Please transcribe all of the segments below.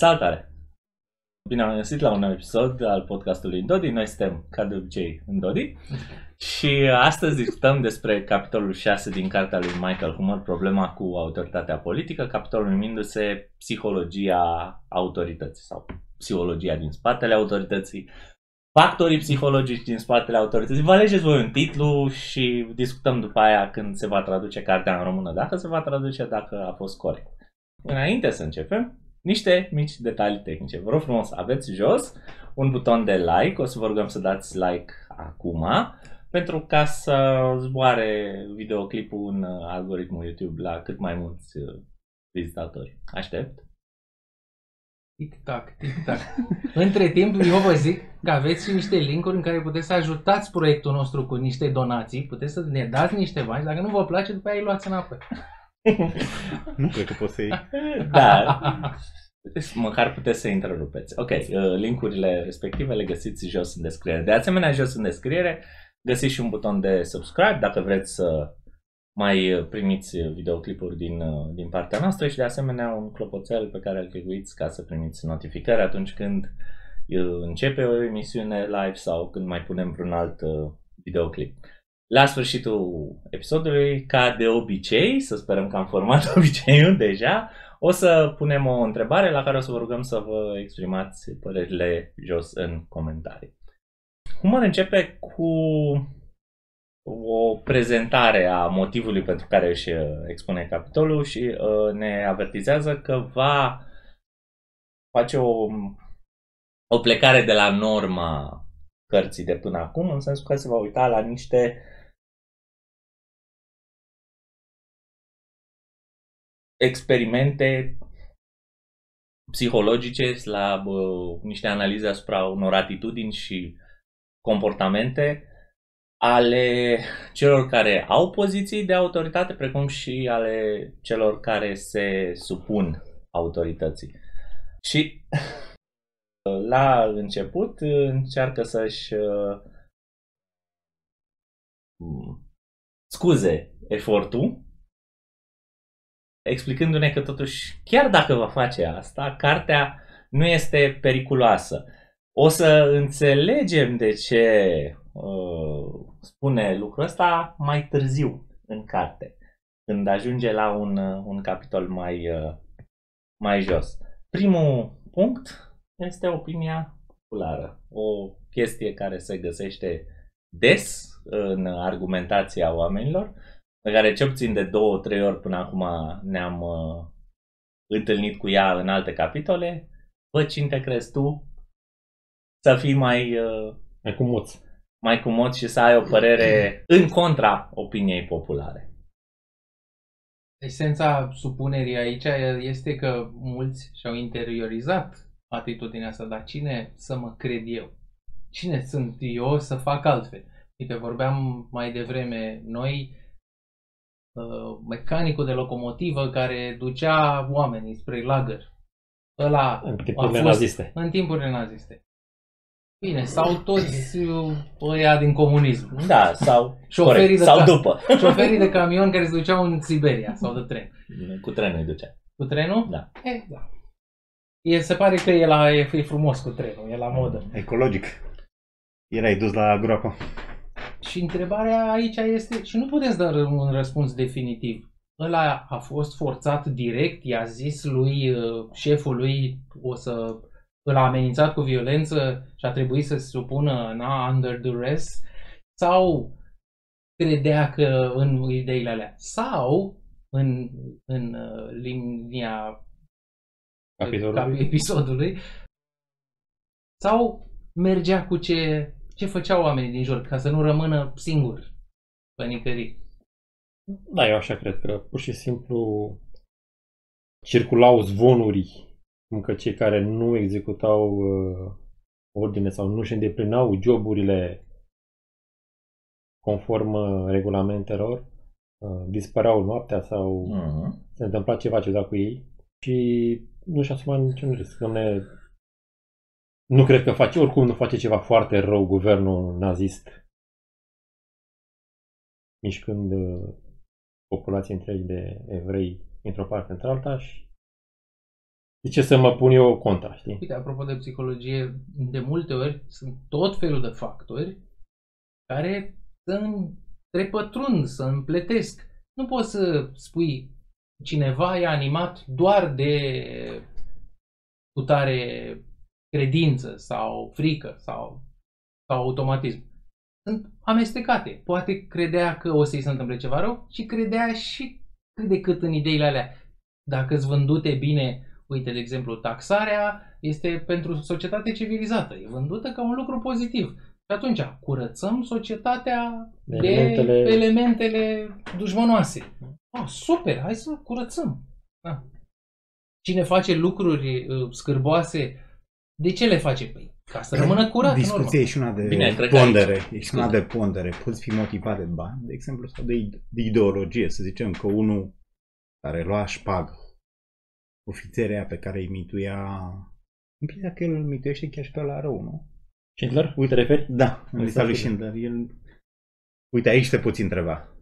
Salutare! Bine am găsit la un nou episod al podcastului Dodi. Noi suntem, ca de obicei, în Dodi. Și astăzi discutăm despre capitolul 6 din cartea lui Michael Hummer, problema cu autoritatea politică, capitolul numindu-se Psihologia autorității sau Psihologia din spatele autorității, factorii psihologici din spatele autorității. Vă alegeți voi un titlu și discutăm după aia când se va traduce cartea în română, dacă se va traduce, dacă a fost corect. Înainte să începem, niște mici detalii tehnice. Vă rog frumos, aveți jos un buton de like, o să vă rugăm să dați like acum, pentru ca să zboare videoclipul în algoritmul YouTube la cât mai mulți uh, vizitatori. Aștept. Tic-tac, tic-tac. Între timp, eu vă zic că aveți și niște linkuri în care puteți să ajutați proiectul nostru cu niște donații, puteți să ne dați niște bani, dacă nu vă place, după aia îi luați înapoi. Nu cred că poți să iei. Da. Măcar puteți să întrerupeți. Ok, uh, linkurile respective le găsiți jos în descriere. De asemenea, jos în descriere găsiți și un buton de subscribe dacă vreți să mai primiți videoclipuri din, uh, din partea noastră și de asemenea un clopoțel pe care îl clicuiți ca să primiți notificări atunci când uh, începe o emisiune live sau când mai punem vreun alt videoclip. La sfârșitul episodului, ca de obicei, să sperăm că am format obiceiul deja, o să punem o întrebare la care o să vă rugăm să vă exprimați părerile jos în comentarii. Humor începe cu o prezentare a motivului pentru care își expune capitolul și uh, ne avertizează că va face o, o plecare de la norma cărții de până acum, în sensul că se va uita la niște experimente psihologice, la bă, niște analize asupra unor atitudini și comportamente ale celor care au poziții de autoritate, precum și ale celor care se supun autorității. Și la început încearcă să-și uh, scuze efortul explicându-ne că totuși, chiar dacă va face asta, cartea nu este periculoasă. O să înțelegem de ce uh, spune lucrul ăsta mai târziu în carte, când ajunge la un, un capitol mai, uh, mai jos. Primul punct este opinia populară, o chestie care se găsește des în argumentația oamenilor, pe care ce puțin de două, trei ori până acum ne-am uh, întâlnit cu ea în alte capitole. Bă, cine te crezi tu să fii mai... Uh, mai cumoț. Mai cumoț și să ai o părere în contra opiniei populare. Esența supunerii aici este că mulți și-au interiorizat atitudinea asta, dar cine să mă cred eu? Cine sunt eu să fac altfel? Uite, vorbeam mai devreme, noi Uh, mecanicul de locomotivă care ducea oamenii spre lagăr. Ăla în timpurile naziste. În timpurile naziste. Bine, sau toți uh, ăia din comunism. Da, sau șoferii corect, de sau ca- după. Șoferii de camion care se duceau în Siberia sau de tren. Cu trenul îi ducea. Cu trenul? Da. E, da. E, se pare că e, la, e, e frumos cu trenul, e la modă. Ecologic. Erai dus la groapă. Și întrebarea aici este, și nu puteți da un răspuns definitiv. Ăla a fost forțat direct, i-a zis lui uh, șeful lui o să îl a amenințat cu violență și a trebuit să se supună na, under duress sau credea că în ideile alea sau în, în uh, linia Capitolului. episodului sau mergea cu ce ce făceau oamenii din jur ca să nu rămână singur pe nicării. Da, eu așa cred că pur și simplu circulau zvonuri cum că cei care nu executau uh, ordine sau nu își îndeplinau joburile conform uh, regulamentelor, uh, dispăreau noaptea sau uh-huh. se întâmpla ceva ciudat cu ei și nu și asuma niciun risc. ne nu cred că face, oricum nu face ceva foarte rău guvernul nazist, mișcând uh, populații întregi de evrei într-o parte într-alta și De ce să mă pun eu contra, știi? Uite, apropo de psihologie, de multe ori sunt tot felul de factori care să trepătrund, să împletesc. Nu poți să spui cineva e animat doar de putare credință sau frică sau, sau automatism. Sunt amestecate. Poate credea că o să-i se întâmple ceva rău și credea și cât de cât în ideile alea. Dacă îți vândute bine, uite, de exemplu, taxarea este pentru societate civilizată. E vândută ca un lucru pozitiv. Și atunci curățăm societatea elementele... de elementele dușmănoase. Ah, super, hai să curățăm. Da. Cine face lucruri uh, scârboase, de ce le face? Păi, ca să rămână curat. Discuția e și una de Bine, pondere. E și una de pondere. Poți fi motivat de bani, de exemplu, sau de, de ideologie. Să zicem că unul care lua șpagă, ofițerea pe care îi mituia, impresia că el îl mituiește chiar și pe la rău, nu? Schindler? Uite, referi? Da, în lista lui Schindler. El... Uite, aici te poți întreba.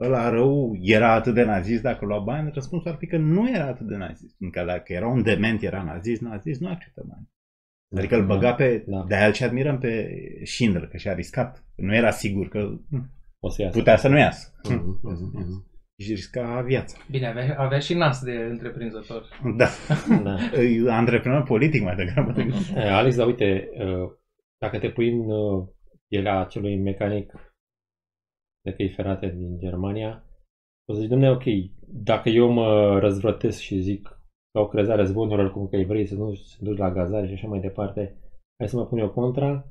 Ăla rău era atât de nazist dacă lua bani? Răspunsul ar fi că nu era atât de nazist. Încă dacă era un dement, era nazist, nazist, nu acceptă bani. Adică îl băga pe... Da. De aia ce admirăm pe Schindler, că și-a riscat. Nu era sigur că o să iasă. putea să nu iasă. Mm-hmm. Mm-hmm. Și risca viața. Bine, avea, avea și nas de întreprinzător. Da. da. Antreprenor politic mai degrabă. Alex, dar uite, dacă te pui în pielea acelui mecanic de căi ferate din Germania, o să zic, domnule, ok, dacă eu mă răzvrătesc și zic ca o crezare zvonurilor cum că evrei să nu se duci la gazare și așa mai departe, hai să mă pun eu contra,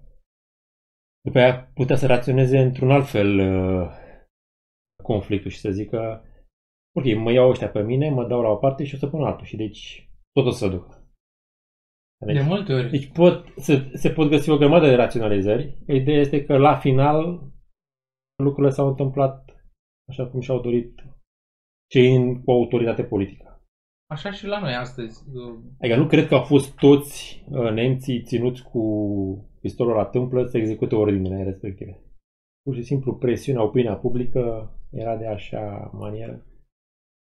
după aia putea să raționeze într-un alt fel uh, conflictul și să zică ok, mă iau ăștia pe mine, mă dau la o parte și o să pun altul și deci tot o să duc. Deci, de multe ori. Deci pot, se, se pot găsi o grămadă de raționalizări. Ideea este că la final lucrurile s-au întâmplat așa cum și-au dorit cei cu autoritate politică. Așa și la noi astăzi. Adică nu cred că au fost toți uh, nemții ținuți cu pistolul la tâmplă să execute ordinele respective. Pur și simplu presiunea, opinia publică era de așa manieră.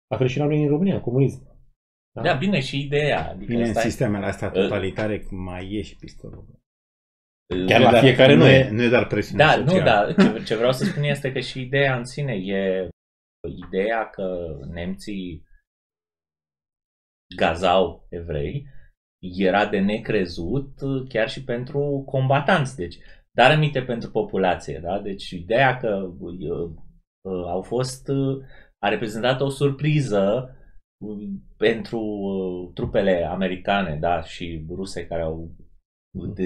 La fel și la noi în România, comunism. Da, da bine, și ideea. Adică bine, în sistemele astea totalitare uh, mai e și pistolul. Chiar la fiecare nu e. Nu e doar presiune Da, socială. nu, da. Ce, ce vreau să spun este că și ideea în sine e ideea că nemții gazau evrei era de necrezut chiar și pentru combatanți. Deci, dar aminte pentru populație. Da? Deci, ideea că uh, uh, au fost, uh, a reprezentat o surpriză pentru trupele americane da? și ruse care au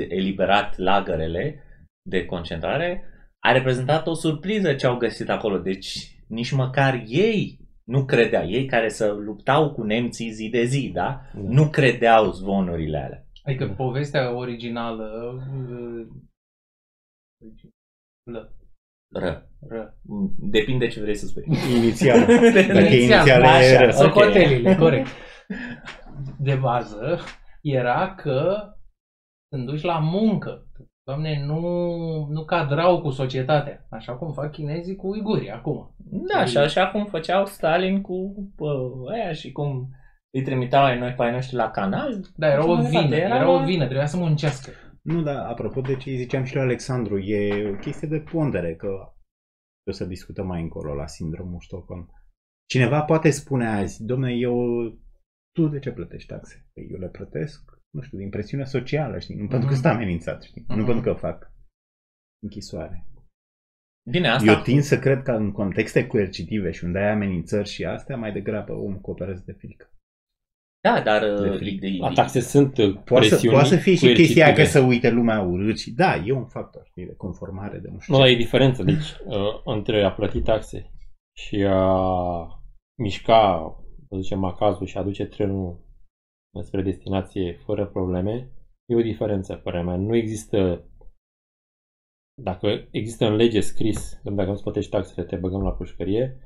eliberat lagărele de concentrare, a reprezentat o surpriză ce au găsit acolo. Deci nici măcar ei nu credeau. Ei care să luptau cu nemții zi de zi, da? da. Nu credeau zvonurile alea. Adică povestea originală Lă. Ră. Ră. Depinde ce vrei să spui. Inițial. Dacă inițial e ră. Socotelile, corect. De bază era că când duci la muncă, Doamne, nu, nu cadrau cu societatea, așa cum fac chinezii cu uigurii acum. Da, și așa cum făceau Stalin cu bă, aia și cum îi trimiteau ai noi pe ai noștri la canal. Da, era o vină, era, era o vină, trebuia să muncească. Nu, dar apropo de ce ziceam și lui Alexandru, e o chestie de pondere, că o să discutăm mai încolo la sindromul Stockholm. Cineva poate spune azi, domnule, eu, tu de ce plătești taxe? Păi eu le plătesc nu știu, din presiune socială, știi? Nu mm-hmm. pentru că mhm. sunt amenințat, știi? Mm-hmm. Nu pentru că fac închisoare. Bine, asta... Eu tind să cred că în contexte coercitive și unde ai amenințări și astea, mai degrabă om cooperează de frică. Da, dar de frică. De, de, taxe sunt poate să, poate să fie și chestia că să uite lumea urât și da, e un factor știi, de conformare, de nu știu Nu, ce. e diferență, deci, uh, între a plăti taxe și a mișca, să zicem, acazul și a aduce trenul spre destinație fără probleme, e o diferență, părerea mea. Nu există, dacă există în lege scris, că dacă nu-ți plătești taxele, te băgăm la pușcărie,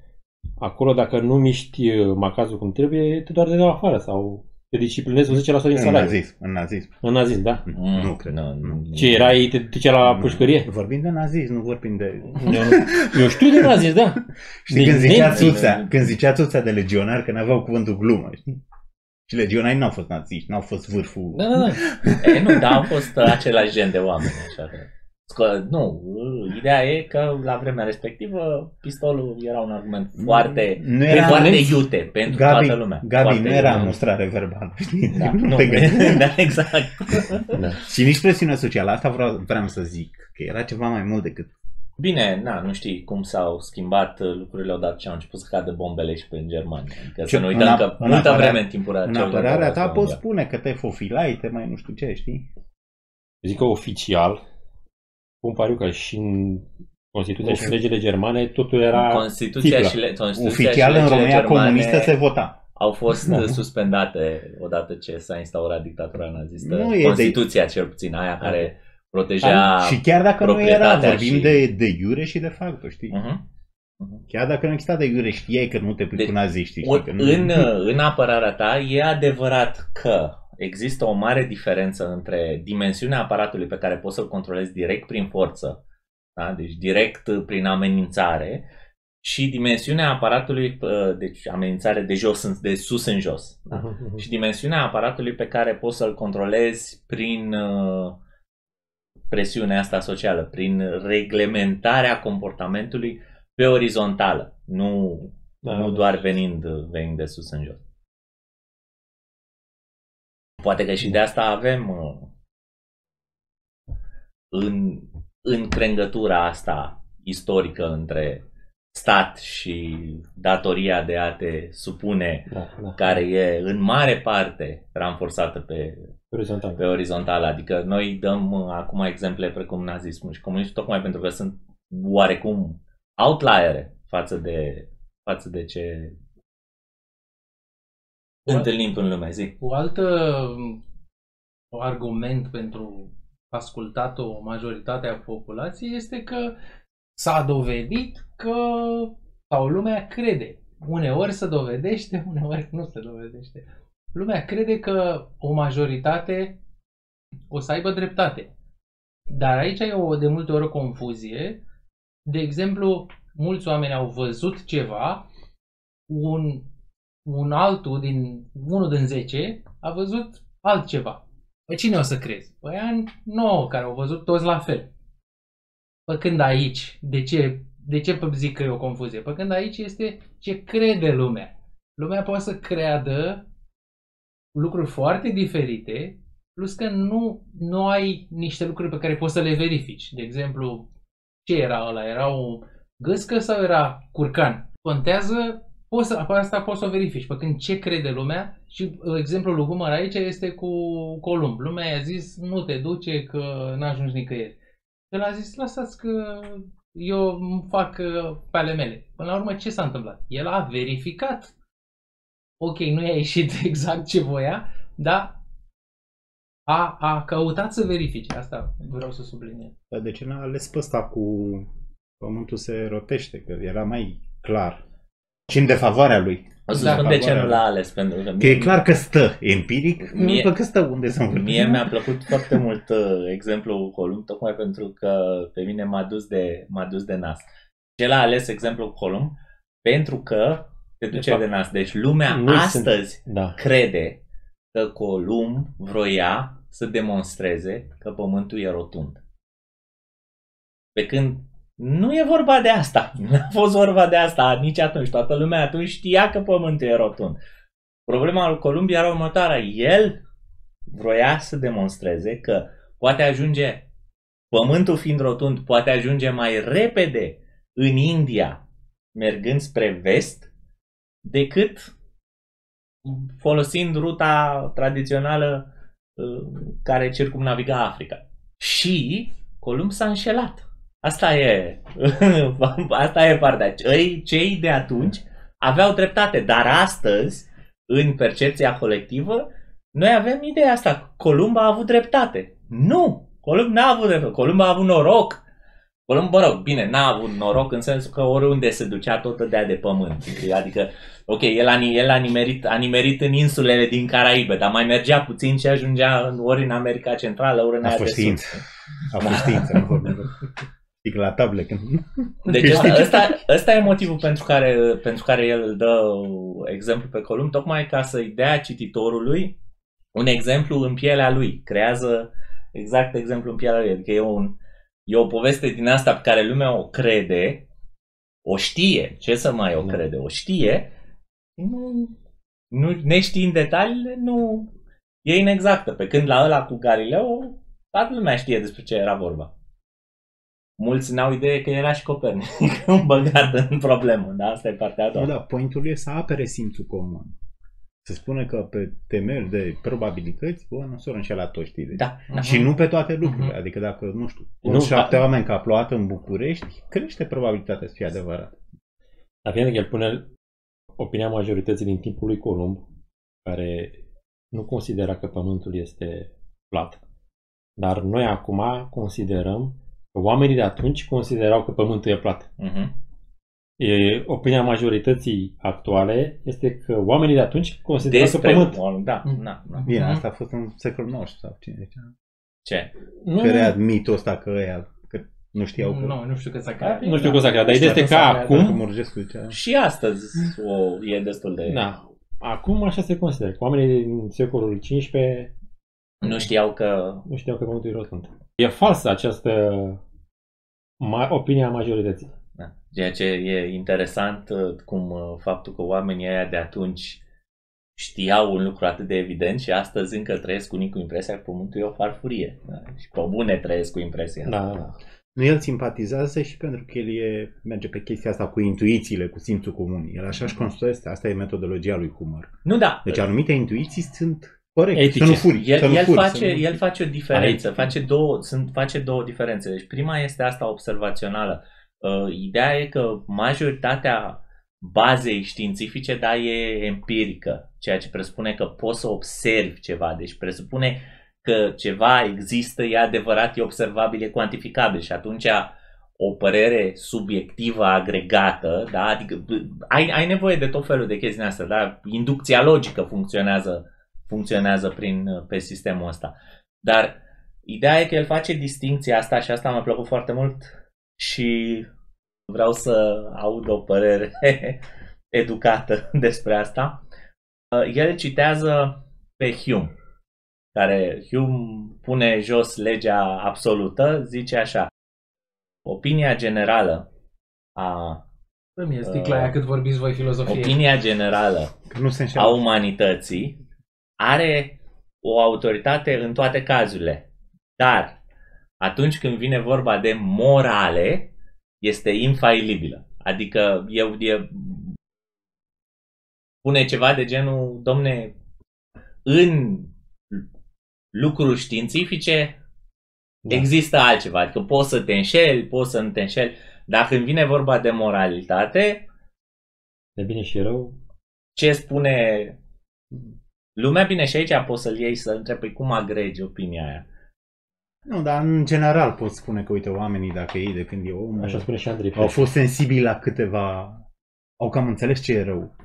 acolo dacă nu miști uh, macazul cum trebuie, te doar de la afară sau te disciplinezi cu 10% din salariu. În nazism, în nazism. În nazism, da. Mm, nu cred. Nu, nu. Ce erai, te ducea la pușcărie? Vorbim de nazism, nu vorbim de... Eu, eu știu de nazism, da. Știi, când zicea, țuța, când zicea țuța de legionar, că n-aveau cuvântul glumă, știi? Și legionari nu au fost naziști, nu au fost vârful. Da, da, da. e, nu, dar au fost același gen de oameni. Așa că... Că, nu, ideea e că la vremea respectivă pistolul era un argument foarte, nu era foarte iute pentru Gabi, toată lumea. Gabi, foarte nu era mustrare verbală. Da, nu, nu, te gândești. da, exact. Da. Și nici presiunea socială, asta vreau, vreau să zic, că era ceva mai mult decât Bine, na, nu știi cum s-au schimbat lucrurile odată ce au început să cadă bombele și pe Germania. Adică Ce- să nu uităm în ap- că în multă apărare- vreme în timpul În celor de apărarea ta război poți mondial. spune că te fofilai, te mai nu știu ce, știi? Zic că oficial, cum pariu că și în Constituția și în legile germane totul era Constituția țiplă. și, le, Constituția Oficial și în legile România germane comunistă se vota. au fost Da. suspendate odată ce s-a instaurat dictatura nazistă. Nu e de- Constituția cel puțin, aia care proteja... și chiar dacă nu era, proprietatea vorbim și- de, de iure și de facto, știi? Mhm. Chiar dacă nu exista de iure, știai că nu te pui Deci, cu naziștii. O, știi? Că nu... în, în apărarea ta e adevărat că există o mare diferență între dimensiunea aparatului pe care poți să-l controlezi direct prin forță, da? deci direct prin amenințare, și dimensiunea aparatului, uh, deci amenințare de jos, în- de sus în jos. Da? Mhm. Și dimensiunea aparatului pe care poți să-l controlezi prin uh, presiunea asta socială, prin reglementarea comportamentului pe orizontală, nu, Da, nu da. doar venind, venind de sus în jos. Poate că și de asta avem uh, în, în crengătura asta istorică între stat și datoria de a te supune, Da, da. care e în mare parte ranforsată pe, Orizontal. pe orizontală. Adică noi dăm uh, acum exemple precum nazismul și comunismul tocmai pentru că sunt oarecum outliere față de, față de ce întâlnim în lume, zic. O altă un argument pentru ascultat o majoritate a populației este că s-a dovedit că sau lumea crede. Uneori se dovedește, uneori nu se dovedește. Lumea crede că o majoritate o să aibă dreptate. Dar aici e o, de multe ori o confuzie. De exemplu, mulți oameni au văzut ceva, un, un altul din, unul din 10 a văzut altceva. Pe cine o să crezi? Păi aia 9 care au văzut toți la fel. Păi când aici, de ce, de ce zic că e o confuzie? Păi când aici este ce crede lumea. Lumea poate să creadă lucruri foarte diferite, plus că nu, nu ai niște lucruri pe care poți să le verifici. De exemplu, ce era ăla? Era o gâscă sau era curcan? Contează, poți să, pe asta poți să o verifici. Pe când ce crede lumea, și uh, exemplul lui Humor aici este cu Columb. Lumea i-a zis, nu te duce că n-ajungi nicăieri. El a zis, lăsați că eu îmi fac uh, pe ale mele. Până la urmă, ce s-a întâmplat? El a verificat. Ok, nu i-a ieșit exact ce voia, dar a, a căutat să verifice. Asta vreau să subliniez. Dar de ce n-a ales pe ăsta cu pământul se rotește? Că era mai clar. Și în defavoarea lui. O să Da, spun de ce favoarea nu l-a ales. Pentru că Că e clar că stă empiric, nu Mie- pe că stă unde să învârte. Mie mi-a plăcut foarte mult uh, exemplul Columb, tocmai pentru că pe mine m-a dus de, m-a dus de nas. Și el a ales exemplul Columb pentru că te duce de, fapt, nas. Deci lumea noi astăzi Da. crede că Columb vroia să demonstreze că pământul e rotund. Pe când nu e vorba de asta. Nu a fost vorba de asta nici atunci. Toată lumea atunci știa că pământul e rotund. Problema lui Columb era următoarea. El vroia să demonstreze că poate ajunge, pământul fiind rotund, poate ajunge mai repede în India, mergând spre vest, decât folosind ruta tradițională uh, care circumnaviga Africa. Și Columb s-a înșelat. Asta e, asta e partea. Cei, cei de atunci aveau dreptate, dar astăzi, în percepția colectivă, noi avem ideea asta. Columb a avut dreptate. Nu! Columb n-a avut dreptate. Columb a avut noroc. Columb, mă rog, bine, n-a avut noroc în sensul că oriunde se ducea tot dădea de pământ. Adică, ok, el a, el a, nimerit, a nimerit în insulele din Caraibe, dar mai mergea puțin și ajungea în, ori în America Centrală, ori în A aia fost de știință. sus. A fost știință, nu vorbim. Știi pic la table. Când... Deci ăsta, ăsta, ăsta e motivul pentru care, pentru care el îl dă exemplu pe column, tocmai ca să-i dea cititorului un exemplu în pielea lui. Creează exact exemplu în pielea lui. Adică e, un, e o poveste din asta pe care lumea o crede, o știe, ce să mai o da. crede, o știe, nu, nu neștiind detaliile, nu e inexactă. Pe când la ăla cu Galileo, toată lumea știe despre ce era vorba. Mulți n-au idee că era și Copernic băgat în problemă, da? Asta e partea a doua. Da, pointul e să apere simțul comun. Se spune că pe temel de probabilități, bă, nu s-au înșelat toți, știi? Da, da. Și nu pe toate lucrurile. Uh-huh. Adică dacă, nu știu, nu, șapte a... oameni ca plouat în București, crește probabilitatea să fie adevărat. Dar fiind că el pune opinia majorității din timpul lui Columb, care nu considera că Pământul este plat. Dar noi acum considerăm că oamenii de atunci considerau că Pământul e plat. Uh-huh. E, opinia majorității actuale este că oamenii de atunci considerau că Pământul... Da, da, da. Bine, asta a fost în secolul XIX sau cine zicea. Ce? Crea mitul ăsta că ăia nu știau că... Nu, nu știu că s-a creat. Nu știu că s-a creat, dar ideea este că acum... Și astăzi o, e destul de... Da. Acum așa se consideră. Oamenii din secolul XV nu știau că... Nu știau că Pământul e rotund. E falsă această ma- opinia majorității. Da. Ceea ce e interesant, uh, cum uh, faptul că oamenii aia de atunci știau un lucru atât de evident și astăzi încă trăiesc unii cu impresia că Pământul e o farfurie. Da? Și pe bune trăiesc cu impresia da, asta. Da, da. Nu, el simpatizează și pentru că el e, merge pe chestia asta cu intuițiile, cu simțul comun. El așa și construiește, asta e metodologia lui Humor. Nu, da. Deci anumite intuiții sunt corect, Etice. să nu furi. El, să nu el, furi, face, să nu... el face o diferență, face două, sunt, face două diferențe. Deci prima este asta observațională. Uh, ideea e că majoritatea bazei științifice, da, e empirică, ceea ce presupune că poți să observi ceva, deci presupune că ceva există, e adevărat, e observabil, e cuantificabil și atunci o părere subiectivă agregată, da? adică ai, ai nevoie de tot felul de chestii astea, da? inducția logică funcționează, funcționează prin, pe sistemul ăsta. Dar ideea e că el face distinția asta și asta m-a plăcut foarte mult și vreau să aud o părere educată despre asta. El citează pe Hume care Hume pune jos legea absolută, zice așa, opinia generală a Îmi e sticla aia cât vorbiți voi filozofie. Opinia generală nu se a umanității are o autoritate în toate cazurile. Dar atunci când vine vorba de morale, este infailibilă. Adică eu e, pune ceva de genul, domne, în lucruri științifice, da. există altceva. Adică poți să te înșeli, poți să nu te înșeli. Dar când vine vorba de moralitate, de bine și rău, ce spune lumea, bine și aici poți să-l iei să întrebi păi cum agregi opinia aia. Nu, dar în general poți spune că, uite, oamenii, dacă ei de când e om, Așa spune și Andrei au fost sensibili la câteva, au cam înțeles ce e rău.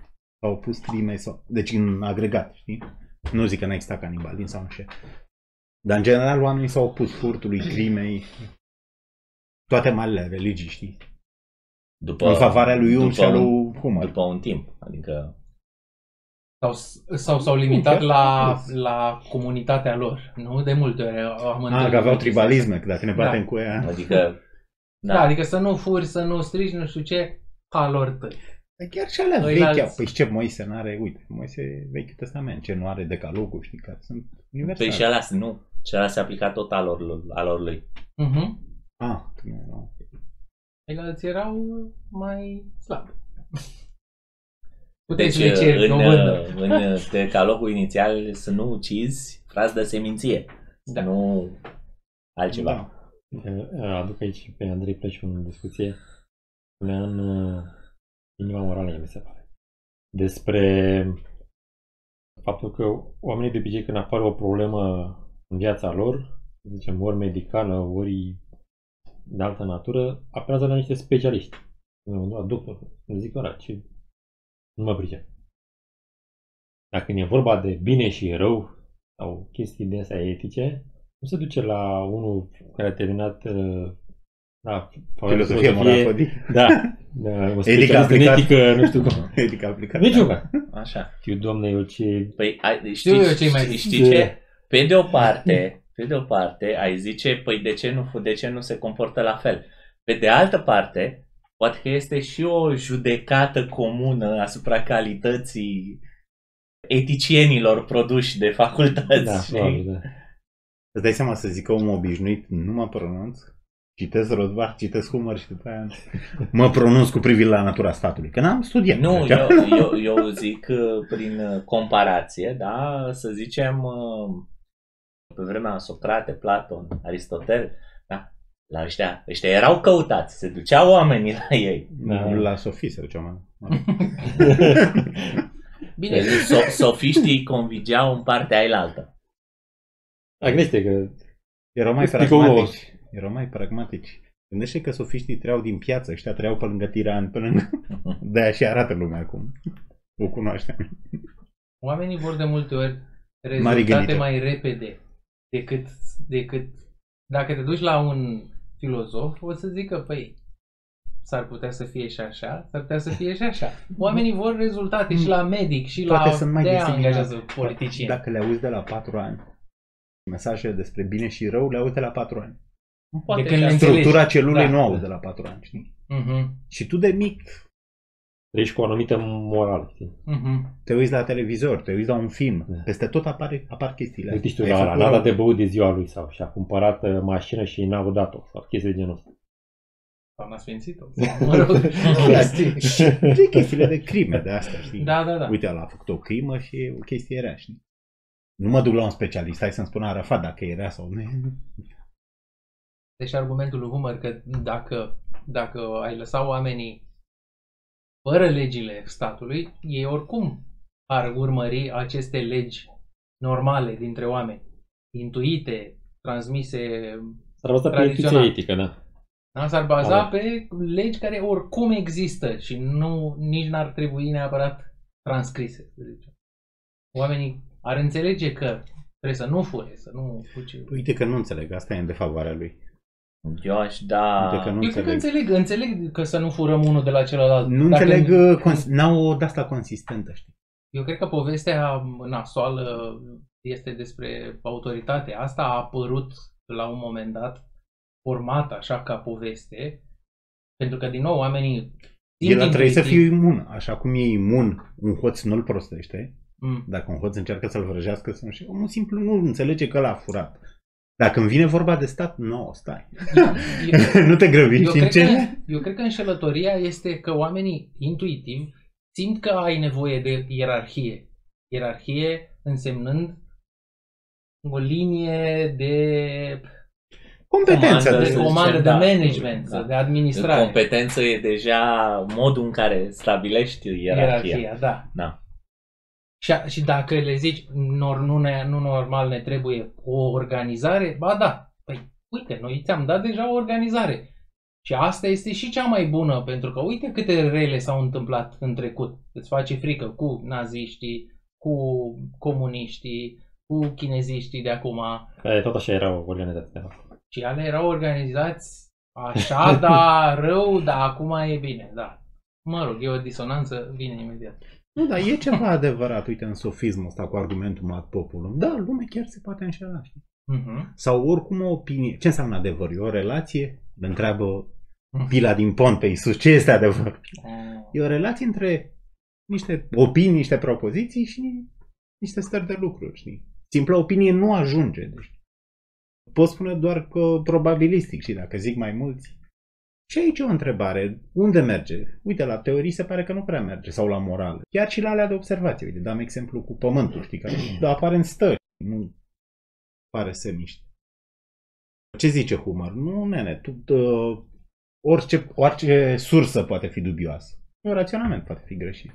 Au pus crime sau, deci în agregat, știi? Nu zic că n-a existat canibalism sau nu știu. Dar în general oamenii s-au opus furtului, crimei, toate malele religii, știi? După, în favoarea lui Jung și a lui Humor. După un timp, adică... Sau, sau s-au limitat la, la comunitatea lor, nu? De multe ori am Ah, că aveau tribalisme, că dacă ne batem da. cu ea... Adică... Da. da, adică să nu furi, să nu strici, nu știu ce, ca lor tăi. Chiar și alea vechi, păi ce, Moise nu are, uite, Moise Vechiul Testament, ce nu are decalogul, știi, care sunt universale. Păi și alea nu, și alea se aplica tot alor, alor lui. Uh-huh. Ah, nu, nu. Ceilalți erau mai slabi. Puteți deci, le în, în decalogul inițial să nu ucizi frați de seminție, da. nu altceva. Da. Aduc aici pe Andrei Plăș în discuție. Spunea în inima morală, mi se pare. Despre faptul că oamenii de obicei când apare o problemă în viața lor, zicem, ori medicală, ori de altă natură, apelează la niște specialiști. Nu, la doctor. Îmi zic, ora, ce... Nu mă pricep. Dacă e vorba de bine și rău sau chestii de astea etice, nu se duce la unul care a terminat uh, Da, Filosofie morală Da. da o Edică aplicat. etică, nu știu cum. Edică aplicat. Nici da. Așa. Știu, doamne, eu ce... Păi, ai, știi, Știu eu ce mai știți, zici. știi ce? Pe de o parte, pe de o parte, ai zice, păi de ce nu, de ce nu se comportă la fel? Pe de altă parte, poate că este și o judecată comună asupra calității eticienilor produși de facultăți. Da, știi? probabil, da. Îți dai seama să zic că om obișnuit nu mă pronunț, citesc Rodbar, citesc Humor și după aia mă pronunț cu privire la natura statului. Că n-am studiat. Nu, Deci, eu, eu, eu zic uh, prin uh, comparație, da, să zicem, uh, pe vremea Socrate, Platon, Aristotel, da, la ăștia, ăștia erau căutați, se duceau oamenii la ei. Da. La Sofie se duceam. mă. Bine, So- sofiștii convingeau în partea ailaltă. Da, gândește că... Erau mai Explică unul. pragmatici. Erau mai pragmatici. Gândește că sofiștii treau din piață, ăștia treau pe lângă tiran, pe lângă... De-aia și arată lumea acum. O cunoaștem. oamenii vor de multe ori Mari rezultate gânditori. mai repede decât, decât dacă te duci la un filozof, o să zică, păi, s-ar putea să fie și așa, s-ar putea să fie și așa. Oamenii vor rezultate și la medic și Toate la sunt mai de-aia diseminate. angajează politicieni. Dacă le auzi de la patru ani, mesajele despre bine și rău le auzi de la patru ani. Poate De când și le asta. înțelegi. Structura celulei Da. nu auzi de la patru ani, știi? Mhm, Și tu de mic Trăiești cu o anumită morală, știi? mhm. te uiți la televizor, te uiți la un film, Da. peste tot apare, apar chestiile Uite, știu, Ai la, la făcut n-a rău. dat de băut de ziua lui sau și-a cumpărat uh, mașină și n-a dat-o sau chestii de genul ăsta. Sau n-a sfințit-o. Mă rog, chestii. Și de chestiile de crime de astea, știi? Da, da, da. Uite, ăla a făcut o crimă și e o chestie rea, știi? Nu mă duc la un specialist, hai să-mi spună Arafat dacă e rea sau nu e. Deci argumentul lui Humor că dacă, dacă ai lăsa oamenii fără legile statului, ei oricum ar urmări aceste legi normale dintre oameni, intuite, transmise, S-ar baza pe Tradițional. intuiție etică, da. da? s-ar baza Are. pe legi care oricum există și nu, nici n-ar trebui neapărat transcrise, să zicem. Oamenii ar înțelege că trebuie să nu fure, să nu fuce. Uite că nu înțeleg, asta e în defavoarea lui. Eu aș da... Uite că nu Eu cred că înțeleg. înțeleg, înțeleg că să nu furăm unul de la celălalt. Nu Dacă- înțeleg, uh, cons- n-au o de-asta consistentă, știi? Eu cred că povestea nasoală este despre autoritate. Asta a apărut la un moment dat format așa ca poveste, pentru că, din nou, oamenii... El ar trebui să intuitiv- fie imun, așa cum e imun, un hoț nu-l prostește. Mm. Dacă un hoț încearcă să-l vrăjească, să nu știu, omul simplu nu înțelege că l-a furat. Dacă îmi vine vorba de stat, nu, stai. Eu, nu te grăbi, eu, știi cred ce? că, eu cred că înșelătoria este că oamenii intuitiv simt că ai nevoie de ierarhie. Ierarhie însemnând o linie de, Competență. Comandă, de să comandă, de zicem, da. management, Da. de administrare. Competență e deja modul în care stabilești ierarhia. Ierarhia, da. Da. Și, a- și dacă le zici, nor, nu, ne, nu normal ne trebuie o organizare, ba da, păi uite, noi ți-am dat deja o organizare. Și asta este și cea mai bună, pentru că uite câte rele s-au întâmplat în trecut. Îți face frică cu naziștii, cu comuniștii, cu chineziștii de acum. Care tot așa erau organizația. Și ale erau organizați așa, dar rău, dar acum e bine, da. Mă rog, e o disonanță, vine imediat. Nu, dar e ceva adevărat, uite, în sofismul ăsta cu argumentul mat populum. Da, lumea chiar se poate înșela, știi? Mhm. Sau oricum o opinie. Ce înseamnă adevăr? E o relație? Îl întreabă pila din pont pe Iisus. Ce este adevăr? Oh. E o relație între niște opinii, niște propoziții și niște stări de lucruri, știi? Simpla opinie nu ajunge. Deci pot spune doar că probabilistic și dacă zic mai mulți. Și aici e o întrebare. Unde merge? Uite, la teorii se pare că nu prea merge, sau la morală. Chiar și la alea de observație. Uite, dam exemplu cu pământul, știi, care apare în stări, nu pare semiști. Ce zice Humor? Nu, nene, tu, uh, orice, orice sursă poate fi dubioasă. Un raționament poate fi greșit.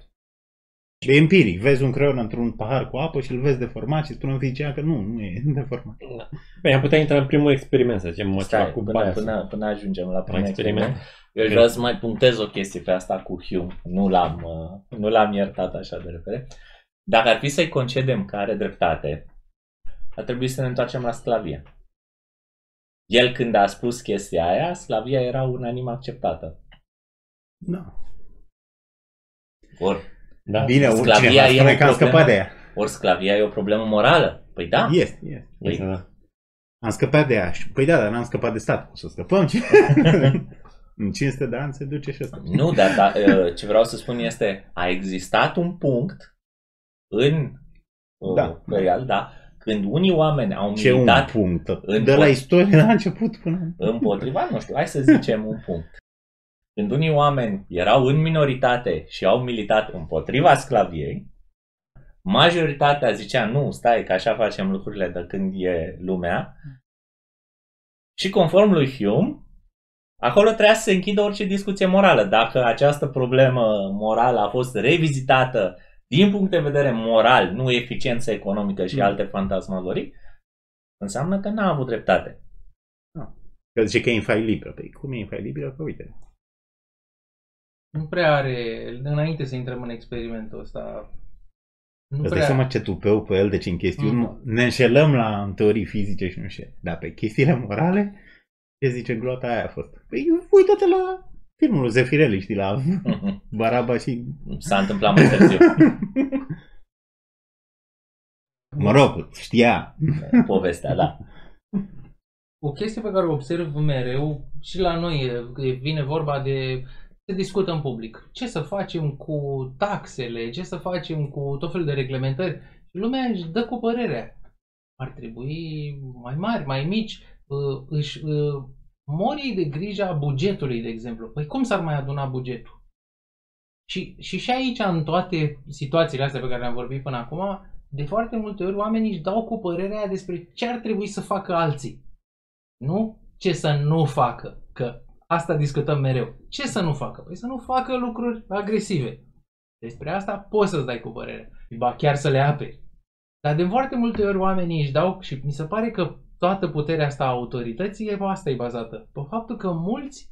E empiric. Vezi un creion într-un pahar cu apă și îl vezi deformat și spune în fizician că nu, nu e deformat. Bine, am putea intra în primul experiment, să zicem, ceva Stai, cu până, baia. până, până ajungem la Un primul experiment. experiment. Eu vreau să mai punctez o chestie pe asta cu Hume. Nu l-am, uh, nu l-am iertat așa de repede. Dacă ar fi să-i concedem că are dreptate, ar trebui să ne întoarcem la sclavie. el când a spus chestia aia, sclavia era unanim acceptată. Da. Or, Da? Bine, Sclavia cineva e spune o că am problemă? scăpat de ea. ori sclavia e o problemă morală. Păi da. Este, este. Este, da. Am scăpat de ea. Și- Păi da, dar n-am scăpat de stat. O să scăpăm. în 500 de ani se duce și asta. Nu, dar da, uh, ce vreau să spun este, a existat un punct în uh, Da. real, da, când unii oameni au Ce un militat punct. în De la pot- istorie la început până... împotriva, nu știu, hai să zicem un punct. Când unii oameni erau în minoritate și au militat împotriva sclaviei, majoritatea zicea, nu, stai, că așa facem lucrurile de când e lumea. Și conform lui Hume, acolo trebuia să se închidă orice discuție morală. Dacă această problemă morală a fost revizitată din punct de vedere moral, nu eficiență economică și Mm. alte fantasmagorii, înseamnă că n-a avut dreptate. Că zice că e infailibilă. Păi cum e infailibilă? Că uite. Nu prea are, înainte să intrăm în experimentul ăsta, nu Îți dai prea... seama ce tupeu pe el, deci în chestiuni Mm. ne înșelăm la în teorii fizice și nu știu. ce. Dar pe chestiile morale, ce zice glota aia a fost? Păi uite-te la filmul lui Zefirelli, știi, la Baraba și... S-a întâmplat mai târziu. Mă rog, știa. povestea, da. O chestie pe care o observ mereu și la noi e- e- vine vorba de se discută în public. Ce să facem cu taxele, ce să facem cu tot felul de reglementări. Și lumea își dă cu părerea. Ar trebui mai mari, mai mici, uh, își uh, morii de grija bugetului, de exemplu. Păi cum s-ar mai aduna bugetul? Și, și și aici, în toate situațiile astea pe care le-am vorbit până acum, de foarte multe ori oamenii își dau cu părerea despre ce ar trebui să facă alții. Nu ce să nu facă, că asta discutăm mereu. Ce să nu facă? Păi să nu facă lucruri agresive. Despre asta poți să-ți dai cu părere. Ba chiar să le aperi. Dar de foarte multe ori oamenii își dau și mi se pare că toată puterea asta a autorității e pe asta e bazată. Pe faptul că mulți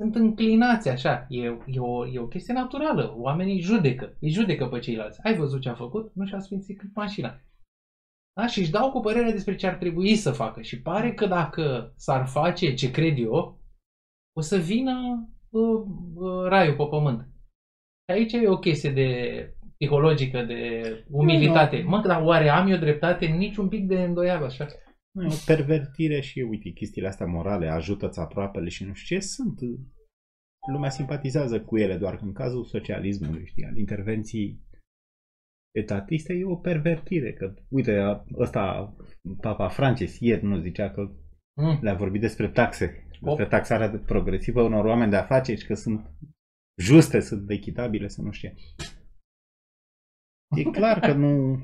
sunt înclinați așa. E, e, o, e o chestie naturală. Oamenii judecă. Îi judecă pe ceilalți. Ai văzut ce a făcut? Nu și-a sfințit mașina. Da? Și își dau cu părerea despre ce ar trebui să facă. Și pare că dacă s-ar face ce cred eu, o să vină uh, uh, raiul pe pământ. Și aici e o chestie de psihologică, de umilitate. Nu, Mă, dar oare am eu dreptate? Niciun pic de îndoială așa. Nu, e o pervertire și, uite, chestiile astea morale, ajută-ți aproapele și nu știu ce, sunt. Lumea simpatizează cu ele, doar că în cazul socialismului, știi, al intervenții etatiste, e o pervertire. Că, uite, ăsta, Papa Francis, ieri nu zicea că Mm. le-a vorbit despre taxe, despre Op. taxarea de- progresivă a unor oameni de afaceri și că sunt juste, sunt echitabile, să nu știu ce. E clar că nu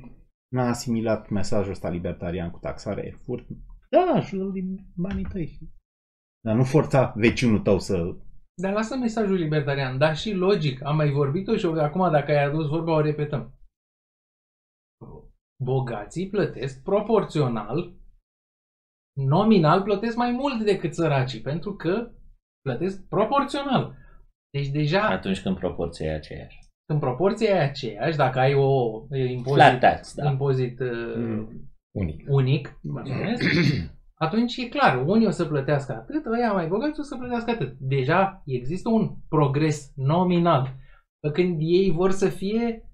n-a asimilat mesajul ăsta libertarian cu taxarea e furt. Da, ajută din banii tăi. Dar nu forța vecinul tău să... Dar lasă mesajul libertarian, dar și logic. Am mai vorbit-o și acum dacă ai adus vorba o repetăm. Bogații plătesc proporțional, nominal plătesc mai mult decât săracii, pentru că plătesc proporțional. Deci deja Atunci când proporția e aceeași. în proporție e aceeași, dacă ai o e, impozit, Flat tax, da. impozit uh, Mm. Unic. unic, mulțumesc, atunci e clar, unii o să plătească atât, ăia mai bogați o să plătească atât. Deja există un progres nominal. Pe când ei vor să fie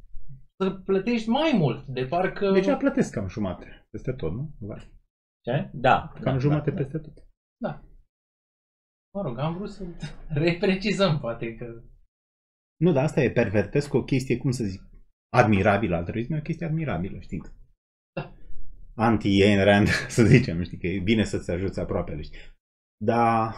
să plătești mai mult, de parcă... Deja plătesc cam jumate peste tot, nu? Vai. Ce? Da. Cam da, jumate da, peste tot. Mă rog, am vrut să reprecizăm, poate că... Nu, dar asta e pervertesc o chestie, cum să zic, admirabilă. Altruism e o chestie admirabilă, știi? Da. Anti-Ayn Rand, să zicem, știi, că e bine să-ți ajuți aproape, știi? Dar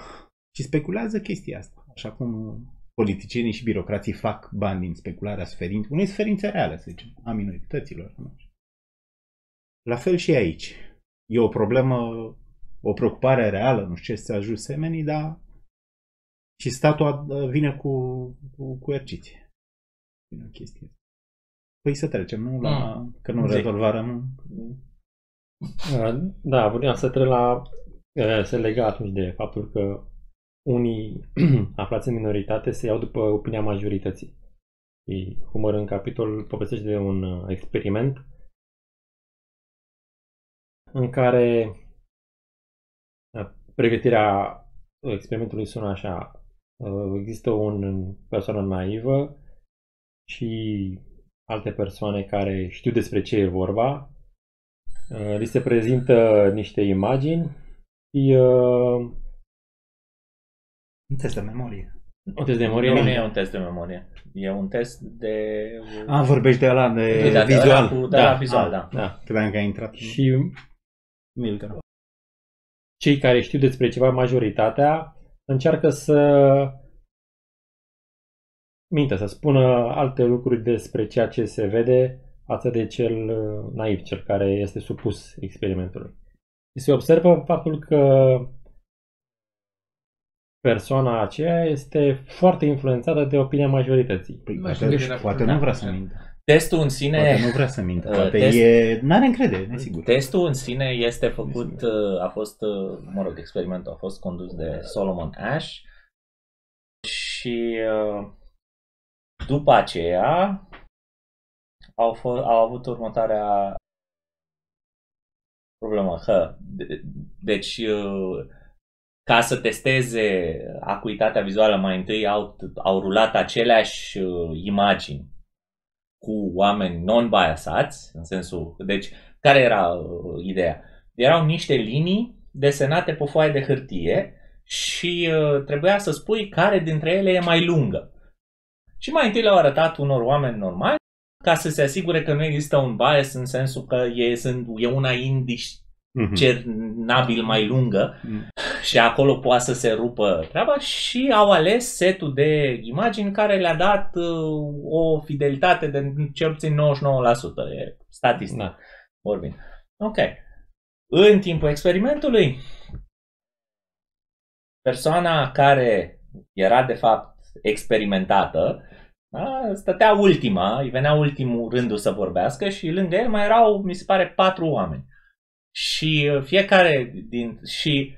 și speculează chestia asta. Așa cum politicienii și birocrații fac bani din specularea suferinței, unei suferințe reale, să zicem, a minorităților. Nu știu. La fel și aici. E o problemă, o preocupare reală, nu știu ce să ajut semenii, dar și statul ad- vine cu, cu, cu erciție. Vine o chestie. Păi să trecem, nu? La, că nu Zi. rezolvarăm. Uh, Da, vreau să trec la... uh, Se lega atunci de faptul că unii aflați în minoritate se iau după opinia majorității. Și Humor în capitol povestește de un uh, experiment în care uh, pregătirea experimentului sună așa. Uh, există un persoană naivă și alte persoane care știu despre ce e vorba. Uh, li se prezintă niște imagini și uh, un test de memorie. Un test de memorie? Nu, nu e un test de memorie. E un test de... A, vorbești de ăla de, de, de vizual. De, cu, de da, la vizual, da. da. Credeam că a intrat. Și Milgram. Cei care știu despre ceva, majoritatea, încearcă să mintă, să spună alte lucruri despre ceea ce se vede față de cel naiv, cel care este supus experimentului. Și se observă faptul că persoana aceea este foarte influențată de opinia majorității. Păi, poate, poate nu vrea să mintă. Testul în sine... Poate nu vrea să mintă, poate test, e... N-are încredere, nesigur. Testul în sine este făcut, nesigur. a fost, mă rog, experimentul a fost condus de Solomon Ash și după aceea au, f- au avut următoarea problemă. Că, de, deci, ca să testeze acuitatea vizuală, mai întâi au, au rulat aceleași imagini cu oameni non-biasați, în sensul, deci, care era uh, ideea? Erau niște linii desenate pe foaie de hârtie și uh, trebuia să spui care dintre ele e mai lungă. Și mai întâi le-au arătat unor oameni normali ca să se asigure că nu există un bias în sensul că e, sunt, e una indiscernabil mai lungă mm. Și acolo poate să se rupă treaba și au ales setul de imagini care le-a dat uh, o fidelitate de cel puțin 99%. E statistic da. vorbind. Ok. În timpul experimentului, persoana care era de fapt experimentată, da, stătea ultima, îi venea ultimul rândul să vorbească și lângă el mai erau, mi se pare, patru oameni. Și uh, fiecare din... și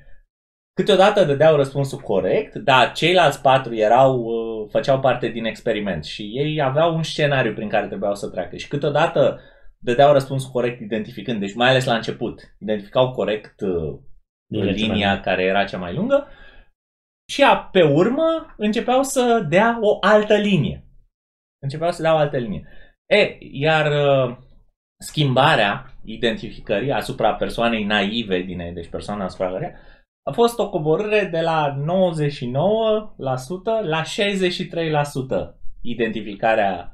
câteodată dădeau răspunsul corect, dar ceilalți patru erau, uh, făceau parte din experiment și ei aveau un scenariu prin care trebuiau să treacă și câteodată dădeau răspunsul corect identificând, deci mai ales la început, identificau corect uh, linia care era cea mai lungă și a, pe urmă începeau să dea o altă linie. Începeau să dea o altă linie. E, iar uh, schimbarea identificării asupra persoanei naive din ei, deci persoana asupra care a fost o coborâre de la 99% la 63% identificarea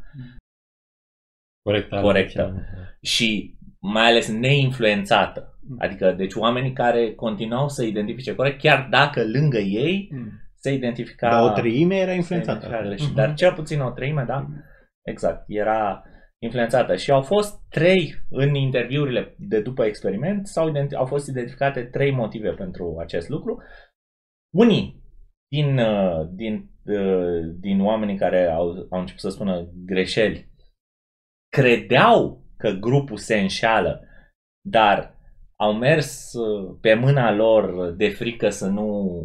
corectă. corectă. Și mai ales neinfluențată. Mm. Adică, deci oamenii care continuau să identifice corect, chiar dacă lângă ei mm. se identifica... Dar o treime era influențată. Mm-hmm. Dar cel puțin o treime, da? Mm. Exact. Era influențată. Și au fost trei, în interviurile de după experiment, sau au fost identificate trei motive pentru acest lucru. Unii din, uh, din, uh, din oamenii care au, au început să spună greșeli credeau că grupul se înșală, dar au mers uh, pe mâna lor de frică să nu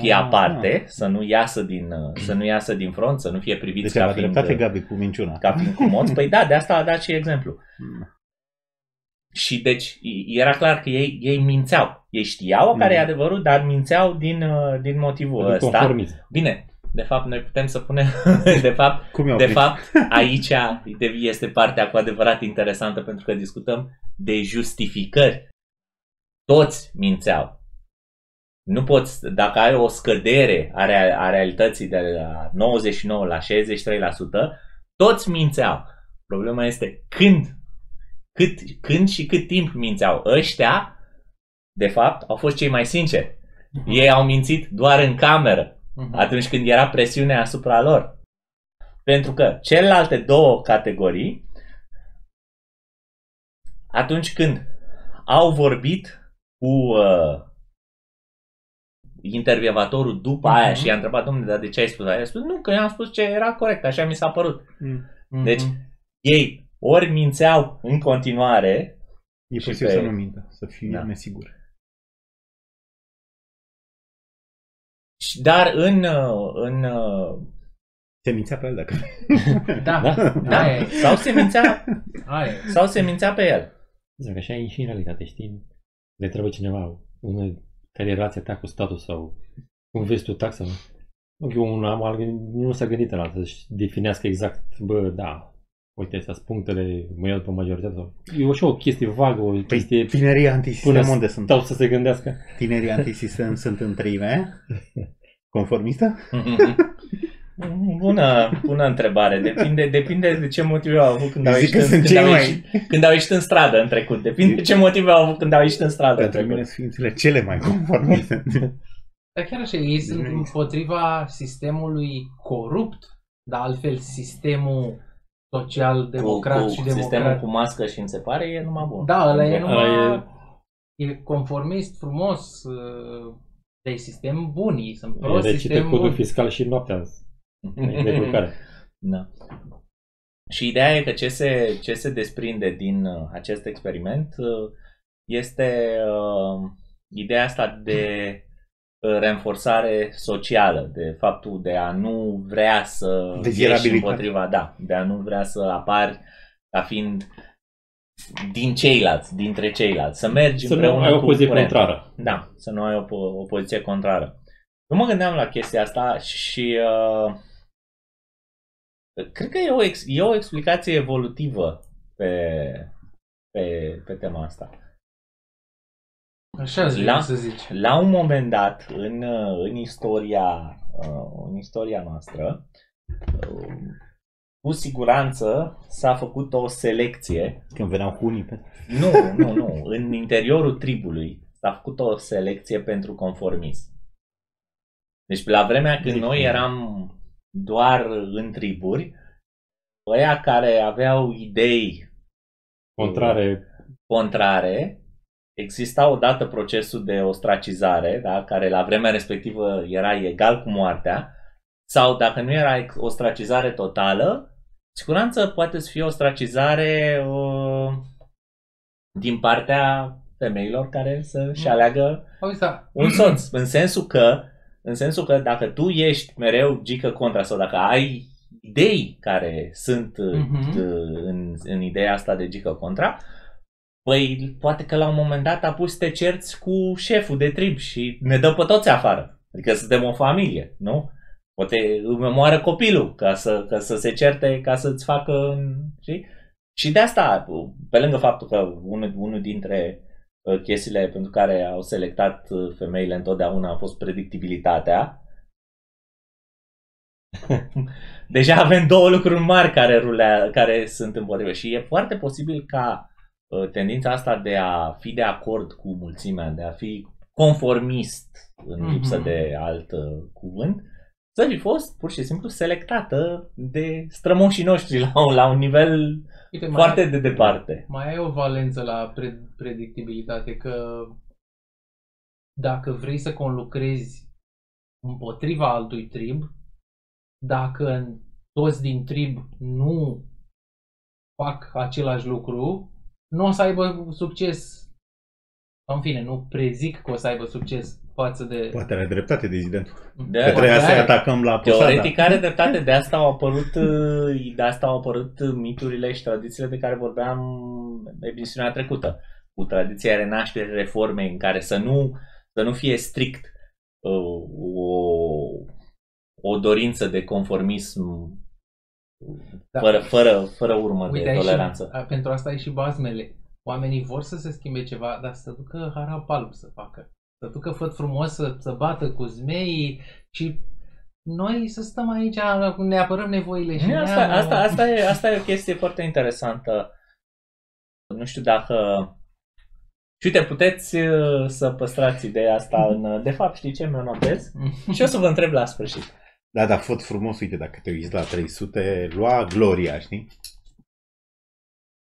fie ah, aparte, ah. să nu iasă din să nu iasă din front, să nu fie priviți deci ca fiind dreptate Gabi cu minciuna. Ca fiind cu moți. Păi da, de asta a dat și exemplu. Hmm. Și deci era clar că ei, ei mințeau. Ei știau care e hmm. adevărul, dar mințeau din, uh, din motivul ăsta. Bine, de fapt, noi putem să punem, de fapt, Cum de fapt, aici este partea cu adevărat interesantă pentru că discutăm de justificări. Toți mințeau. Nu poți, dacă ai o scădere a, rea, a realității de la 99 la 63%, toți mințeau. Problema este când, cât, când și cât timp mințeau. Ăștia, de fapt, au fost cei mai sinceri. Ei au mințit doar în cameră uh-huh. atunci când era presiunea asupra lor. Pentru că celelalte două categorii, atunci când au vorbit cu uh, intervievatorul după uh-huh. aia și i-a întrebat, domnule, dar de ce ai spus aia? A spus, nu, că i-am spus ce era corect, așa mi s-a părut. Uh-huh. Deci, ei ori mințeau în continuare, E posibil pe... să nu mintă, să fie da. nesigur. Dar în, în se mințea pe el dacă... da, da, da. Sau se mințea, sau se mințea pe el. Zic, așa e și în realitate, știi? Le trebuie cineva, un care e relația ta cu statul sau cum vezi tu taxa? Nu, un am nu s-a gândit la să-și definească exact, bă, da, uite, astea punctele, mă iau pe majoritate. Sau... E o, și o chestie vagă, o Păi chestie... tinerii antisistem unde sunt? Stau să se gândească. Tinerii antisistem sunt în treime? Conformistă? Bună, bună întrebare. Depinde, depinde de ce motive au avut când au, Zic ieșit că în, sunt când, cei au mai- ieșit, când au ieșit în stradă în trecut. Depinde de ce motive au avut când au ieșit în stradă în Pentru mine trecut. sunt ființele cele mai conformiste. Dar chiar așa, ei sunt Bine. împotriva sistemului corupt, dar altfel sistemul social-democrat cu, și cu sistemul democrat. cu mască și în separe e numai bun. Da, ăla e Ăla numai... E conformist, frumos, uh, de sistem bun, ei sunt E prost, recită sistem codul bun. fiscal și noaptea. E necurcare. Da. Și ideea e că ce se, ce se desprinde din uh, acest experiment uh, este uh, ideea asta de uh, reînforțare socială, de faptul de a nu vrea să ieși Dezirabilitate. împotriva, da, de a nu vrea să apari ca fiind din ceilalți, dintre ceilalți, să mergi Să nu împreună ai o cu poziție curentul. contrară. Da, să nu ai o, po- o poziție contrară. Eu mă gândeam la chestia asta și uh, cred că e o, ex, e o explicație evolutivă pe, pe, pe tema asta. Așa zic, La- să zici. La un moment dat, în, uh, în istoria, uh, în istoria noastră, uh, cu siguranță s-a făcut o selecție Când veneau hunii pe... Nu, nu, nu. În interiorul tribului s-a făcut o selecție pentru conformism. Deci la vremea când noi eram doar în triburi, ăia care aveau idei Contrare, contrare, exista odată procesul de ostracizare, da, care la vremea respectivă era egal cu moartea, sau dacă nu era ex- ostracizare totală, siguranță poate să fie ostracizare uh, din partea femeilor care să-și aleagă Auzi, da, un soț. În sensul că, în sensul că dacă tu ești mereu gică contra sau dacă ai idei care sunt Mhm. uh, în, în ideea asta de gică contra, păi poate că la un moment dat a pus să te cerți cu șeful de trib și ne dă pe toți afară. Adică suntem o familie, nu? Poate îmi omoară copilul ca să, ca să se certe, ca să-ți facă... Știi? Și de asta, pe lângă faptul că unul, unul dintre uh, chestiile pentru care au selectat uh, femeile întotdeauna a fost predictibilitatea. Deja avem două lucruri mari care, rulea, care sunt împotrivă și e foarte posibil ca uh, tendința asta de a fi de acord cu mulțimea, de a fi conformist în Mhm. lipsă de alt uh, cuvânt, să fi fost pur și simplu selectată de strămoșii noștri la, un- la un nivel uite, mai, foarte de departe. mai ai o valență la pre- predictibilitate, că dacă vrei să conlucrezi împotriva altui trib, dacă toți din trib nu fac același lucru, nu o să aibă succes. În fine, nu prezic că o să aibă succes față de... Poate are dreptate dezidentul. De, Că trebuia Poate să-i are. atacăm la posada. Teoretic are dreptate, de asta au apărut, uh, de asta au apărut miturile și tradițiile de care vorbeam emisiunea trecută. Cu tradiția renașterii reformei în care să nu, să nu fie strict uh, o, o dorință de conformism Da. fără, fără, fără urmă Uite, de ai toleranță. Și, a, pentru asta ai și bazmele. Oamenii vor să se schimbe ceva, dar să ducă harap alb să facă. Să ducă făt frumos, să, să bată cu zmeii și noi să stăm aici, ne apărăm nevoile și Nu, asta, ne-am- asta, asta, e, asta e o chestie foarte interesantă. Nu știu dacă... Și uite, puteți uh, să păstrați ideea asta în... uh, De fapt, știi ce mi-o notez? Și o să vă întreb la sfârșit. Da, dar fot frumos, uite, dacă te uiți la 300, lua Gloria, știi?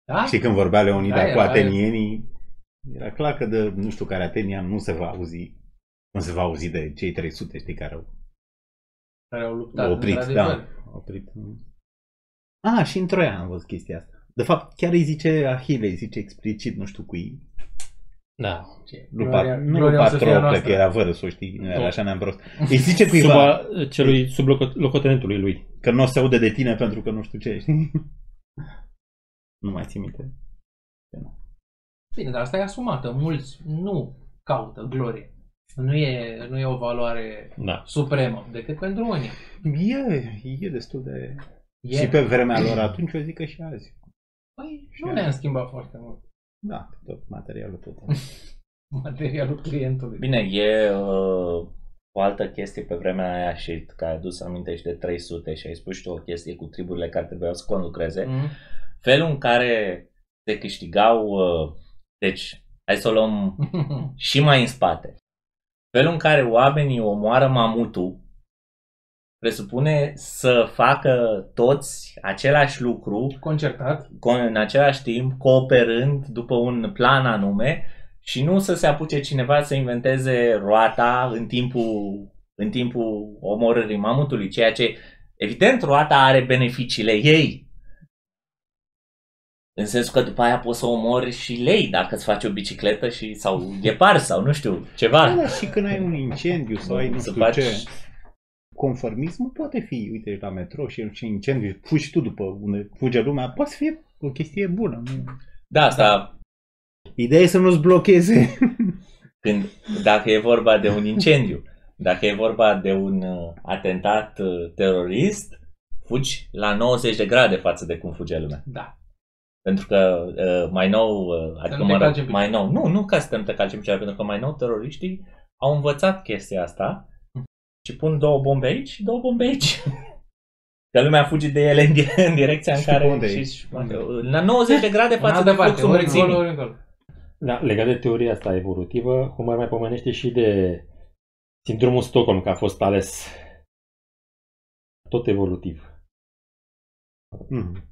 Da? Și când vorbea Leonida Da, cu era- atenienii, era clar că de nu știu care atenian nu se va auzi, nu se va auzi de cei 300, știi, care au Care au luptat, oprit, într-adevăr. da, oprit. A, și în Troia am văzut chestia asta. De fapt, chiar îi zice Ahile, îi zice explicit, nu știu cui. Da. Ce? Lupa, Gloria- nu Gloria o Lupa să fie a Trocle, noastră. că era vără, să o știi, nu era Nu. așa neam prost. Îi zice Sub, cuiva a, celui, sub loco- locotenentului lui. că nu o se aude de tine pentru că nu știu ce, știi? Nu mai țin minte. Bine, dar asta e asumată. Mulți nu caută glorie. Nu e, nu e o valoare Da. supremă, decât pentru unii. E, e destul de... E, Și pe vremea lor atunci, eu zic că și azi. Păi, Și nu azi. ne-am schimbat foarte mult Da, tot materialul tot. materialul clientului. Bine, e uh, o altă chestie pe vremea aia și că ai adus aminte și de 300 și ai spus și tu o chestie cu triburile care trebuiau să conlucreze. Mm. Felul în care se câștigau, uh, deci hai să o luăm și mai în spate. Felul în care oamenii omoară mamutul presupune să facă toți același lucru Concertat. co- în același timp, cooperând după un plan anume și nu să se apuce cineva să inventeze roata în timpul, în timpul omorârii mamutului, ceea ce, evident, roata are beneficiile ei. În sensul că după aia poți să omori și lei dacă îți faci o bicicletă și sau ghepar sau nu știu, ceva. Da, dar și când ai un incendiu sau ai nu Să știu faci- ce, conformismul poate fi, uite, la metro și și incendiu, fugi tu după unde fuge lumea, poate să fie o chestie bună. Nu? Da, asta Ideea e să nu-ți blocheze. când, dacă e vorba de un incendiu, dacă e vorba de un uh, atentat uh, terorist, fugi la 90 de grade față de cum fuge lumea. Da. Pentru că uh, mai nou, uh, adică nu te mă calci rog, în mai nou, nu, nu ca să te calci în picioare, pentru că mai nou teroriștii au învățat chestia asta și pun două bombe aici și două bombe aici. Că lumea fuge de ele în, di- în direcția în Și care... unde și, e? și, la 90 de grade În față altă de parte, fluxul ori încolo, mulțimii. ori încolo. Da, legat de teoria asta evolutivă, Homer mai pomenește și de sindromul Stockholm, că a fost ales tot evolutiv. Mm.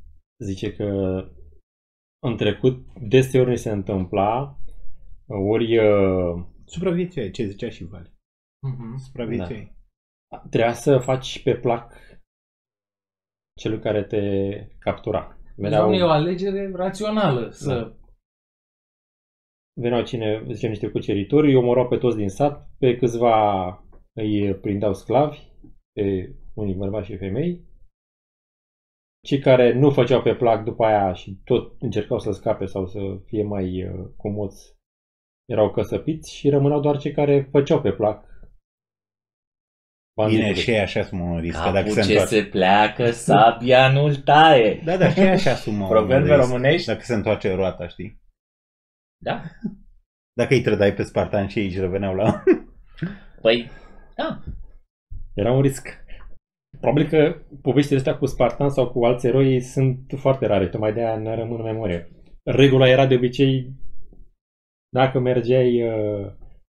Zice că în trecut deseori ni se întâmpla ori uh, Supraviețuie, ce zicea și Vale. Mhm. Supraviețuie. Trebuia să faci pe plac celui care te captura. Veneau... E o alegere rațională să... veneau cine, zicem, niște cuceritori, îi omorau pe toți din sat, pe câțiva îi prindeau sclavi, pe unii bărbați și femei. Cei care nu făceau pe plac după aia și tot încercau să scape sau să fie mai uh, comoți, erau căsăpiți și rămâneau doar cei care făceau pe plac. Bine, banditului. și ei așa asumă un risc, că dacă Capul se ce întoarce. se pleacă, sabia nu-l taie. Da, dar și ei așa asumă un Proverbe risc, românești? Dacă se întoarce roata, știi? Da? Dacă îi trădai pe spartan și ei își reveneau la... Păi, da. Era un risc. Probabil că poveștile astea cu Spartan sau cu alți eroi sunt foarte rare, tocmai de aia ne rămân în memorie. Regula era de obicei, dacă mergeai... Uh,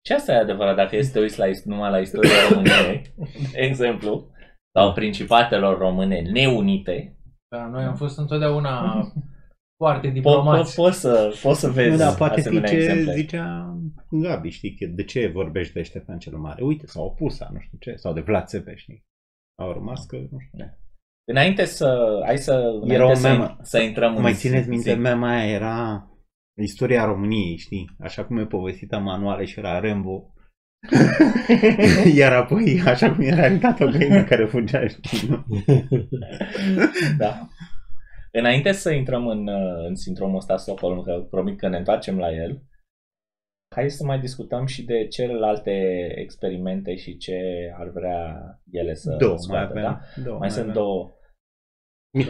Și asta e adevărat, dacă este te uiți la, numai la istoria României, de exemplu, sau principatelor române neunite, Da, noi am fost întotdeauna foarte po- po- diplomați. poți să, poți să vezi Nu, dar poate fi asemenea ce exemple. zicea Gabi, știi, că de ce vorbești de Ștefan cel Mare? Uite, s-au opus, nu știu ce, sau de Vlad Țepe, știi? Au rămas că, nu știu. Înainte să, hai să, înainte Era o să, memă. să intrăm în... Mai țineți minte, zi. mema aia era istoria României, știi? Așa cum e povestită în manuale și era Rambo. Iar apoi, așa cum era realitatea o găină care fugea, știi? nu? da. Înainte să intrăm în, uh, în sindromul ăsta Stockholm, că promit că ne întoarcem la el, hai să mai discutăm și de celelalte experimente și ce ar vrea ele să două, mai scoată, avem. da? Două, Mai sunt avem. două.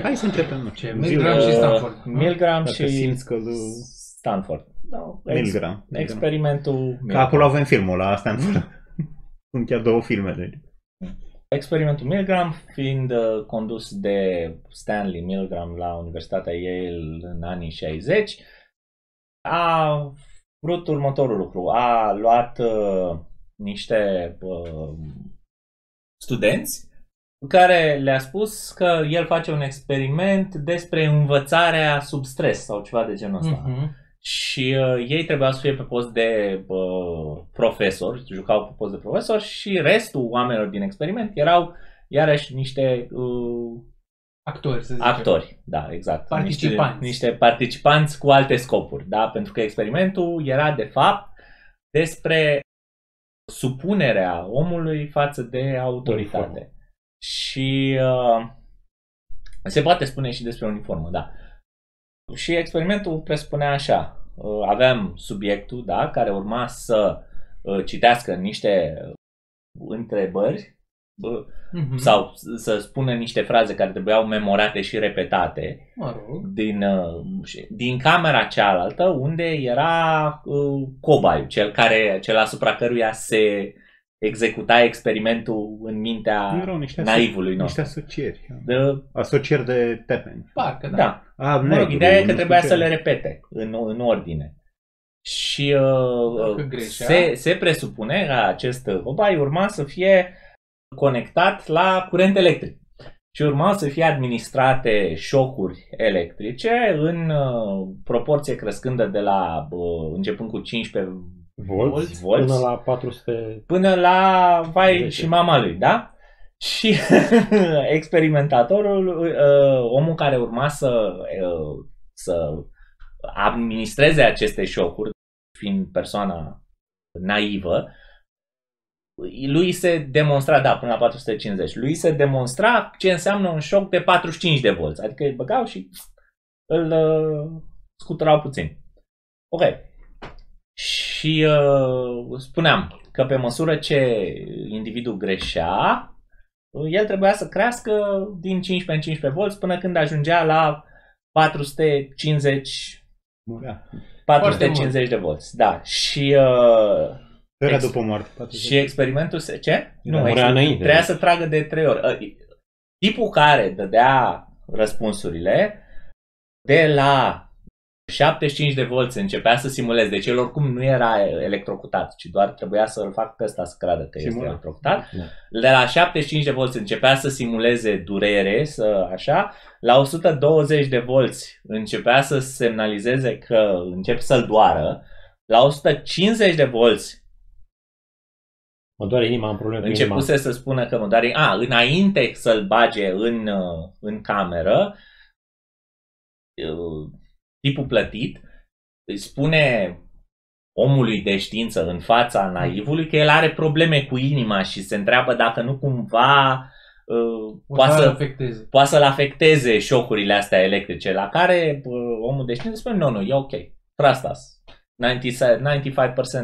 Hai să începem, nu Ce, știu. Milgram și Uh, Stanford. Milgram Dacă și simți că lu- Stanford. Da, ex- Milgram. Experimentul Că acolo avem filmul la Stanford. Sunt chiar două filme, deci. Experimentul Milgram fiind uh, condus de Stanley Milgram la Universitatea Yale în anii 60, a vrut următorul lucru. A luat uh, niște uh, studenți care le-a spus că el face un experiment despre învățarea sub stres sau ceva de genul ăsta. Mhm. Și uh, ei trebuiau să fie pe post de uh, profesor, jucau pe post de profesor și restul oamenilor din experiment erau iarăși niște uh, Actori, să zicem. actori. Da, exact. Participanți. Niște, niște participanți cu alte scopuri, da? Pentru că experimentul era de fapt despre supunerea omului față de autoritate. Uniformă. Și uh, se poate spune și despre uniformă, da. Și experimentul presupunea așa. uh, Aveam subiectul, da, care urma să uh, citească niște întrebări Mhm. sau să spună niște fraze care trebuiau memorate și repetate Mă rog. din, uh, și- din camera cealaltă unde era uh, cobaiul, cel, care, cel asupra căruia se executa experimentul în mintea Erau niște, naivului niște nostru. asocieri. De, Asocieri de termeni. Parcă, da. da. A, Mă rog, negru, ideea e că nu trebuia știu să ce. le repete în, în ordine. Și uh, Dacă uh, greșea- se, se presupune că acest cobai urma să fie conectat la curent electric. Și urmau să fie administrate șocuri electrice în uh, proporție crescândă de la, uh, începând cu 15 Volți, volți. până la 400... până la vai Zece. și mama lui, da? Și experimentatorul, uh, omul care urma să, uh, să administreze aceste șocuri, fiind persoana naivă, lui se demonstra, da, până la 450, lui se demonstra ce înseamnă un șoc de 45 de volți, adică îi băgau și îl uh, scuturau puțin. Ok. Și uh, spuneam că pe măsură ce individul greșea, el trebuia să crească din 15 în 15 volți până când ajungea la 450 Murea. 450 de volți. Da. Și uh, Era Ex- după moarte. 40. și experimentul se... Ce? Era Nu, murea înainte. trebuia să tragă de trei ori. Uh, Tipul care dădea răspunsurile de la 75 de volți începea să simuleze. Deci el oricum nu era electrocutat, ci doar trebuia să-l fac pe ăsta să creadă că este Simula. electrocutat. Da. De la 75 de volți începea să simuleze durere, să așa. La 120 de volți începea să semnalizeze că încep să-l doară. La 150 de volți Mă doare inima, am probleme cu inima. începuse să spună că mă doare. A, înainte să-l bage în, uh, în cameră, uh, tipul plătit îi spune omului de știință în fața naivului că el are probleme cu inima și se întreabă dacă nu cumva uh, O poate, să să, afecteze. poate să-l afecteze șocurile astea electrice, la care uh, omul de știință spune, nu, nu, e ok, trust us. 90, 95%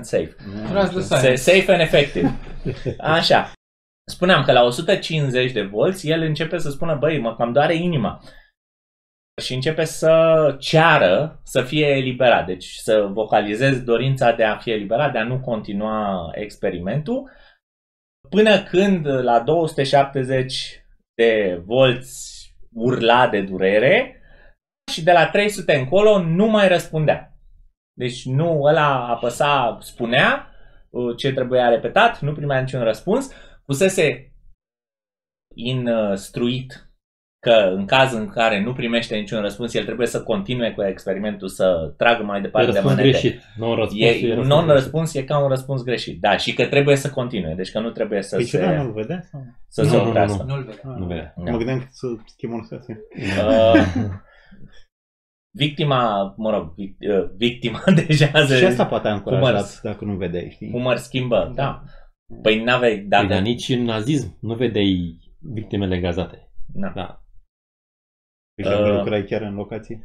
safe. Trust the Se- science. Safe and effective. Așa. Spuneam că la 150 de volți el începe să spună, băi, mă cam doare inima. Și începe să ceară să fie eliberat. Deci să vocalizeze dorința de a fi eliberat, de a nu continua experimentul. Până când la 270 de volți urla de durere și de la 300 încolo nu mai răspundea. Deci nu ăla apăsa, spunea uh, ce trebuia repetat, nu primea niciun răspuns, fusese instruit că în caz în care nu primește niciun răspuns, el trebuie să continue cu experimentul, să tragă mai E departe de răspuns manete. greșit. Nu răspuns, E, un non-răspuns e ca un răspuns greșit. Da, și că trebuie să continue. Deci că nu trebuie să Păi se, ce, da, nu-l vedea? Sau? să Nu, se nu, nu, oprească. Nu-l vedea. Ah, Nu vedea. Da. Mă gândeam că să schimbăm o situație. Uh, victima, mă rog, vic- uh, victima deja Și se, asta poate a încurajat Humor. dacă nu vedeai, știi? umăr schimbă. Da. Păi n-aveai, Păi, dacă... dar nici în nazism nu vedeai victimele gazate. Na. Da. Deci dacă Uh. lucrai chiar în locație.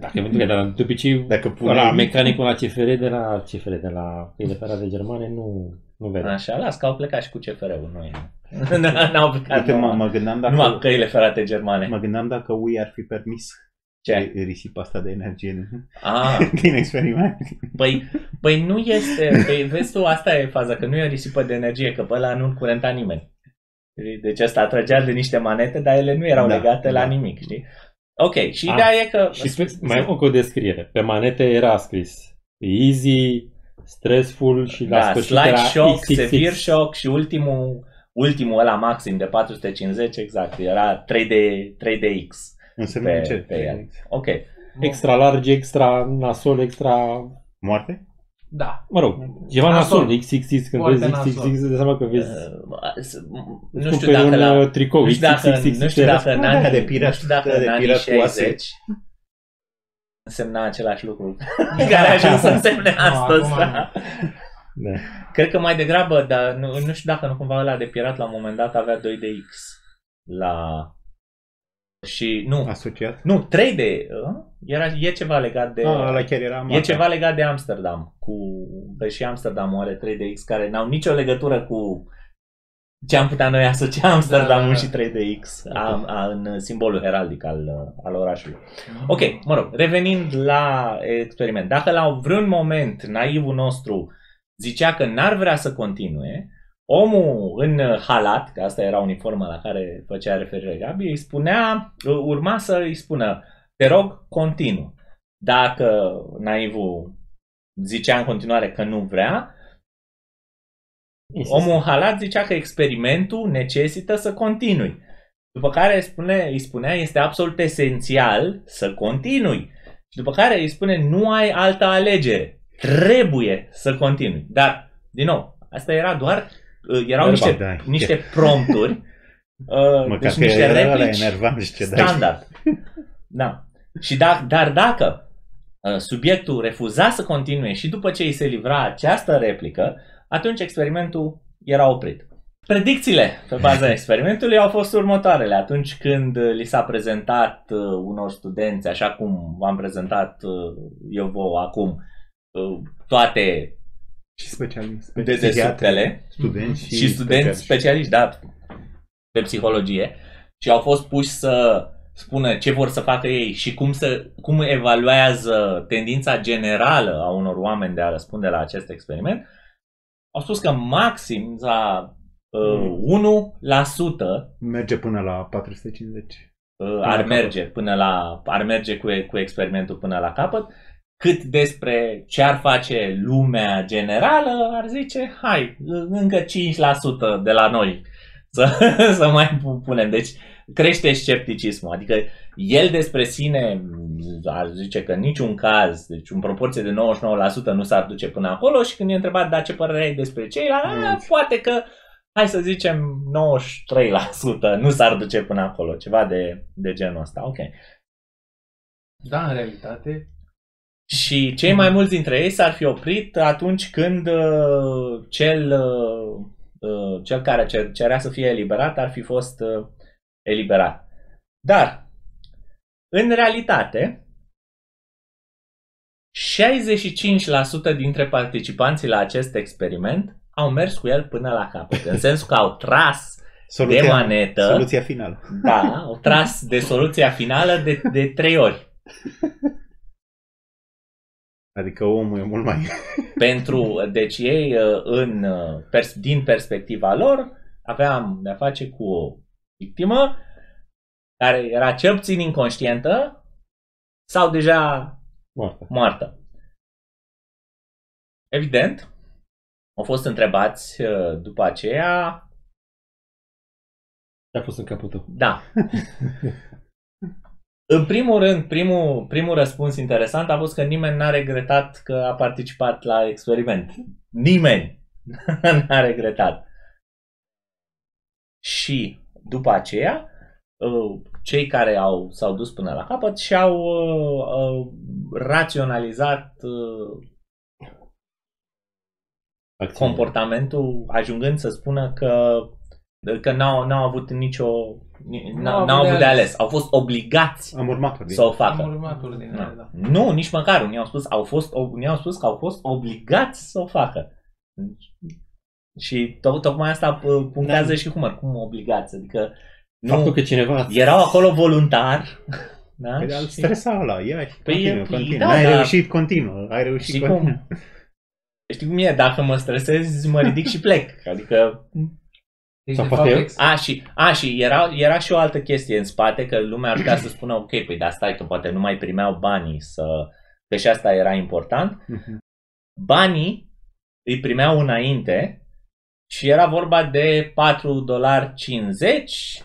Dacă pentru că dar de obicei Dacă la puneai... mecanicul la CFR de la CFR de la căile ferate germane nu, nu vede. Așa, las că au plecat și cu CFR-ul, noi. N-au plecat Uite, mă, numai, mă gândeam dacă... numai căile ferate germane. Mă gândeam dacă UI ar fi permis Ce? risipa asta de energie din- Ah, din experiment. păi, păi nu este, păi vezi tu, asta e faza, că nu e o risipă de energie, că pe ăla nu curenta nimeni. Deci ăsta atragea de niște manete, dar ele nu erau Da, legate la da. nimic, știi? Ok, și Ah, ideea e că... Și pe, mai am o descriere. Pe manete era scris easy, stressful și la da, sfârșit slide era shock, XXX. severe shock și ultimul, ultimul ăla maxim de 450, exact, era 3D, 3DX Înseamnă pe, ce? pe el. Ok. Extra large, extra nasol, extra... Moarte? Da. Mă rog, ceva Nasol. nasol, XXX, când Foarte vezi nasol. XXX, îți dai seama că vezi... Uh, s- nu îți știu cumperi dacă un la... uh, tricou Nu știu dacă, XXX, nu știu dacă în Da, anii, de pirat- nu știu dacă de în anii pirat cu oase. 60 însemna același lucru care a ajuns să însemne astăzi. acum da. Da. Cred că mai degrabă, dar nu, nu știu dacă nu cumva ăla de pirat la un moment dat avea 2DX la Și nu, Asociat? nu 3D, uh, era, e ceva legat de... Ah, ăla chiar era E mare. ceva legat de Amsterdam, cu că și Amsterdam are 3DX care n-au nicio legătură cu ce am putea noi asocia Amsterdamul da. și 3DX a, a, în simbolul heraldic al, al orașului. Ok, mă rog, revenind la experiment. Dacă la vreun moment naivul nostru zicea că n-ar vrea să continue, omul în halat, că asta era uniforma la care făcea referire Gabi, îi spunea, urma să îi spună, te rog, continu. Dacă naivul zicea în continuare că nu vrea, Insist. omul în halat zicea că experimentul necesită să continui. După care spune, îi spunea, este absolut esențial să continui. Și după care îi spune, nu ai altă alegere. Trebuie să continui. Dar, din nou, asta era doar, uh, erau Verbal, niște, da. niște prompturi, uh, Măcar deci că niște era ăla replici enervant și ce dai. standard. Da. Și da, dar dacă uh, subiectul refuza să continue și după ce îi se livra această replică, atunci experimentul era oprit. Predicțiile pe baza experimentului au fost următoarele. Atunci când uh, li s-a prezentat uh, unor studenți, așa cum v-am prezentat uh, eu vouă acum, uh, toate Și specialiști. dedesubtele, Studenți și, și studenți specialiști, da, pe psihologie și au fost puși să spună ce vor să facă ei și cum, să, cum evaluează tendința generală a unor oameni de a răspunde la acest experiment, au spus că maxim la uh, 1% Merge până la 450. uh, la ar capăt. merge până la ar merge cu, cu experimentul până la capăt, cât despre ce ar face lumea generală, ar zice, hai, încă 5% de la noi să, să mai punem. Deci crește scepticismul. Adică el despre sine ar zice că în niciun caz, deci în proporție de 99% nu s-ar duce până acolo și când e întrebat, dar ce părere ai despre ceilalți, Mm. "A, poate că hai să zicem 93% nu s-ar duce până acolo, ceva de, de genul ăsta. Ok. Da, în realitate, Și cei mai mulți dintre ei s-ar fi oprit atunci când uh, cel, uh, uh, cel care cer, cerea să fie eliberat ar fi fost uh, eliberat. Dar, în realitate, 65% dintre participanții la acest experiment au mers cu el până la capăt, în sensul că au tras de manetă, Soluția finală. da, au tras de soluția finală de, de trei ori. Adică omul e mult mai... Pentru, deci ei, uh, în, uh, pers- din perspectiva lor, aveam de-a face cu o victimă care era cel puțin inconștientă sau deja Moartă. moartă. Evident, au fost întrebați uh, după aceea, Ce a fost în capul tău? da. În primul rând, primul, primul răspuns interesant a fost că nimeni n-a regretat că a participat la experiment. Nimeni n-a regretat. Și după aceea, uh, cei care au, s-au dus până la capăt și-au uh, uh, raționalizat uh, Acțiune. comportamentul ajungând să spună că că n-au, n-au avut nicio n-au, N-au n-au avut avut de de ales. ales. Au fost obligați Am urmat ordine. să o am facă. urmat ordinea, Da. da. Nu, nici măcar. Unii au spus, au fost, unii au spus că au fost obligați să o facă. Și to- tocmai asta uh, punctează Da. și cum, cum obligați. Adică Faptul nu, că cineva erau acolo voluntar. Da? Păi, dar îl Și- stresa ăla, ia și Păi e- continuă, păi, continuă. da, Ai da. reușit, continuă. Ai reușit, Știi continuă. cum? Știi cum e? Dacă mă stresez, mă ridic și plec. Adică Deci, Sau de poate fapt, eu? ex- A, și, a, și era, era și o altă chestie în spate, că lumea ar putea să spună, ok, păi dar stai că poate nu mai primeau banii să... Că și asta era important. Mhm. Banii îi primeau înainte și era vorba de 4 dolari 50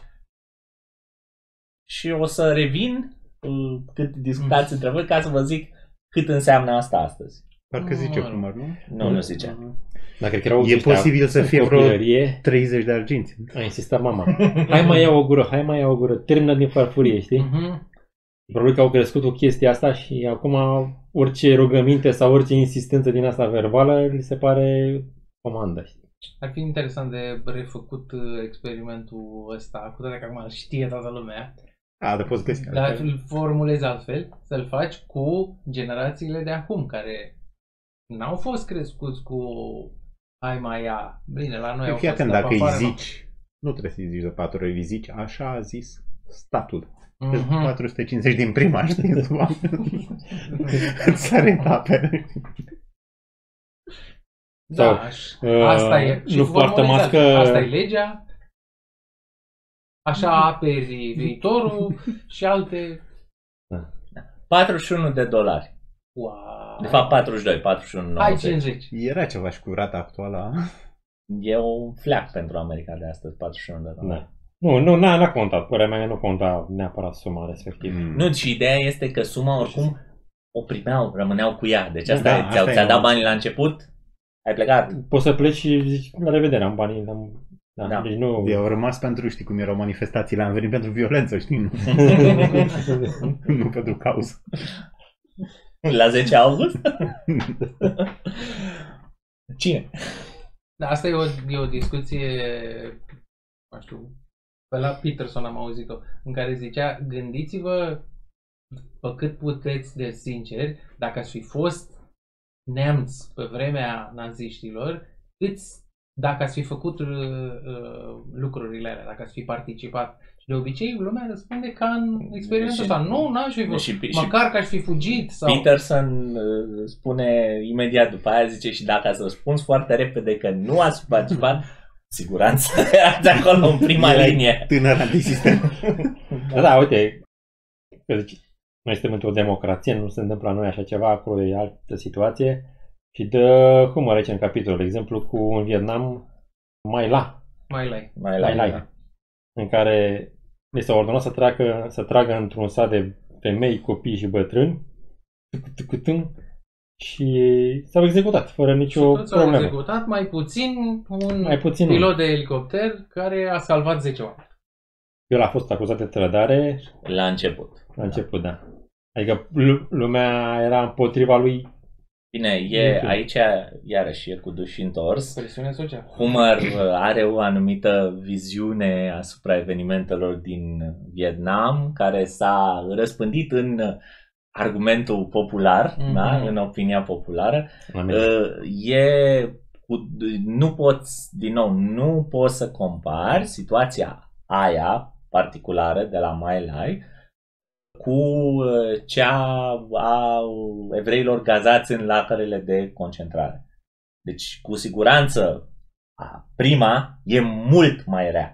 și o să revin uh, cât discutați între voi ca să vă zic cât înseamnă asta astăzi. Parcă zice Mă rog. Cumăr, nu? Nu, nu zice. Dar cred că erau E ăștia posibil să în fie vreo copilărie, 30 de arginți. a insistat mama. Hai mai ia o gură, hai mai ia o gură, termină din farfurie, știi? Mhm. Probabil că au crescut cu chestia asta și acum orice rugăminte sau orice insistență din asta verbală li se pare comandă. știi? Ar fi interesant de refăcut uh, experimentul ăsta, cu toate că acum știe toată lumea. A, de poți găsi. Dar îl formulezi altfel, să-l faci cu generațiile de acum, care n-au fost crescuți cu hai mai ia. Bine, la noi Păi au fii fost atent, pe dacă îi afară, zici, nu trebuie să-i zici de patru ori, îi zici, așa a zis statul. nu. Mm-hmm. Mhm. 450 din prima, știi? Îți sare în tapere. Da, Sau, aș- uh, asta e. nu poartă formulezi mască- altfel. Asta e legea. Așa aperi viitorul și alte... 41 de dolari. Wow. De fapt 42, 41, Hai 90. 50. Era ceva și cu rata actuală. E o fleac pentru America de astăzi, 41 de dolari. Da. Nu, nu, n-a, n-a contat. Părerea mea nu conta neapărat suma respectivă. Mm. Nu, și ideea este că suma oricum o primeau, rămâneau cu ea. Deci asta Da, e, asta ți-au, e ți-a dat un- banii la început, ai plecat. Poți să pleci și zici, la revedere, am banii. Am... Da, Da. Deci nu... Eu au rămas pentru, știi cum erau manifestațiile, am venit pentru violență, știi? Nu, nu pentru cauză. La 10 august? Cine? Da, asta e o, e o discuție, nu știu, pe la Peterson am auzit-o, în care zicea, gândiți-vă pe cât puteți de sinceri, dacă ați fi fost neamți pe vremea naziștilor, câți, dacă ați fi făcut uh, uh, lucrurile alea, dacă ați fi participat. Și de obicei lumea răspunde ca în experiența Și- asta. Nu, n-aș fi făcut. și, și Măcar că aș fi fugit sau... Peterson uh, spune imediat după aia, zice și dacă ați răspuns foarte repede că nu ați participat, siguranță erați acolo în prima Erai linie. Tânăr antisistem. Da, da, uite, că zici, noi suntem într-o democrație, nu se întâmplă la noi așa ceva, acolo e altă situație. Și dă humor aici în capitol, de exemplu, cu în Vietnam, Mai La, Mai lai. Mai Mai la La, în care li s-a ordonat să tragă, să tragă într-un sat de femei, copii și bătrâni, tuc, tuc, tuc, și s-au executat, fără nicio și toți au problemă. executat, mai puțin un Mai puțin pilot de elicopter care a salvat 10 oameni. El a fost acuzat de trădare La început. la început, da. Adică lu- lumea era împotriva lui Bine, e Ok. aici, iarăși, e cu duș și întors. Presiune socială. Humor uh, are o anumită viziune asupra evenimentelor din Vietnam, care s-a răspândit în argumentul popular, Mhm. da? în opinia populară. în America. Uh, E cu, nu poți, din nou, nu poți să compari situația aia particulară de la My Lai cu uh, cea a evreilor gazați în lacărele de concentrare. Deci, cu siguranță, a prima e mult mai rea.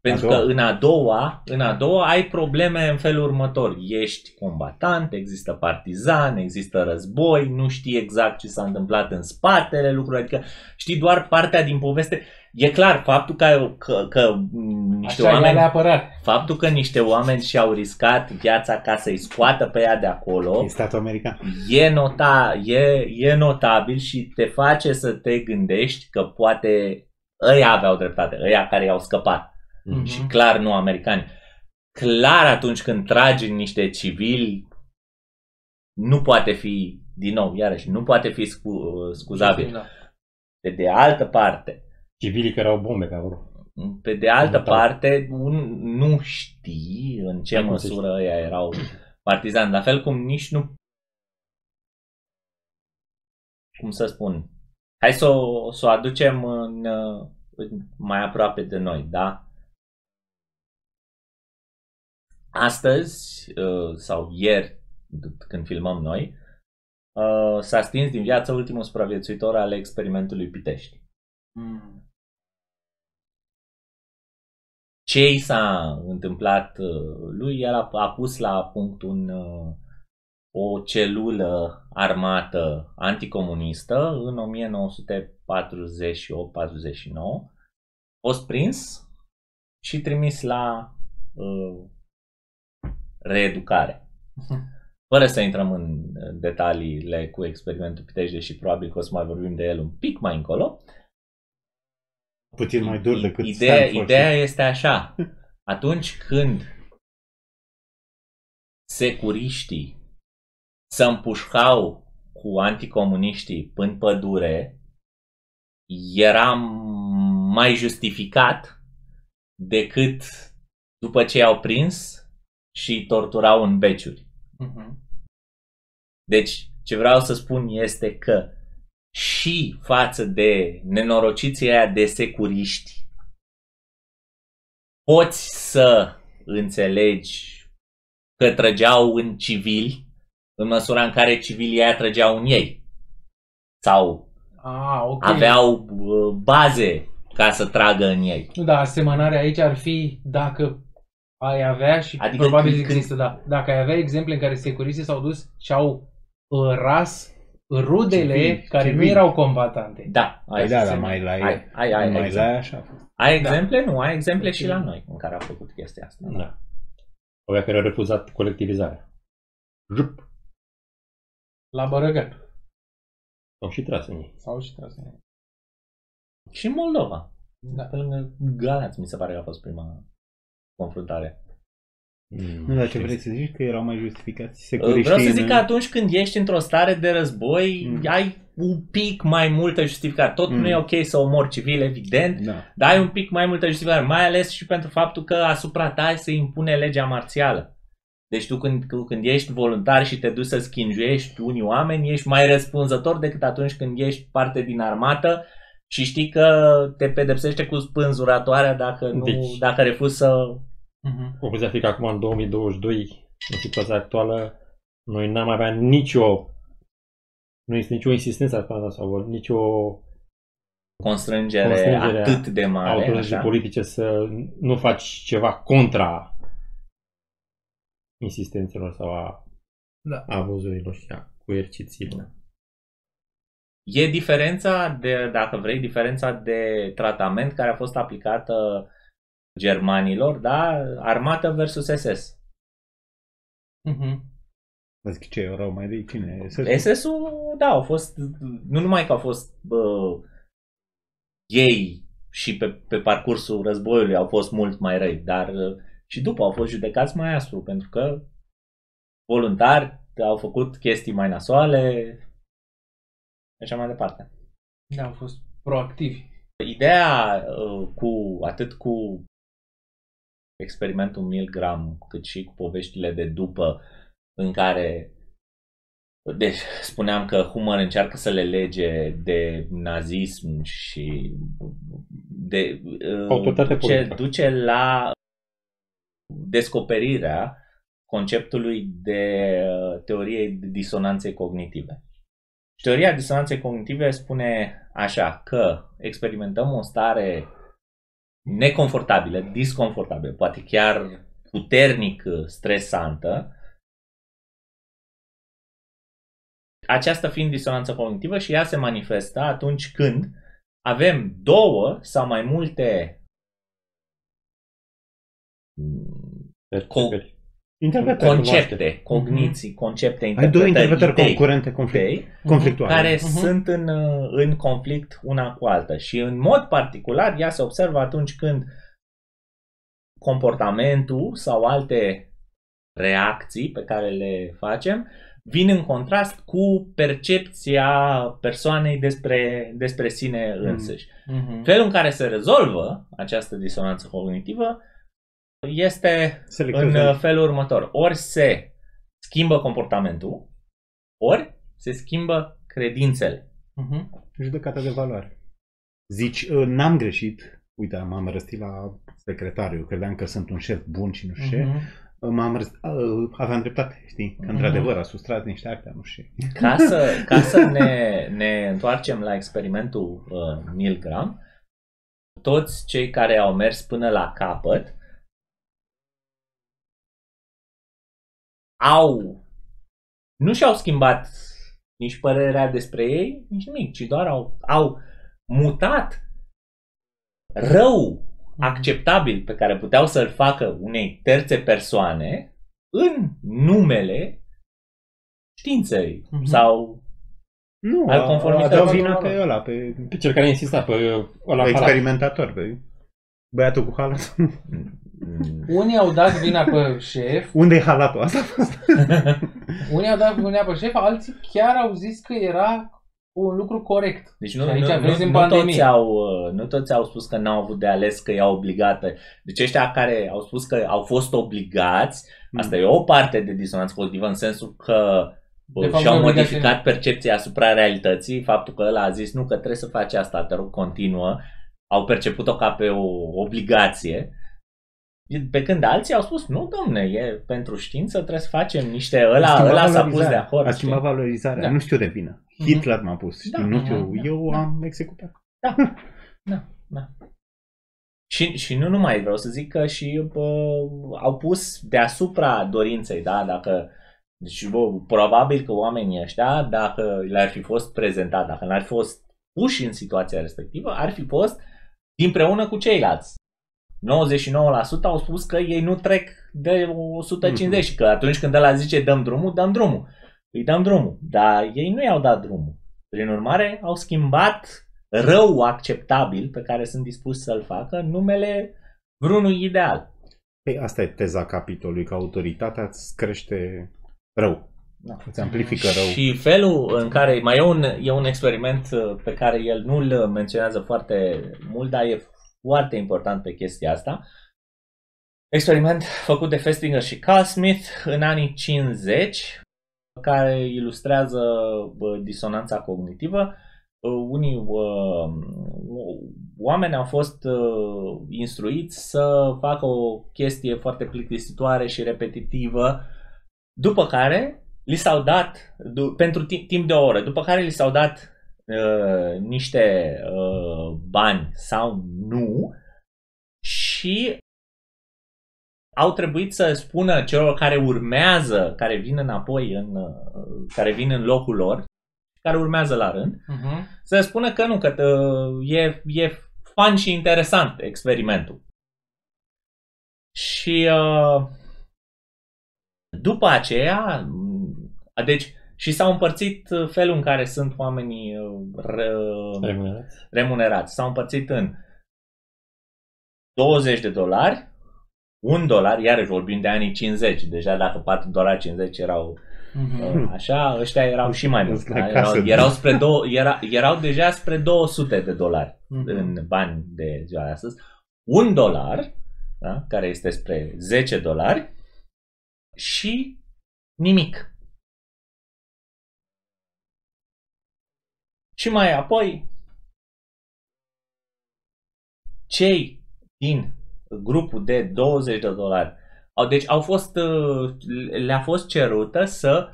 Pentru A că doua. în a doua, în a doua ai probleme în felul următor. Ești combatant, există partizan, există război, nu știi exact ce s-a întâmplat în spatele lucrurilor, adică știi doar partea din poveste. E clar, faptul că, că, că m, niște Așa oameni le-a apărat. Faptul că niște oameni și-au riscat viața ca să-i scoată pe ea de acolo E statul american. e, nota, e, e notabil și te face să te gândești că poate ăia aveau dreptate, ăia care i-au scăpat Mhm. și clar nu americani. Clar atunci când tragi în niște civili nu poate fi, din nou, iarăși, nu poate fi scu, scuzabil. Da. Pe de altă parte, Civilii care au bombe pe acolo. Pe de altă Da. parte, un, nu știi în ce Cum să măsură ăia erau partizani. La fel cum nici nu... Cum să spun? Hai să o, să o aducem în, uh, în, mai aproape de noi, da? Astăzi, uh, sau ieri, când filmăm noi, uh, s-a stins din viață ultimul supraviețuitor al experimentului Pitești. Mm. ce i s-a întâmplat uh, lui, el a, a pus la punct un, uh, o celulă armată anticomunistă în 1948-49. A fost prins și trimis la uh, reeducare. Fără să intrăm în detaliile cu experimentul Pitești, deși probabil că o să mai vorbim de el un pic mai încolo, Puțin mai dur decât ideea, Stanford. ideea este așa. Atunci când securiștii se împușcau cu anticomuniștii în pădure, era mai justificat decât după ce i-au prins și torturau în beciuri. Mhm. Deci, ce vreau să spun este că și față de nenorociții aia de securiști, poți să înțelegi că trăgeau în civili în măsura în care civilii aia trăgeau în ei. Sau Ah, ok. aveau uh, baze ca să tragă în ei. Nu, da, asemănarea aici ar fi dacă ai avea și Adică adică probabil când- există, da. Dacă ai avea exemple în care securiștii s-au dus și au uh, ras rudele Civili, care nu civili. erau combatante. Da, Păi ai, da, ai, dar mai la ai, ai, ai, mai exemple. la așa a fost. ai exemple? Nu, ai exemple și la Ok. noi în care a făcut chestia asta. Da. Avea care au refuzat colectivizarea. Jup. La Bărăgăt. Au și tras în ei. Sau și trase. Și în Moldova. Da. Pe lângă Galați, mi se pare că a fost prima confruntare. Mm, Nu, dar ce știu. vrei să zici? Că erau mai justificați Uh, securiștii Vreau să în- zic că atunci când ești într-o stare de război, Mm. ai un pic mai multă justificare. Tot Mm. nu e ok să omori civil, evident, Da. dar ai un pic mai multă justificare, mai ales și pentru faptul că asupra ta se impune legea marțială. Deci tu când, tu când ești voluntar și te duci să schinjuiești unii oameni, ești mai răspunzător decât atunci când ești parte din armată și știi că te pedepsește cu spânzuratoarea dacă, nu, Deci- dacă refuzi să... Mhm. Concluzia ar fi că acum în 2022, în situația actuală, noi n-am avea nicio nu este nicio insistență asta sau nicio Constrângere, Constrângere atât de mare. autorități așa. politice să nu faci ceva contra insistențelor sau a Da. abuzurilor și a coercițiilor. E diferența de, dacă vrei, diferența de tratament care a fost aplicată germanilor, da? Armată versus SS. Mhm. Vă zic ce erau mai de cine? SS-ul, da, au fost, nu numai că au fost bă, ei și pe, pe parcursul războiului au fost mult mai răi, dar uh, și după au fost judecați mai aspru, pentru că voluntari au făcut chestii mai nasoale și așa mai departe. Da, au fost proactivi. Ideea uh, cu atât cu experimentul Milgram, cât și cu poveștile de după în care deci, spuneam că Humor încearcă să le lege de nazism și de uh, Autoritate duce, politică. duce la descoperirea conceptului de uh, teoriei disonanței cognitive. Și teoria disonanței cognitive spune așa că experimentăm o stare neconfortabilă, disconfortabilă, poate chiar puternic stresantă, aceasta fiind disonanță cognitivă și ea se manifestă atunci când avem două sau mai multe Perceperi. Interpretări. concepte, cogniții, concepte, Ai două interpretări idei, concurente, conflict, idei, conflictuale. care Mhm. sunt în, uh, în conflict una cu alta. Și în mod particular, ea se observă atunci când comportamentul sau alte reacții pe care le facem vin în contrast cu percepția persoanei despre, despre sine însăși. Mhm. Felul în care se rezolvă această disonanță cognitivă este în Selectează. uh, felul următor. Ori se schimbă comportamentul, ori se schimbă credințele. Mhm. Judecata de valoare. Zici, "Uh, n-am greșit. Uite, m-am răstit la secretariu. Credeam că sunt un șef bun și nu știu ce. Mhm. M-am răstit, uh, aveam dreptate, știi? Că Mhm. într-adevăr a sustrat niște acte, nu știu. Ca să, ca să ne, ne întoarcem la experimentul uh, Milgram, toți cei care au mers până la capăt au nu și-au schimbat nici părerea despre ei, nici nimic, ci doar au, au mutat rău acceptabil pe care puteau să-l facă unei terțe persoane în numele științei Mhm. sau Nu, Al a, conformității. a dat vina pe ăla, pe, Pe cel care insista pe ăla pe halat. experimentator, pe băiatul cu halat. Unii au dat vina pe șef, Unde e halatul? Asta a fost. unii au dat vina pe șef, alții chiar au zis că era un lucru corect. Deci nu, Și aici nu, vezi nu, în nu, pandemie. toți au, uh, nu toți au spus că n-au avut de ales, că i-au obligată. Deci ăștia care au spus că au fost obligați, Mm. asta e o parte de disonanță cognitivă în sensul că De uh, fapt, și-au nu e obligație. modificat percepția asupra realității, faptul că ăla a zis nu că trebuie să faci asta, te rog, continuă, au perceput-o ca pe o obligație. Pe când alții au spus, nu domne, e pentru știință, trebuie să facem niște... A Ăla, schimbat ăla s-a pus de valorizarea. acord. A știi? schimbat valorizarea. Da. Nu știu de vină. Mhm. Hitler m-a pus. Știi? Da, nu da, știu. da, Eu da. am executat. Da, da. Și, și nu numai, vreau să zic că și bă, au pus deasupra dorinței, da, dacă deci, bă, probabil că oamenii ăștia, dacă le-ar fi fost prezentat, dacă le-ar fi fost puși în situația respectivă, ar fi fost împreună cu ceilalți. 99% au spus că ei nu trec de 150 Mhm. și că atunci când ăla zice dăm drumul, dăm drumul. Îi dăm drumul. Dar ei nu i-au dat drumul. Prin urmare, au schimbat rău acceptabil pe care sunt dispuși să-l facă în numele vreunui ideal. Păi asta e teza capitolului, că autoritatea îți crește rău. Da. Îți amplifică rău. Și felul în care mai e un, e un experiment uh, pe care el nu-l menționează foarte mult, dar e foarte important pe chestia asta. Experiment făcut de Festinger și Carl Smith în anii 50, care ilustrează bă, disonanța cognitivă. Uh, Unii uh, oameni au fost uh, instruiți să facă o chestie foarte plictisitoare și repetitivă, după care li s-au dat, du- pentru timp, timp de o oră, după care li s-au dat uh, niște uh, bani sau nu și au trebuit să spună celor care urmează, care vin înapoi, în, uh, care vin în locul lor, care urmează la rând, Uh-huh. să spună că nu, că uh, e, e fun și interesant experimentul. Și uh, după aceea, m, deci, și s-au împărțit uh, felul în care sunt oamenii uh, ră- Remunerați. remunerați. S-au împărțit în 20 de dolari, 1 dolar, iarăși vorbim de anii 50, deja dacă 4 dolari 50 erau Uh-huh. uh, așa, ăștia erau și mai mulți. La Da? casă. Erau, erau, spre două, era, erau deja spre 200 de dolari Mhm. în bani de ziua de astăzi. Un dolar, da? care este spre 10 dolari și nimic. Și mai apoi, cei din grupul de 20 de dolari au, deci au fost, uh, le-a fost cerută să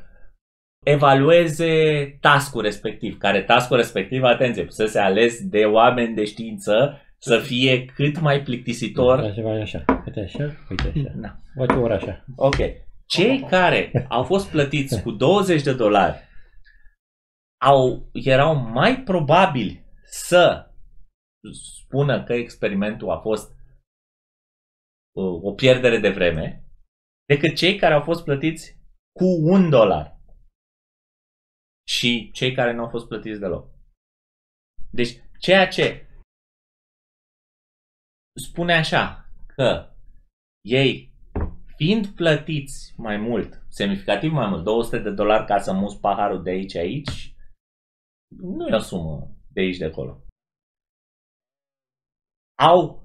evalueze task-ul respectiv, care task-ul respectiv, atenție, să se ales de oameni de știință, să fie cât mai plictisitor. Da, ceva așa. Uite așa, uite așa. Da. Face o oră așa. Ok. Cei care au fost plătiți cu 20 de dolari au, erau mai probabili să spună că experimentul a fost uh, o pierdere de vreme decât cei care au fost plătiți cu un dolar și cei care nu au fost plătiți deloc. Deci, ceea ce spune așa că ei fiind plătiți mai mult, semnificativ mai mult, 200 de dolari ca să mus paharul de aici aici, nu e o sumă de aici de acolo. Au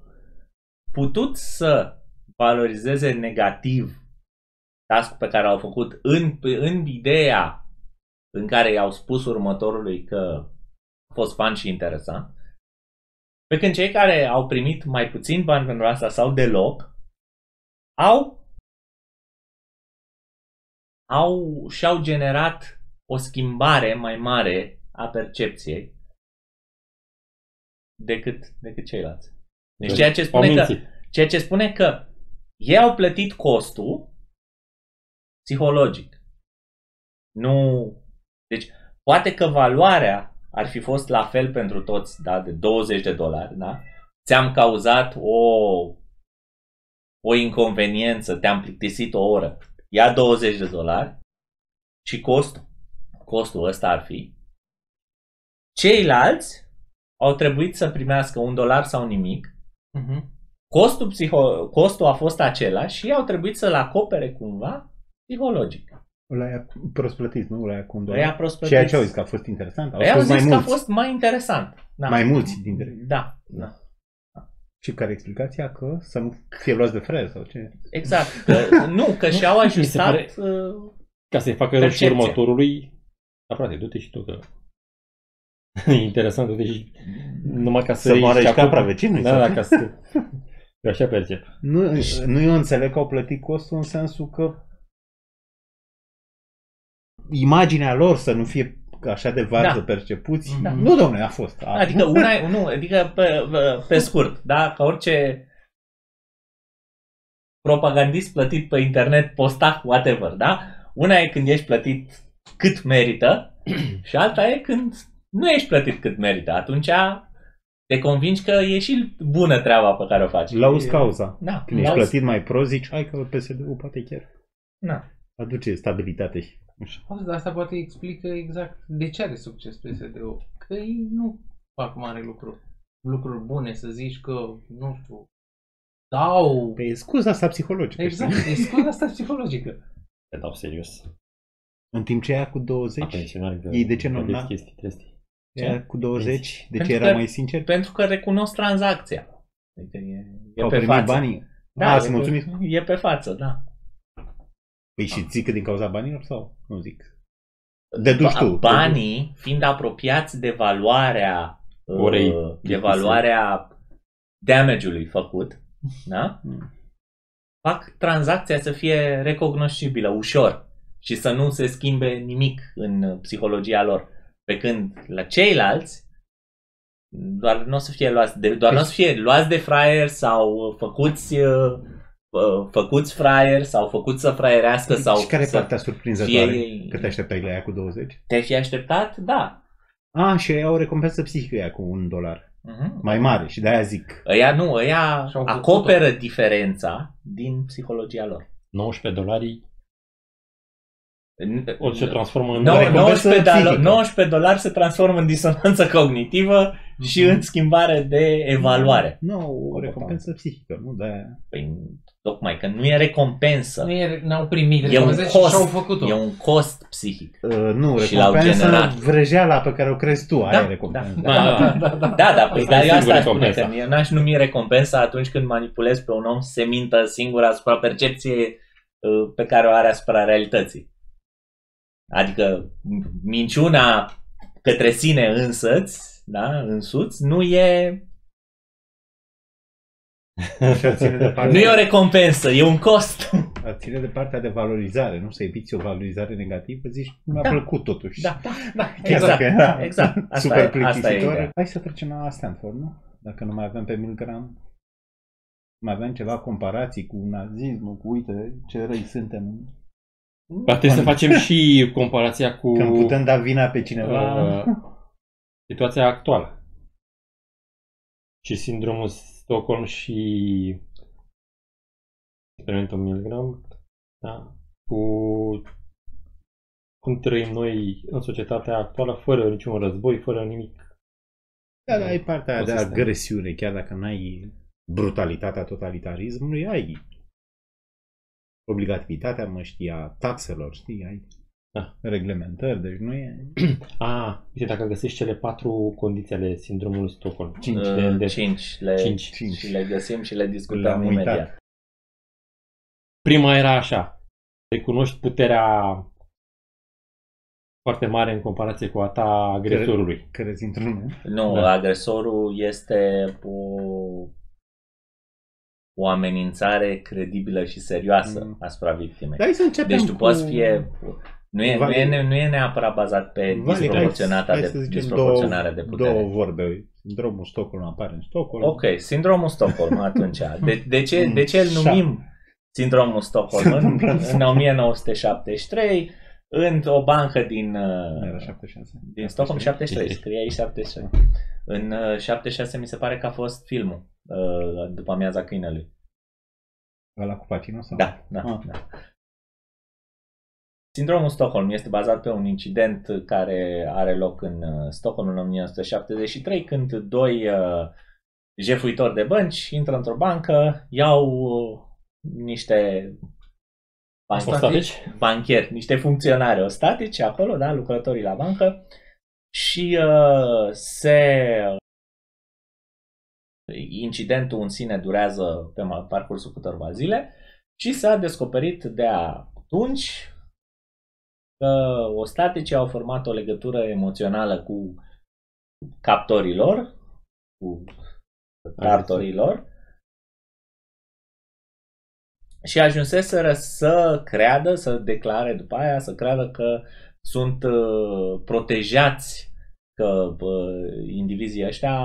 putut să valorizeze negativ task pe care au făcut în, în ideea în care i-au spus următorului că a fost fan și interesant, pe când cei care au primit mai puțin bani pentru asta sau deloc, au au și-au generat o schimbare mai mare a percepției decât, decât ceilalți. Deci ceea ce Au spune că, mințit. ceea ce spune că ei au plătit costul psihologic. Nu. Deci, poate că valoarea ar fi fost la fel pentru toți, da, de 20 de dolari, da? Ți-am cauzat o o inconveniență, te-am plictisit o oră. Ia 20 de dolari și costul. Costul ăsta ar fi. Ceilalți au trebuit să primească un dolar sau nimic. Uh-huh. Costul, psiho- costul a fost același și ei au trebuit să-l acopere cumva psihologic. Ăla e prost plătit, nu? Ăla e cu un Ăia dolar. prost Ceea ce au plătiți. zis că a fost interesant. Au Ei au fost zis mai că a mulți. fost mai interesant. Da. Mai mulți dintre ei. Da, da. Și care e explicația? Că să nu fie luați de fraier sau ce? Exact. Că, nu, că și-au Mi se ajustat... pare- uh, Ca să-i facă rău și Percepția. următorului, aproape, du-te și tu că... E interesant, du-te și numai ca să... Să ieși moară și acum- capra vecinului, Da, sau? da, ca să... Eu așa percep. Nu, nu eu înțeleg că au plătit costul în sensul că imaginea lor să nu fie așa de varză Da. percepuți. Da. Nu, domnule, a fost. A, Adică una e, nu, adică pe, pe, pe scurt, da, ca orice propagandist plătit pe internet, postat, whatever, da? Una e când ești plătit cât merită și alta e când nu ești plătit cât merită. Atunci te convingi că e și bună treaba pe care o faci. Lauzi cauza. Da, Când ești lauzi- plătit mai prost, zici, hai că PSD-ul poate chiar Da. aduce stabilitate și așa. Auzi, dar asta poate explică exact de ce are succes PSD-ul. Că ei nu fac mare lucru. Lucruri bune, să zici că, nu știu, dau... Păi e scuza asta psihologică. Exact, știi? e scuza asta psihologică. Te dau serios. În timp ce ea cu 20, A pensionari că Ei de ce nu- vedeți na? chestii trestii. ea cu 20, de ce Pentru era că- mai sincer? Pentru că recunosc tranzacția. Adică e, e Au pe primit față. banii? Da, Da, e să pe- mulțumit. E pe față, da. Păi și zic că din cauza banilor sau nu zic? Deduci Ba- tu. Banii, fiind apropiați de valoarea uh, Orei de valoarea damage-ului făcut, da? Mm. fac tranzacția să fie recognoscibilă, ușor și să nu se schimbe nimic în psihologia lor. Pe când la ceilalți doar nu o să fie luați de, doar nu o să fie luați de fraier sau făcuți uh, uh, făcuți fraier sau făcuți să fraierească sau și care e să partea surprinzătoare? fie- Că te așteptai la ea cu 20? te-ai fi așteptat? Da. A, și ei au o recompensă psihică ea cu un dolar. Mhm. Mai mare și de-aia zic. Ăia nu, ăia Și-au făcut-o. acoperă diferența din psihologia lor. 19 dolari o se transformă în... No, o recompensă 19, dolari, psihică. 19 dolari se transformă în disonanță cognitivă și Mhm. în schimbare de evaluare. Nu, o recompensă psihică, nu de Păi, tocmai că nu e recompensă. Nu e, n-au primit E un recompențe și cost. și-au făcut-o. E un cost psihic. uh, Nu, Și l-au recompensă generat. vrăjeala pe care o crezi tu, aia Da, e recompensă. da, Da, da, da. Da, da, păi Asta dar e eu asta singura aș spune, că recompensă. eu n-aș numi recompensa atunci când manipulezi pe un om să se mintă singur asupra percepției uh, pe care o are asupra realității. Adică m- minciuna către sine însăți, da, însuți, nu e, Așa ține de partea, nu e o recompensă, e un cost. ține de partea de valorizare, nu să eviți o valorizare negativă, zici, mi-a Da. plăcut totuși. Da, da, da, Chiar exact. dacă era exact. Asta super e- asta e plictisitor. ideea. Hai să trecem la Stanford, nu? Dacă nu mai avem pe Milgram. Mai avem ceva comparații cu nazismul, cu uite ce răi suntem. Dar trebuie să facem și comparația cu Când putem da vina pe cineva. uh, situația actuală. Și sindromul Stockholm și experimentul Milgram, da, cu cum trăim noi în societatea actuală, fără niciun război, fără nimic. Da, da, ai partea aia de Ecosistem. agresiune, chiar dacă n-ai brutalitatea totalitarismului, ai obligativitatea, mă știa, taxelor, știi, ai Da. reglementări, deci nu e... A, uite, dacă găsești cele patru condiții ale sindromului Stockholm. Cinci. de, de, Uh, Cinci. Le, Cinci. Și le găsim și le discutăm Le-am uitat. imediat. Prima era așa. Recunoști puterea foarte mare în comparație cu a ta agresorului. Crezi într-unul? Nu, Da. agresorul este o, o amenințare credibilă și serioasă Mm. asupra victimei. Dar hai să începem Deci tu cu... poți fie... Nu e, nu, Vale- e, ne- nu e neapărat bazat pe Vale, disproporționata hai de, să zicem disproporționarea două, de putere. Două vorbe. Sindromul Stockholm apare în Stockholm. Ok, sindromul Stockholm atunci. De, de, ce, de ce îl Șapte. numim sindromul Stockholm? În, în 1973, într-o bancă din, uh, Era 76. din Stockholm, 73, scrie aici 76. În uh, 76 mi se pare că a fost filmul, uh, după amiaza câinelui. Ăla cu Pacino sau? Da, da, Ah. da. Sindromul Stockholm este bazat pe un incident care are loc în uh, Stockholm în 1973, când doi uh, jefuitori de bănci intră într-o bancă, iau uh, niște Ostatici? Bancheri, niște funcționari ostatici acolo, da, lucrătorii la bancă și uh, se incidentul în sine durează pe parcursul câtorva zile și s-a descoperit de atunci că ostaticii au format o legătură emoțională cu captorilor, cu cartorilor și ajunseseră să creadă, să declare după aia, să creadă că sunt uh, protejați că uh, indivizii ăștia,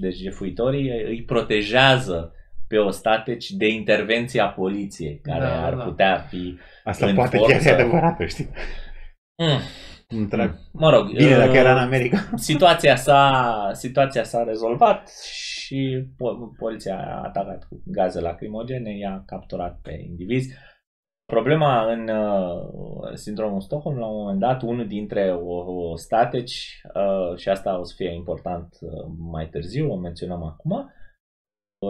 deci jefuitorii, îi protejează pe ostateci de intervenția poliției, care da, ar da. putea fi Asta în poate forță. chiar e adevărată, știi? Mm. Întreg. Mă rog. Bine, dacă era în uh, America. Situația s-a, situația s-a rezolvat și poliția a atacat cu gaze lacrimogene, i-a capturat pe indivizi. Problema în uh, sindromul Stockholm, la un moment dat, unul dintre o, o stateci, uh, și asta o să fie important uh, mai târziu, o menționăm acum,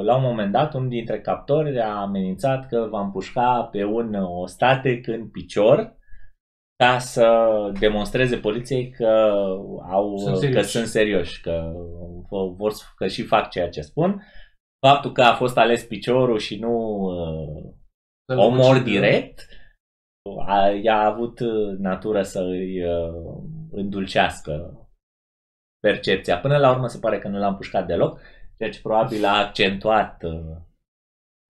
la un moment dat, unul dintre captori a amenințat că va împușca pe un ostatec în picior ca să demonstreze poliției că, au, sunt că sunt serioși, că, vor, că și fac ceea ce spun. Faptul că a fost ales piciorul și nu uh, omor direct, a, i-a avut natură să îi uh, îndulcească percepția. Până la urmă se pare că nu l-a împușcat deloc, ceea ce probabil a accentuat uh,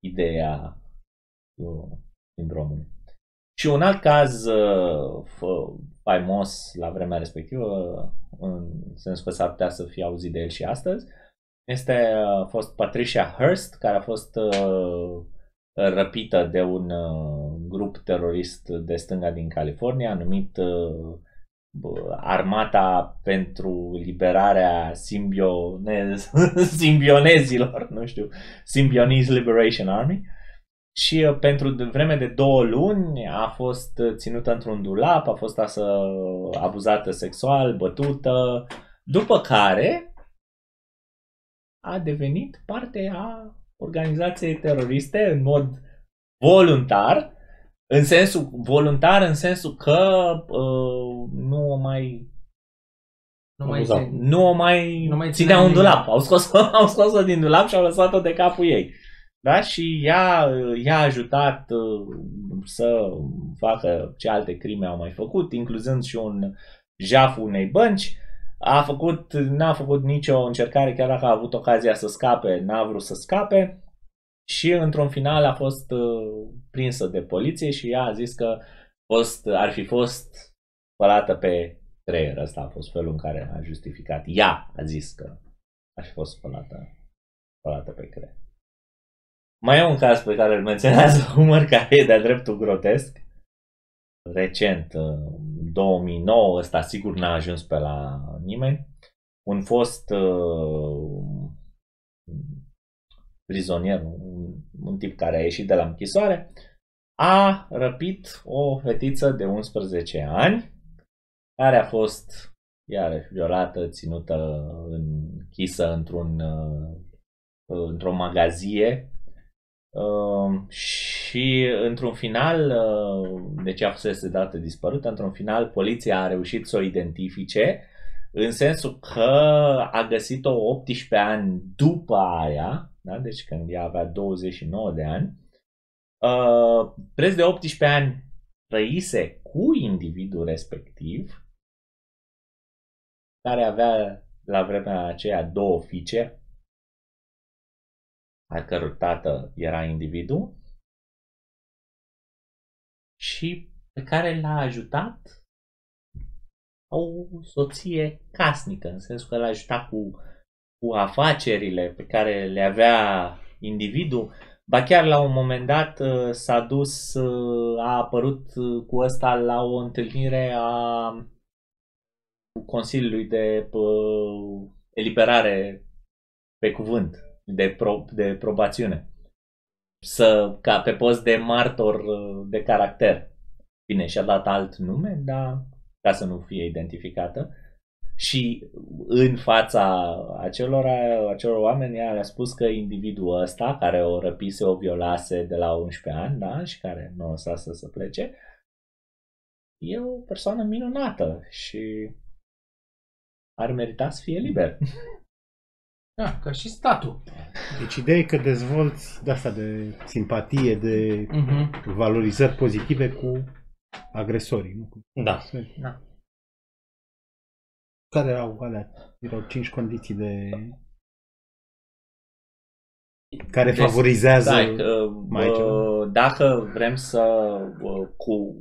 ideea uh, sindromului. Și un alt caz uh, faimos la vremea respectivă, în sensul că s-ar putea să fie auzit de el și astăzi, este a uh, fost Patricia Hearst, care a fost uh, răpită de un uh, grup terorist de stânga din California numit uh, Armata pentru liberarea simbionez, simbionezilor, nu știu, Symbionese Liberation Army. Și uh, pentru vreme de două luni a fost uh, ținută într-un dulap, a fost asă, abuzată sexual, bătută, după care a devenit parte a organizației teroriste în mod voluntar, în sensul voluntar, în sensul că uh, nu o mai nu mai, nu o mai, nu mai ținea un dulap. Au scos-o, au scos-o din dulap și au lăsat-o de capul ei. Da? Și ea i-a ajutat uh, să facă ce alte crime au mai făcut, incluzând și un jaf unei bănci. A făcut, n-a făcut nicio încercare, chiar dacă a avut ocazia să scape, n-a vrut să scape. Și într-un final a fost uh, prinsă de poliție și ea a zis că fost, ar fi fost spălată pe creier. Asta a fost felul în care a justificat. Ea a zis că ar fi fost spălată, spălată pe creier. Mai e un caz pe care îl menționează Humor, care e de-a dreptul grotesc. Recent, 2009, ăsta sigur n-a ajuns pe la nimeni. Un fost uh, prizonier, un, un tip care a ieșit de la închisoare, a răpit o fetiță de 11 ani care a fost iarăși violată, ținută închisă într-un, uh, într-o magazie Uh, și într-un final, uh, deci a fost dată dispărută, într-un final poliția a reușit să o identifice în sensul că a găsit-o 18 ani după aia, da? deci când ea avea 29 de ani, uh, preț de 18 ani trăise cu individul respectiv, care avea la vremea aceea două fiice, al căror tată era individul și pe care l-a ajutat o soție casnică, în sensul că l-a ajutat cu, cu afacerile pe care le avea individul. Ba chiar la un moment dat uh, s-a dus, uh, a apărut uh, cu ăsta la o întâlnire a Consiliului de eliberare pe cuvânt de, pro, de probațiune. Să, ca pe post de martor uh, de caracter. Bine, și-a dat alt nume, dar ca să nu fie identificată. și în fața acelor, acelor oameni ea le-a spus că individul ăsta care o răpise, o violase de la 11 ani da, și care nu o lăsase să plece, e o persoană minunată și ar merita să fie liber. Da, ca și statul. Deci ideea e că dezvolți de asta de simpatie, de uh-huh. valorizări pozitive cu agresorii. Nu? Cu da. da. Care erau alea? Erau cinci condiții de... Care deci, favorizează da, mai uh, Dacă vrem să... Uh, cu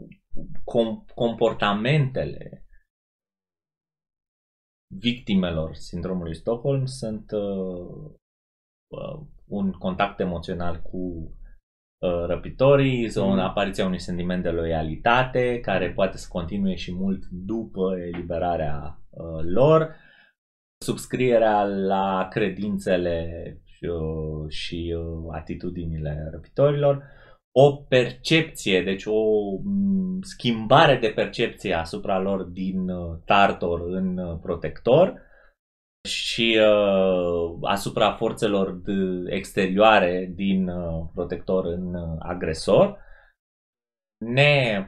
com, comportamentele victimelor sindromului Stockholm sunt uh, uh, un contact emoțional cu uh, răpitorii, mm. apariția unui sentiment de loialitate care poate să continue și mult după eliberarea uh, lor, subscrierea la credințele și, uh, și uh, atitudinile răpitorilor, o percepție, deci o schimbare de percepție asupra lor din uh, tartor în uh, protector și uh, asupra forțelor exterioare din uh, protector în uh, agresor, ne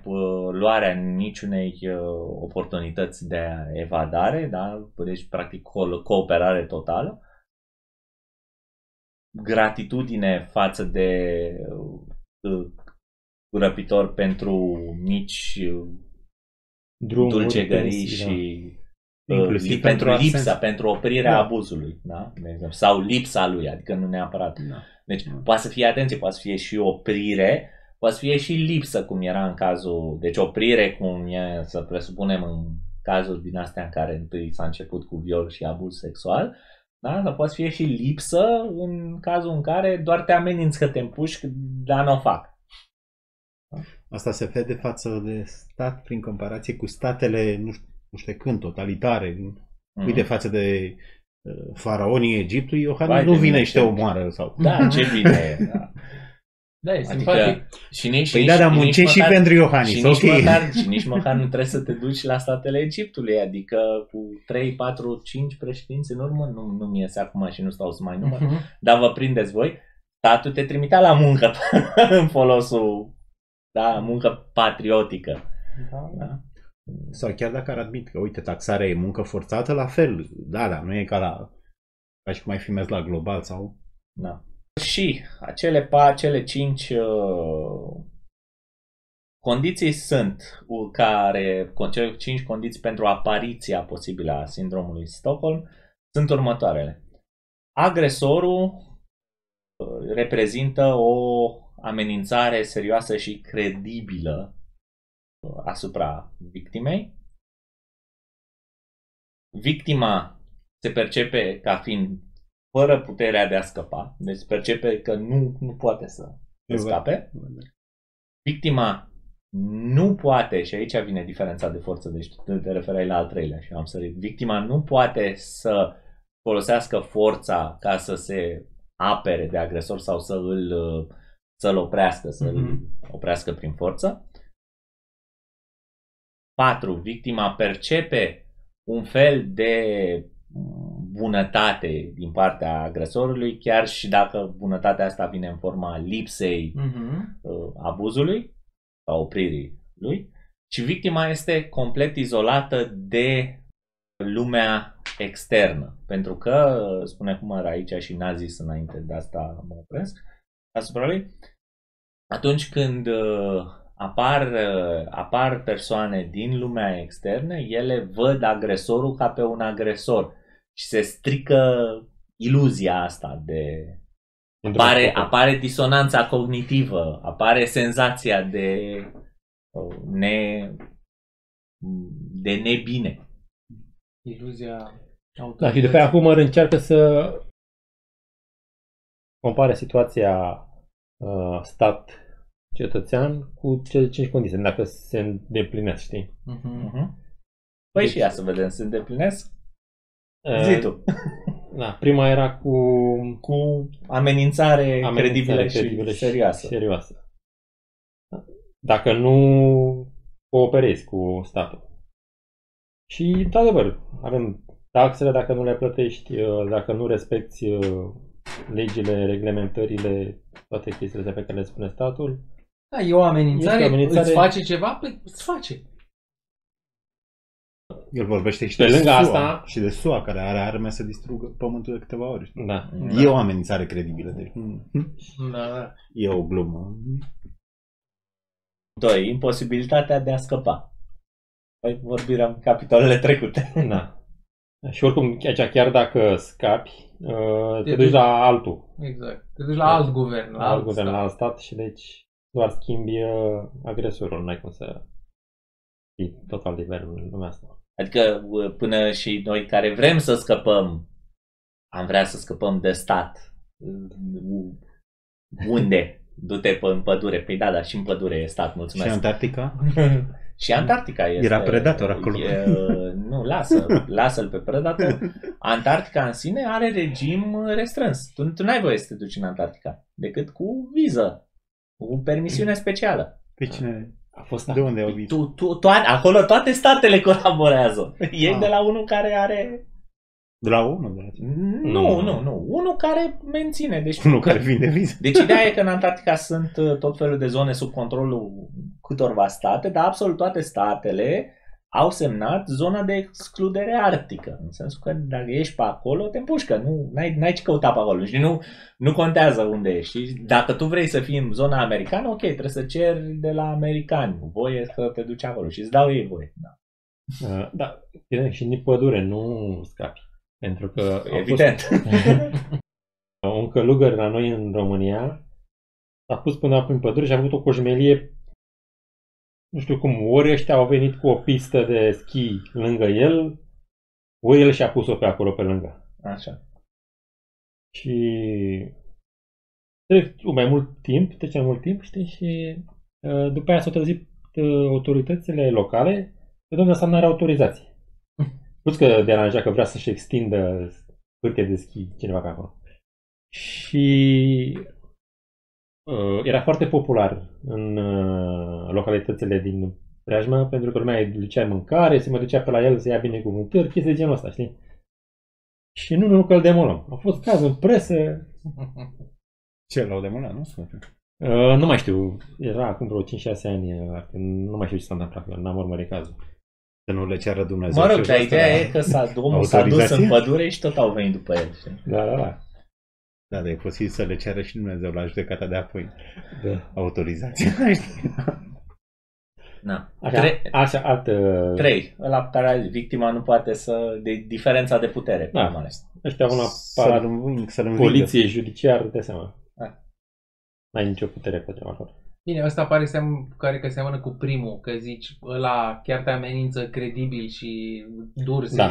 luarea niciunei uh, oportunități de evadare, da? deci practic co- cooperare totală, gratitudine față de răpitor pentru mici Drumuri, dulcegării și da. Inclusiv pentru, pentru lipsa, pentru oprirea da. abuzului, da? De exemplu, sau lipsa lui, adică nu neapărat. Da. Deci da. poate să fie, atenție, poate să fie și oprire, poate să fie și lipsă, cum era în cazul, deci oprire, cum e, să presupunem în cazul din astea în care întâi s-a început cu viol și abuz sexual, da? Dar poate fie și lipsă în cazul în care doar te ameninți că te împușc, dar nu o fac. Asta se vede față de stat prin comparație cu statele, nu știu, nu știu când, totalitare. Mm-hmm. Uite, față de uh, faraonii Egiptului, Iohannis nu vine și te omoară. Sau... Da, ce bine. Da. Da, e adică, simpatic. Și nici, păi da, dar muncești și, măcar, pentru Iohannis, și, okay. nici măcar, și nici măcar nu trebuie să te duci la statele Egiptului, adică cu 3, 4, 5 președinți în urmă, nu, nu mi iese acum și nu stau să mai număr, uh-huh. dar vă prindeți voi, statul te trimitea la muncă în folosul, da, muncă patriotică. Da. da. Sau chiar dacă ar admit că, uite, taxarea e muncă forțată, la fel, da, da, nu e ca la, ca și cum ai fi mers la global sau... Da. Și acele, acele cinci uh, condiții sunt care, cele cinci condiții pentru apariția posibilă a sindromului Stockholm sunt următoarele. Agresorul uh, reprezintă o amenințare serioasă și credibilă uh, asupra victimei. Victima se percepe ca fiind fără puterea de a scăpa, deci percepe că nu, nu poate să scape. Victima nu poate, și aici vine diferența de forță, deci te referai la al treilea și am sărit. Victima nu poate să folosească forța ca să se apere de agresor sau să îl, să-l oprească, să-l mm-hmm. oprească prin forță. 4. Victima percepe un fel de bunătate din partea agresorului, chiar și dacă bunătatea asta vine în forma lipsei uh-huh. abuzului sau opririi lui. Și victima este complet izolată de lumea externă. Pentru că, spune cum era aici și n-a zis înainte de asta mă opresc, asupra lui, atunci când uh, apar, uh, apar persoane din lumea externă, ele văd agresorul ca pe un agresor și se strică iluzia asta de... Apare, apare disonanța cognitivă, apare senzația de uh, ne, de nebine. Iluzia Da, și de pe acum încearcă să compare situația uh, stat cetățean cu cele cinci condiții, dacă se îndeplinesc, știi? Uh-huh. Uh-huh. Păi deci, și ia să vedem, se îndeplinesc? Zi tu. Da, prima era cu... Cu amenințare, amenințare credibilă, credibilă și serioasă. serioasă. Dacă nu cooperezi cu statul. Și, într-adevăr, avem taxele dacă nu le plătești, uh, dacă nu respecti uh, legile, reglementările, toate chestiile pe care le spune statul. Da, e o amenințare, Este o amenințare- îți face ceva? Păi îți face. El vorbește și Pe de lângă SUA, asta- și de SUA, care are arme să distrugă pământul de câteva ori. Da. E o amenințare credibilă. Deci, mm, Da, da. e o glumă. 2. Imposibilitatea de a scăpa. Păi vorbirea în capitolele trecute. da. Și oricum, aici, chiar dacă scapi, uh, te Te duci duci- la altul, Exact. Te duci la alt guvern. la alt guvern, stat. la alt stat și deci doar schimbi uh, agresorul, n-ai cum să fii total liber în lumea asta. Adică uh, până și noi care vrem să scăpăm, am vrea să scăpăm de stat. Uh, Unde? Du-te pe în pădure. Păi da, dar și în pădure e stat, Și mulțumesc. Antarctica? Și Antarctica este... Era Predator acolo. E, nu, lasă, lasă-l pe Predator. Antarctica în sine are regim restrâns. Tu, tu n-ai voie să te duci în Antarctica decât cu viză, cu permisiune specială. Pe cine? A fost De unde au vizit? Tu, tu, toate, acolo toate statele colaborează. E Ah. de la unul care are... De la unul, de la Nu, nu, nu. Unul care menține. Deci, unul care vinde viză. deci ideea e că în Antarctica sunt uh, tot felul de zone sub controlul câtorva state, dar absolut toate statele au semnat zona de excludere arctică. În sensul că dacă ești pe acolo, te împușcă. Nu, n-ai, n-ai ce căuta pe acolo. Și nu, nu contează unde ești. Și Dacă tu vrei să fii în zona americană, ok, trebuie să ceri de la americani voie să te duci acolo și îți dau ei voie. Da. Uh, da, bine, și în pădure nu scapi. Pentru că au fost- Evident. un călugăr la noi în România a pus până prin pădure și a avut o coșmelie nu știu cum, ori ăștia au venit cu o pistă de schi lângă el, ori el și-a pus-o pe acolo pe lângă. Așa. Și trec mai mult timp, trece mai mult timp, știi, și uh, după aia s-au trezit uh, autoritățile locale că domnul ăsta nu are autorizație. Plus că deranja că vrea să-și extindă hârtie de schi cineva pe acolo. Și uh, era foarte popular în uh, localitățile din preajmă, pentru că lumea îi ducea mâncare, se mai ducea pe la el să ia binecuvântări, chestii de genul ăsta, știi? Și nu, nu că îl demolăm. A fost caz în presă, Ce, l-au demolat, nu? Uh, nu mai știu, era acum vreo 5-6 ani, uh, nu mai știu ce s-a întâmplat, că n-am urmărit cazul. Să nu le ceară Dumnezeu. Mă rog, și dar asta, ideea da. e că s-a, omul s-a dus Autorizație? în pădure și tot au venit după el. știi? Da, da, da. Da, dar e posibil să le ceară și Dumnezeu la judecata de apoi. da. Autorizație. Na. Așa, Tre- așa altă... Trei. Ăla pe care a zis, victima nu poate să... De diferența de putere. Da. Da. Ăștia au un Să-l aparat, înving, să-l învingă. poliție, judiciar, de seama. Da. N-ai nicio putere pe treaba lor. Bine, ăsta pare seam, care că seamănă cu primul, că zici, ăla chiar te amenință credibil și dur, Da.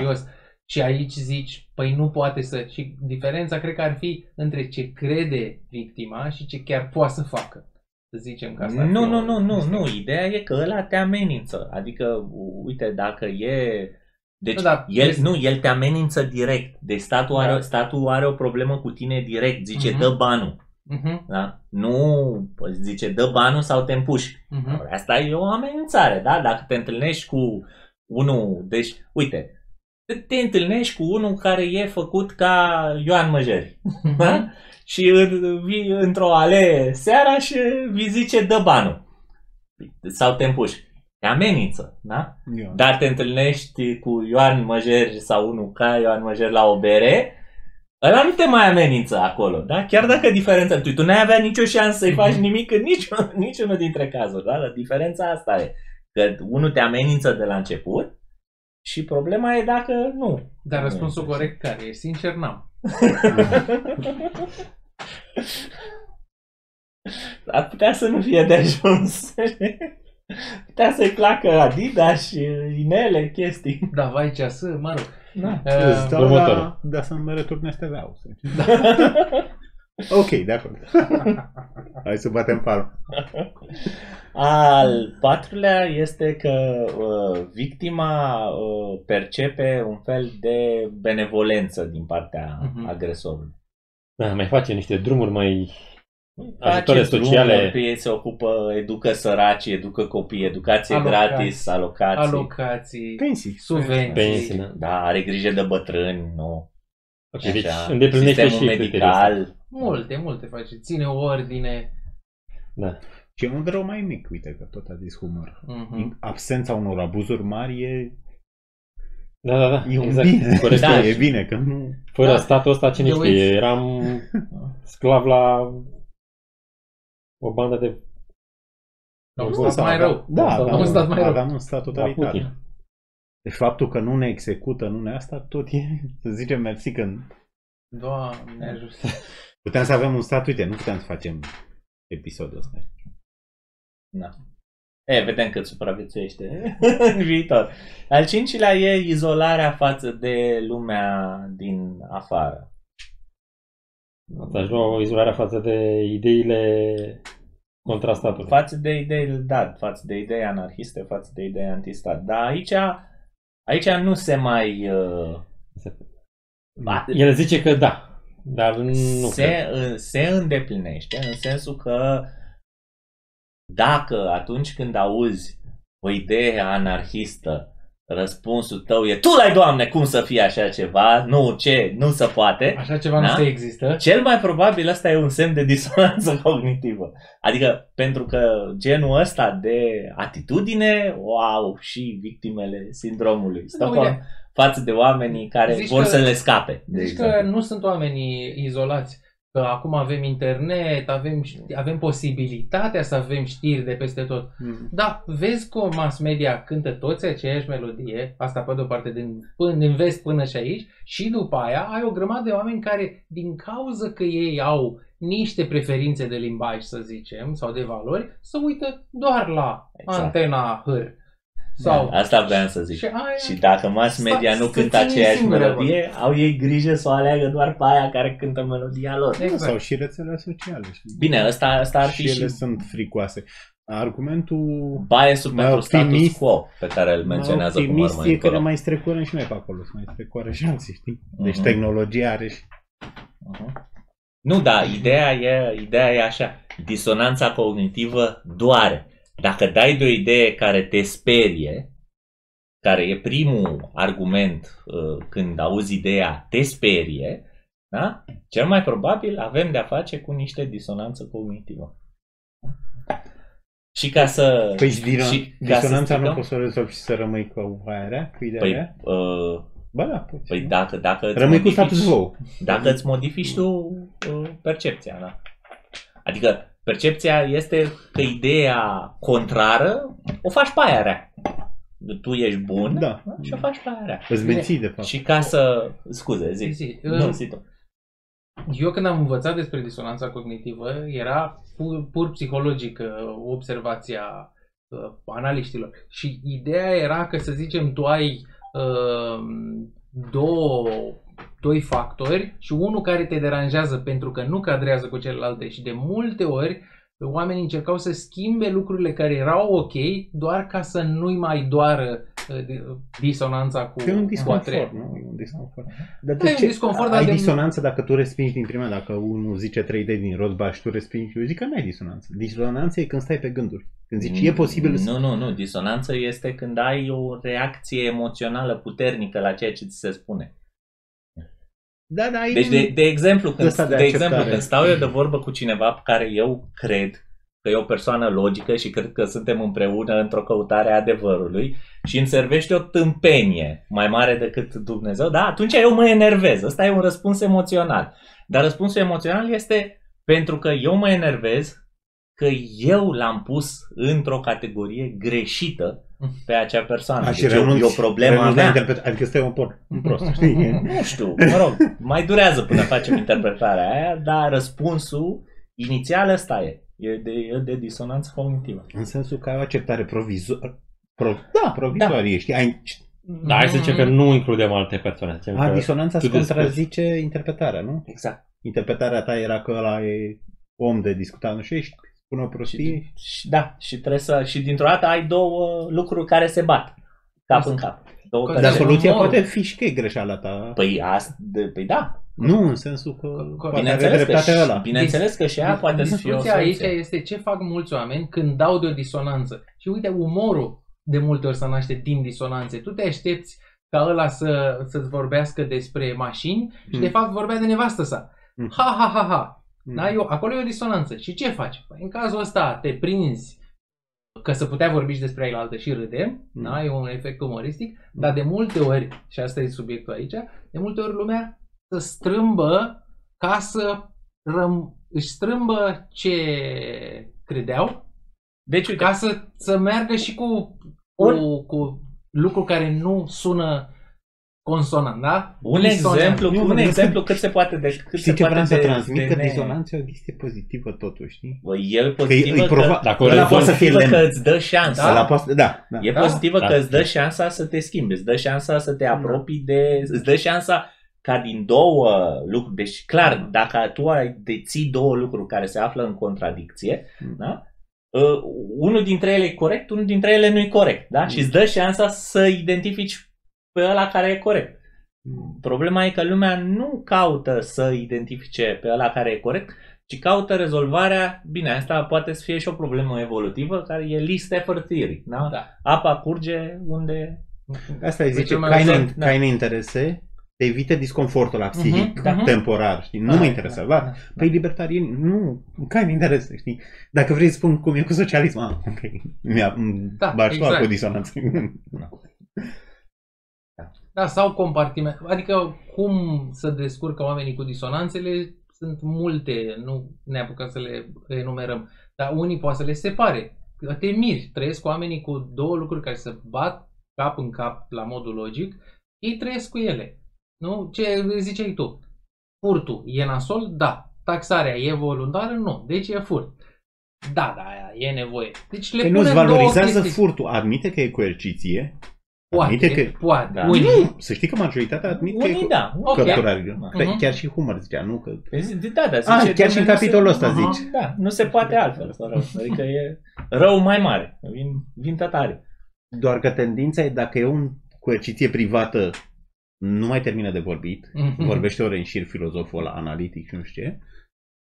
Serios. Și aici zici, păi nu poate să... Și diferența cred că ar fi între ce crede victima și ce chiar poate să facă. Să zicem că asta ar fi Nu, o- nu, nu, nu, nu. Ideea e că ăla te amenință. Adică, u- uite, dacă e... Deci, Nu, dar el, este- nu, el te amenință direct. Deci statul are, Da. statul are o problemă cu tine direct. Zice, Mhm. dă banul. Mhm, Da? Nu zice, dă banul sau te împuși. mhm. Asta e o amenințare, da? Dacă te întâlnești cu unul, deci, uite, te, te întâlnești cu unul care e făcut ca Ioan Măjeri, da? Și în- vii într-o alee seara și vi zice dă banul. Sau te împuși. Te amenință, da? Eu. Dar te întâlnești cu Ioan Măjeri sau unul ca Ioan Măjeri la o bere, ăla nu te mai amenință acolo, da? Chiar dacă diferența, tu, tu n-ai avea nicio șansă să-i faci nimic în niciun, niciunul dintre cazuri, da? Dar diferența asta e, că unul te amenință de la început și problema e dacă nu. Dar Nu răspunsul este corect care e? Sincer, n-am. Ar putea să nu fie de ajuns. putea să-i placă Adidas și inele, chestii. Da, vai ce să, mă rog. Da. Uh, Îți dau următorul. la, da să-mi returnezi TVA-ul. să zici. ok, de acord. Hai să batem palma. Al patrulea este că uh, victima uh, percepe un fel de benevolență din partea Mhm. agresorului. Da, mai face niște drumuri mai ajutoare sociale. Drumuri, ei se ocupă, educă săraci, educă copii, educație Alocații. gratis, alocații. Alocații, Pensii. subvenții. Pensii, da. Da, are grijă de bătrâni, nu. Ok, Așa. deci îndeplinește și Sistemul criteriul ăsta. medical. Multe, multe face. Ține ordine. Da. Și e un rău mai mic, uite că tot a zis humor. Mhm. Absența unor abuzuri mari e, Da, da, da. e un exact. bine. Corect. Da, Da. e bine că nu... Fără Da. statul ăsta, cine Te știe, uiți. eram sclav la o bandă de La un Bun, stat mai rău. Da, Sau aveam, un stat mai rău. aveam un stat la totalitar. Putin. Deci faptul că nu ne execută, nu ne asta, tot e, să zicem mersi că Doamne ajută. puteam să avem un stat, uite, nu puteam să facem episodul ăsta. Da. E, vedem cât supraviețuiește în viitor. Al cincilea e izolarea față de lumea din afară. Asta aș lua o izolare față de ideile contra statului. Față de idei, da, față de idei anarhiste, față de idei antistat. Dar aici, aici nu se mai... Uh, ba- El zice că da, dar nu se, cred. uh, se îndeplinește în sensul că dacă atunci când auzi o idee anarhistă, răspunsul tău e tu lai doamne cum să fie așa ceva, nu ce, nu se poate, Așa ceva nu Da? se există. cel mai probabil ăsta e un semn de disonanță cognitivă. Adică pentru că genul ăsta de atitudine, wow, și victimele sindromului Stockholm uite. față de oamenii care Zici vor că- să le scape. De Zici că exemplu. nu sunt oamenii izolați. Că acum avem internet, avem, ști- avem posibilitatea să avem știri de peste tot. Da, vezi că mass media cântă toți aceeași melodie, asta pe de-o parte din, până, din vest până și aici, și după aia ai o grămadă de oameni care, din cauza că ei au niște preferințe de limbaj, să zicem, sau de valori, să uită doar la Exact. antena hâr. Sau, Da, asta vreau să zic. și aia, Și dacă mass media Sta- nu să cântă ține aceeași singură, melodie, au ei grijă să o aleagă doar pe aia care cântă melodia lor. Exact. Sau și rețele sociale. Știi? Bine, ăsta, ăsta ar fi și ele și sunt fricoase. Argumentul biasul mai pentru status optimist- quo pe care îl menționează mai cu măr optimist mai e că ne încolo. mai strecurăm și noi pe acolo, să mai strecură și alții, știi? Deci Mhm. tehnologia are și... Mhm. Nu, da, ideea e, ideea e așa. Disonanța cognitivă doare. Dacă dai de o idee care te sperie, care e primul argument uh, când auzi ideea, te sperie, da? cel mai probabil avem de-a face cu niște disonanță cognitivă. Și ca să... Păi și din, și ca să disonanța nu stricăm- poți să o rezolvi și să rămâi cu aia rea, cu ideea Păi, rea? uh, Ba da, poți. păi dacă, dacă îți Rămâi cu modifici- status quo. Dacă îți modifici tu uh, percepția, da? Adică percepția este că ideea contrară o faci pe aia rea. Tu ești bun Da. și o faci pe aia rea. Îți menții, de fapt. Și ca să... Scuze, zi. zi, Nu, uh, zi tu. Eu când am învățat despre disonanța cognitivă, era pur, pur psihologică observația uh, analiștilor. Și ideea era că, să zicem, tu ai uh, două, doi factori și unul care te deranjează pentru că nu cadrează cu celelalte și de multe ori oamenii încercau să schimbe lucrurile care erau ok doar ca să nu-i mai doară uh, de- disonanța cu E un cu a disconfort, treia. nu? E un disconfort. Dar Da, e un disconfort, dar ai de- disonanță dacă tu respingi din prima, dacă unul zice trei idei din rozba și tu respingi, eu zic că nu ai disonanță. Disonanță e când stai pe gânduri. Când zici, e posibil să... Nu, nu, nu. Disonanță este când ai o reacție emoțională puternică la ceea ce ți se spune. Da, da, ai Deci, un- de, de exemplu, când, ăsta de de, exemplu, acceptare. când stau eu de vorbă cu cineva pe care eu cred că e o persoană logică și cred că suntem împreună într-o căutare a adevărului și îmi servește o tâmpenie mai mare decât Dumnezeu, da, atunci eu mă enervez. Ăsta e un răspuns emoțional. Dar răspunsul emoțional este pentru că eu mă enervez că eu l-am pus într-o categorie greșită pe acea persoană. A, și Deci e o- renunți, e o problemă a renunți la mea. interpret- Adică stai un por, un prost, știi? Nu știu, mă rog, mai durează până facem interpretarea aia, dar răspunsul inițial ăsta e. E de, e de disonanță cognitivă. În sensul că ai o acceptare provizor... Pro, da, provizorie, știi? Ai, Da, hai să zicem că nu includem alte persoane. Să zicem a, că disonanța tu îți descurci. contrazice interpretarea, nu? Exact. Interpretarea ta era că ăla e om de discutat, nu știu, ești spune o prostie. Și, și da, și trebuie să și dintr-o dată ai două lucruri care se bat cap în cap. Două Că- Dar persoane. soluția umorul. poate fi și că e greșeala ta. Păi, asta, de, păi da, Nu, în sensul că Că- poate are bineînțeles că, dreptate și, ăla. bineînțeles că și aia poate să fie o Discuția aici soluție. este ce fac mulți oameni când dau de o disonanță. Și uite, umorul de multe ori se naște din disonanțe. Tu te aștepți ca ăla să, să-ți vorbească despre mașini și Mm. de fapt vorbea de nevastă sa. Mm. Ha, ha, ha, ha. Mm. Da? Eu, acolo e o disonanță. Și ce faci? Păi, în cazul ăsta te prinzi că să putea vorbi și despre altă și râdem, Mm. da? e un efect umoristic, dar de multe ori, și asta e subiectul aici, de multe ori lumea să strâmbă ca să răm- își strâmbă ce credeau Deci, uite, ca să, să meargă și cu, cu, cu lucruri care nu sună consonant, da? un Disonant. exemplu, Nu, un mă gândesc exemplu cât se poate de cât Știi se ce poate vreau să de, transmit? de Că ne- disonanța e o chestie pozitivă totuși, știi? Bă, el Că e, pozitivă e că, proba- Dacă ăla rezolvi- poate să fie lemn. că îți dă șansa. Da? La poate, da, da. E Da? pozitivă Da. că îți dă șansa să te schimbi, îți dă șansa să te apropii de... îți dă șansa ca din două lucruri. Deci, clar, dacă tu ai deții două lucruri care se află în contradicție, Mm. da? Uh, unul dintre ele e corect, unul dintre ele nu e corect, da? Mm. Și îți dă șansa să identifici pe ăla care e corect. Problema e că lumea nu caută să identifice pe ăla care e corect, ci caută rezolvarea, bine, asta poate să fie și o problemă evolutivă, care e least effort theory, da? Da. Apa curge unde... Asta îi zice, cel mai ca ușor, în, da. ca în interese, te evite disconfortul ăla psihic, Mhm, da. temporar, știi? Nu mă interesează, da? Păi libertarieni, nu, ca în interese, știi? Dacă vrei să spun cum e cu socialism, ah, ok, mi-a Da, da, bași exact. cu disonanță. Da, sau compartiment. Adică cum să descurcă oamenii cu disonanțele sunt multe, nu ne apucăm să le enumerăm. Dar unii poate să le separe. Te miri, trăiesc cu oamenii cu două lucruri care se bat cap în cap la modul logic, ei trăiesc cu ele. Nu? Ce ziceai tu? Furtul e nasol? Da. Taxarea e voluntară? Nu. Deci e furt. Da, da, aia e nevoie. Deci le Păi punem nu-ți două valorizează chestii. furtul. Admite că e coerciție. Poate, Admite că... poate. Da. Unii. Nu, să știi că majoritatea admit că Unii e da, Ok. căpturare. Mhm. Chiar și Humor zicea, nu? Că... Păi zi- Da, da, zice, Ah, chiar și în dom'le, nu se- capitolul ăsta Aha, zici. Da, nu se poate altfel. Sau rău. Adică e rău mai mare. Vin, vin tătare. Doar că tendința e dacă e un coerciție privată nu mai termină de vorbit, Mhm. vorbește ore în șir filozoful ăla analitic și nu știu ce.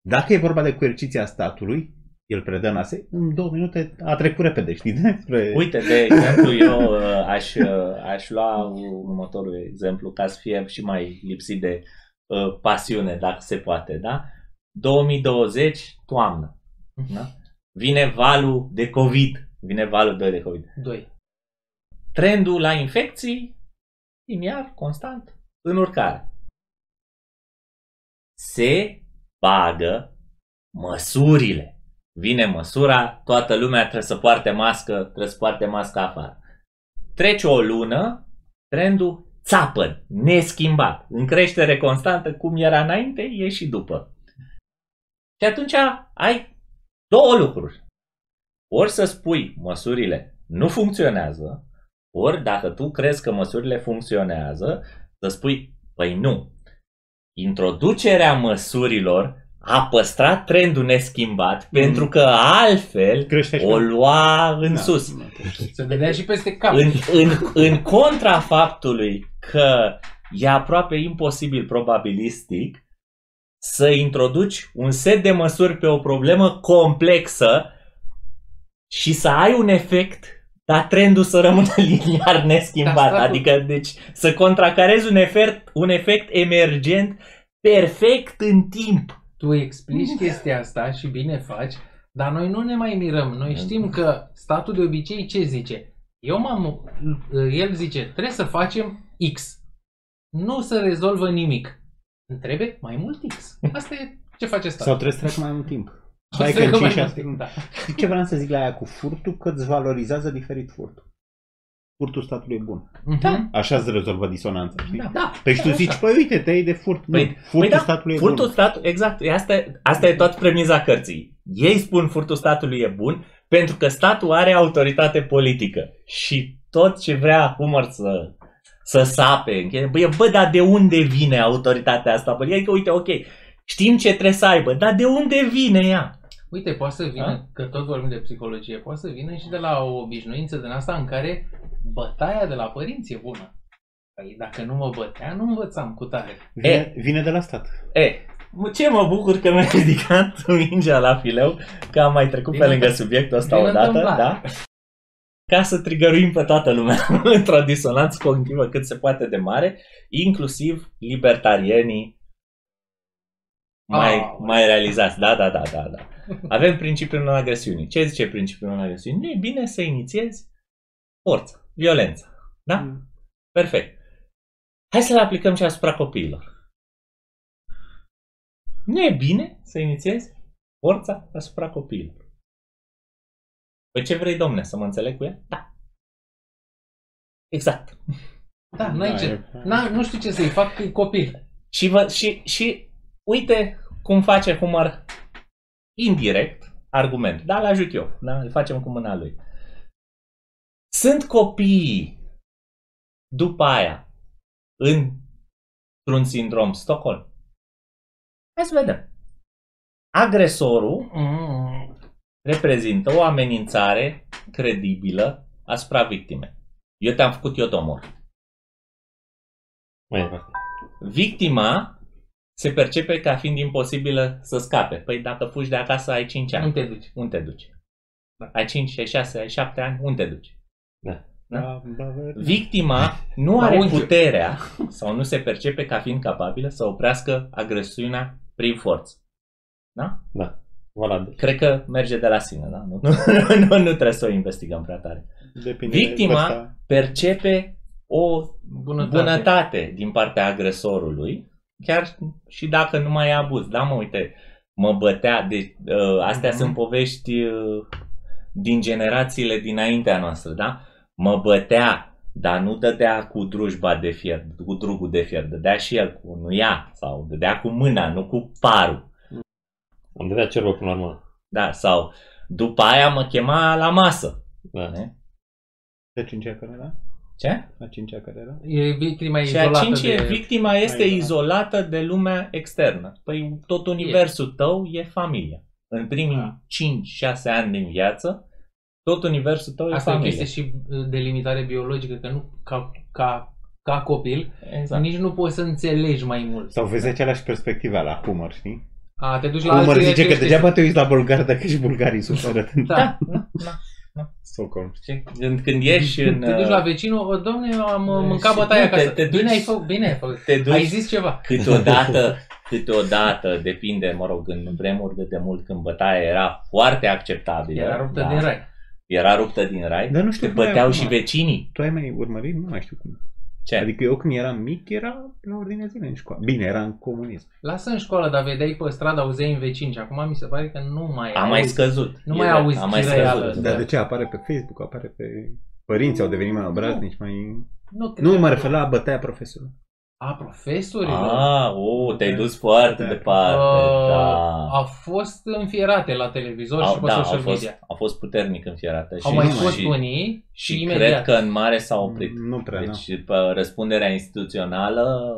Dacă e vorba de coerciția statului, el predă în ase, în două minute a trecut repede, știi? Despre... Uite, de exemplu, eu uh, aș, uh, aș lua următorul exemplu ca să fie și mai lipsit de uh, pasiune, dacă se poate, da? 2020, toamnă. Da? Vine valul de COVID. Vine valul 2 de COVID. Doi. Trendul la infecții, liniar, constant, în urcare. Se bagă măsurile. Vine măsura, toată lumea trebuie să poarte mască, trebuie să poarte mască afară. Trece o lună, trendul țapă, neschimbat, în creștere constantă, cum era înainte, e și după. Și atunci ai două lucruri. Ori să spui măsurile nu funcționează, ori dacă tu crezi că măsurile funcționează, să spui, păi nu. Introducerea măsurilor a păstrat trendul neschimbat Mhm. pentru că altfel Crește și o lua în Da, sus. da. Se vedea și peste cap. În, în, în contra faptului că e aproape imposibil probabilistic să introduci un set de măsuri pe o problemă complexă și să ai un efect, dar trendul să rămână liniar neschimbat. Dar statul- Adică, deci, să contracarezi un efect, un efect emergent perfect în timp. Tu explici chestia asta și bine faci, dar noi nu ne mai mirăm. Noi știm că statul de obicei ce zice? Eu m-am... El zice, trebuie să facem X. Nu se rezolvă nimic. Îmi trebuie mai mult X. Asta e ce face Sau statul. trebuie să treacă mai mult timp. Sau Hai să că în treacă mai 5 mult timp, da. Știi ce vreau să zic la aia cu furtul? Că îți valorizează diferit furtul. Furtul statului e bun. Mhm. Așa se rezolvă disonanța, știi? Da. Da. Păi și tu da, zici, așa. păi uite, te iei de furt. Păi- nu, furtul păi da, statului e Furtul bun. statului, exact, asta, e- asta e toată premiza cărții. Ei spun furtul statului e bun pentru că statul are autoritate politică și tot ce vrea Humor să, să sape, în chestie, bă, bă, dar de unde vine autoritatea asta? Bă, adică, uite, ok, știm ce trebuie să aibă, dar de unde vine ea? Uite, poate să vină, Da? că tot vorbim de psihologie, poate să vină și de la o obișnuință din asta în care bătaia de la părinți e bună. Păi dacă nu mă bătea, nu învățam cu tare. Vine, vine de la stat. E, ce mă bucur că mi-ai ridicat mingea la fileu, că am mai trecut pe Din lângă întâmpl- subiectul ăsta din odată, întâmplare. da? Ca să trigăruim pe toată lumea într-o disonanță cognitivă cât se poate de mare, inclusiv libertarienii mai, Ah, mai realizați. Da, da, da, da, da. Avem principiul non-agresiunii. Ce zice principiul non-agresiunii? Nu e bine să inițiezi forță, violență. Da? Mm. Perfect. Hai să le aplicăm și asupra copiilor. Nu e bine să inițiezi forța asupra copiilor. Păi ce vrei, domne, să mă înțeleg cu ea? Da. Exact. Da, n-ai Da, ce. e- Na, nu știu ce să-i fac, că e copil. Și, vă, și, și uite cum face Humor indirect argument. Da, îl ajut eu. Da, îl facem cu mâna lui. Sunt copii după aia în un sindrom Stockholm. Hai să vedem. Agresorul Mm. reprezintă o amenințare credibilă asupra victimei. Eu te-am făcut, eu te omor. Mai Victima se percepe ca fiind imposibilă să scape. Păi dacă fugi de acasă ai 5 ani. Nu te duci. Unde te duci? Ai 5, ai 6, ai 7 ani, unde te duci? Da. Da, da, da. Victima nu La are unchiul. puterea sau nu se percepe ca fiind capabilă să oprească agresiunea prin forță. Da? Da. Valabil. Cred că merge de la sine, da? Nu, nu, nu, nu trebuie să o investigăm prea tare. Depinde de Victima vârsta. percepe o Bunătate. bunătate din partea agresorului, chiar și dacă nu mai e abuz. Da, mă, uite, mă bătea. De, uh, astea Mhm. sunt povești uh, din generațiile dinaintea noastră, da? Mă bătea, dar nu dădea cu drujba de fier, cu drugul de fier, dădea și el cu nuia sau dădea cu mâna, nu cu parul. Am dădea cerul până la urmă. Da, sau după aia mă chema la masă. Da. De cincea care era? Ce? La cincea care era? E victima Și a izolată cincea, de... victima este Mai izolată de lumea externă. Păi tot universul tău e familia. În primii Da. 5-6 ani din viață, tot universul tău e Asta e o familia. chestie și uh, de limitare biologică, că nu ca, ca, ca copil, Exact. nici nu poți să înțelegi mai mult. Sau vezi aceleași perspective la humor, știi? A, te duci la Humor alții zice că aceeași degeaba te uiți la bulgari dacă și bulgarii suferă în Da. Da, da. Stockholm. Știi? Când, când ieși în... Te duci la uh, vecinul, o, domne, eu am uh, Și mâncat nu, bătaia te- acasă. te duci- Bine ai făcut, bine ai făcut. Te duci Ai zis ceva. câteodată, câteodată, depinde, mă rog, în vremuri de demult când bătaia era foarte acceptabilă. Era ruptă da, din rai. Era ruptă din rai. Dar nu știu Te cum e băteau acum. și vecinii. Tu ai mai urmărit? Nu mai știu cum. Ce? Adică eu când eram mic era la ordinea zilei în școală. Bine, era în comunism. Lasă în școală, dar vedeai pe stradă, auzeai în vecini și acum mi se pare că nu mai A mai auzi. scăzut. Nu E mai drept, auzi A mai chireală. scăzut. Da. Dar de ce? Apare pe Facebook, apare pe... Părinții au devenit mai obraznici, mai... Nu, cred Nu, că- mă refer la bătaia profesorului. A, profesorii. Ah, o, te-ai dus foarte Da. departe. Uh, Da. Au fost înfierate la televizor și Au, pe da, social au fost, media. au fost puternic înfierate. Au și, mai nu fost și, unii și, și imediat. cred că în mare s-a oprit. Nu prea, nu. Deci pe răspunderea instituțională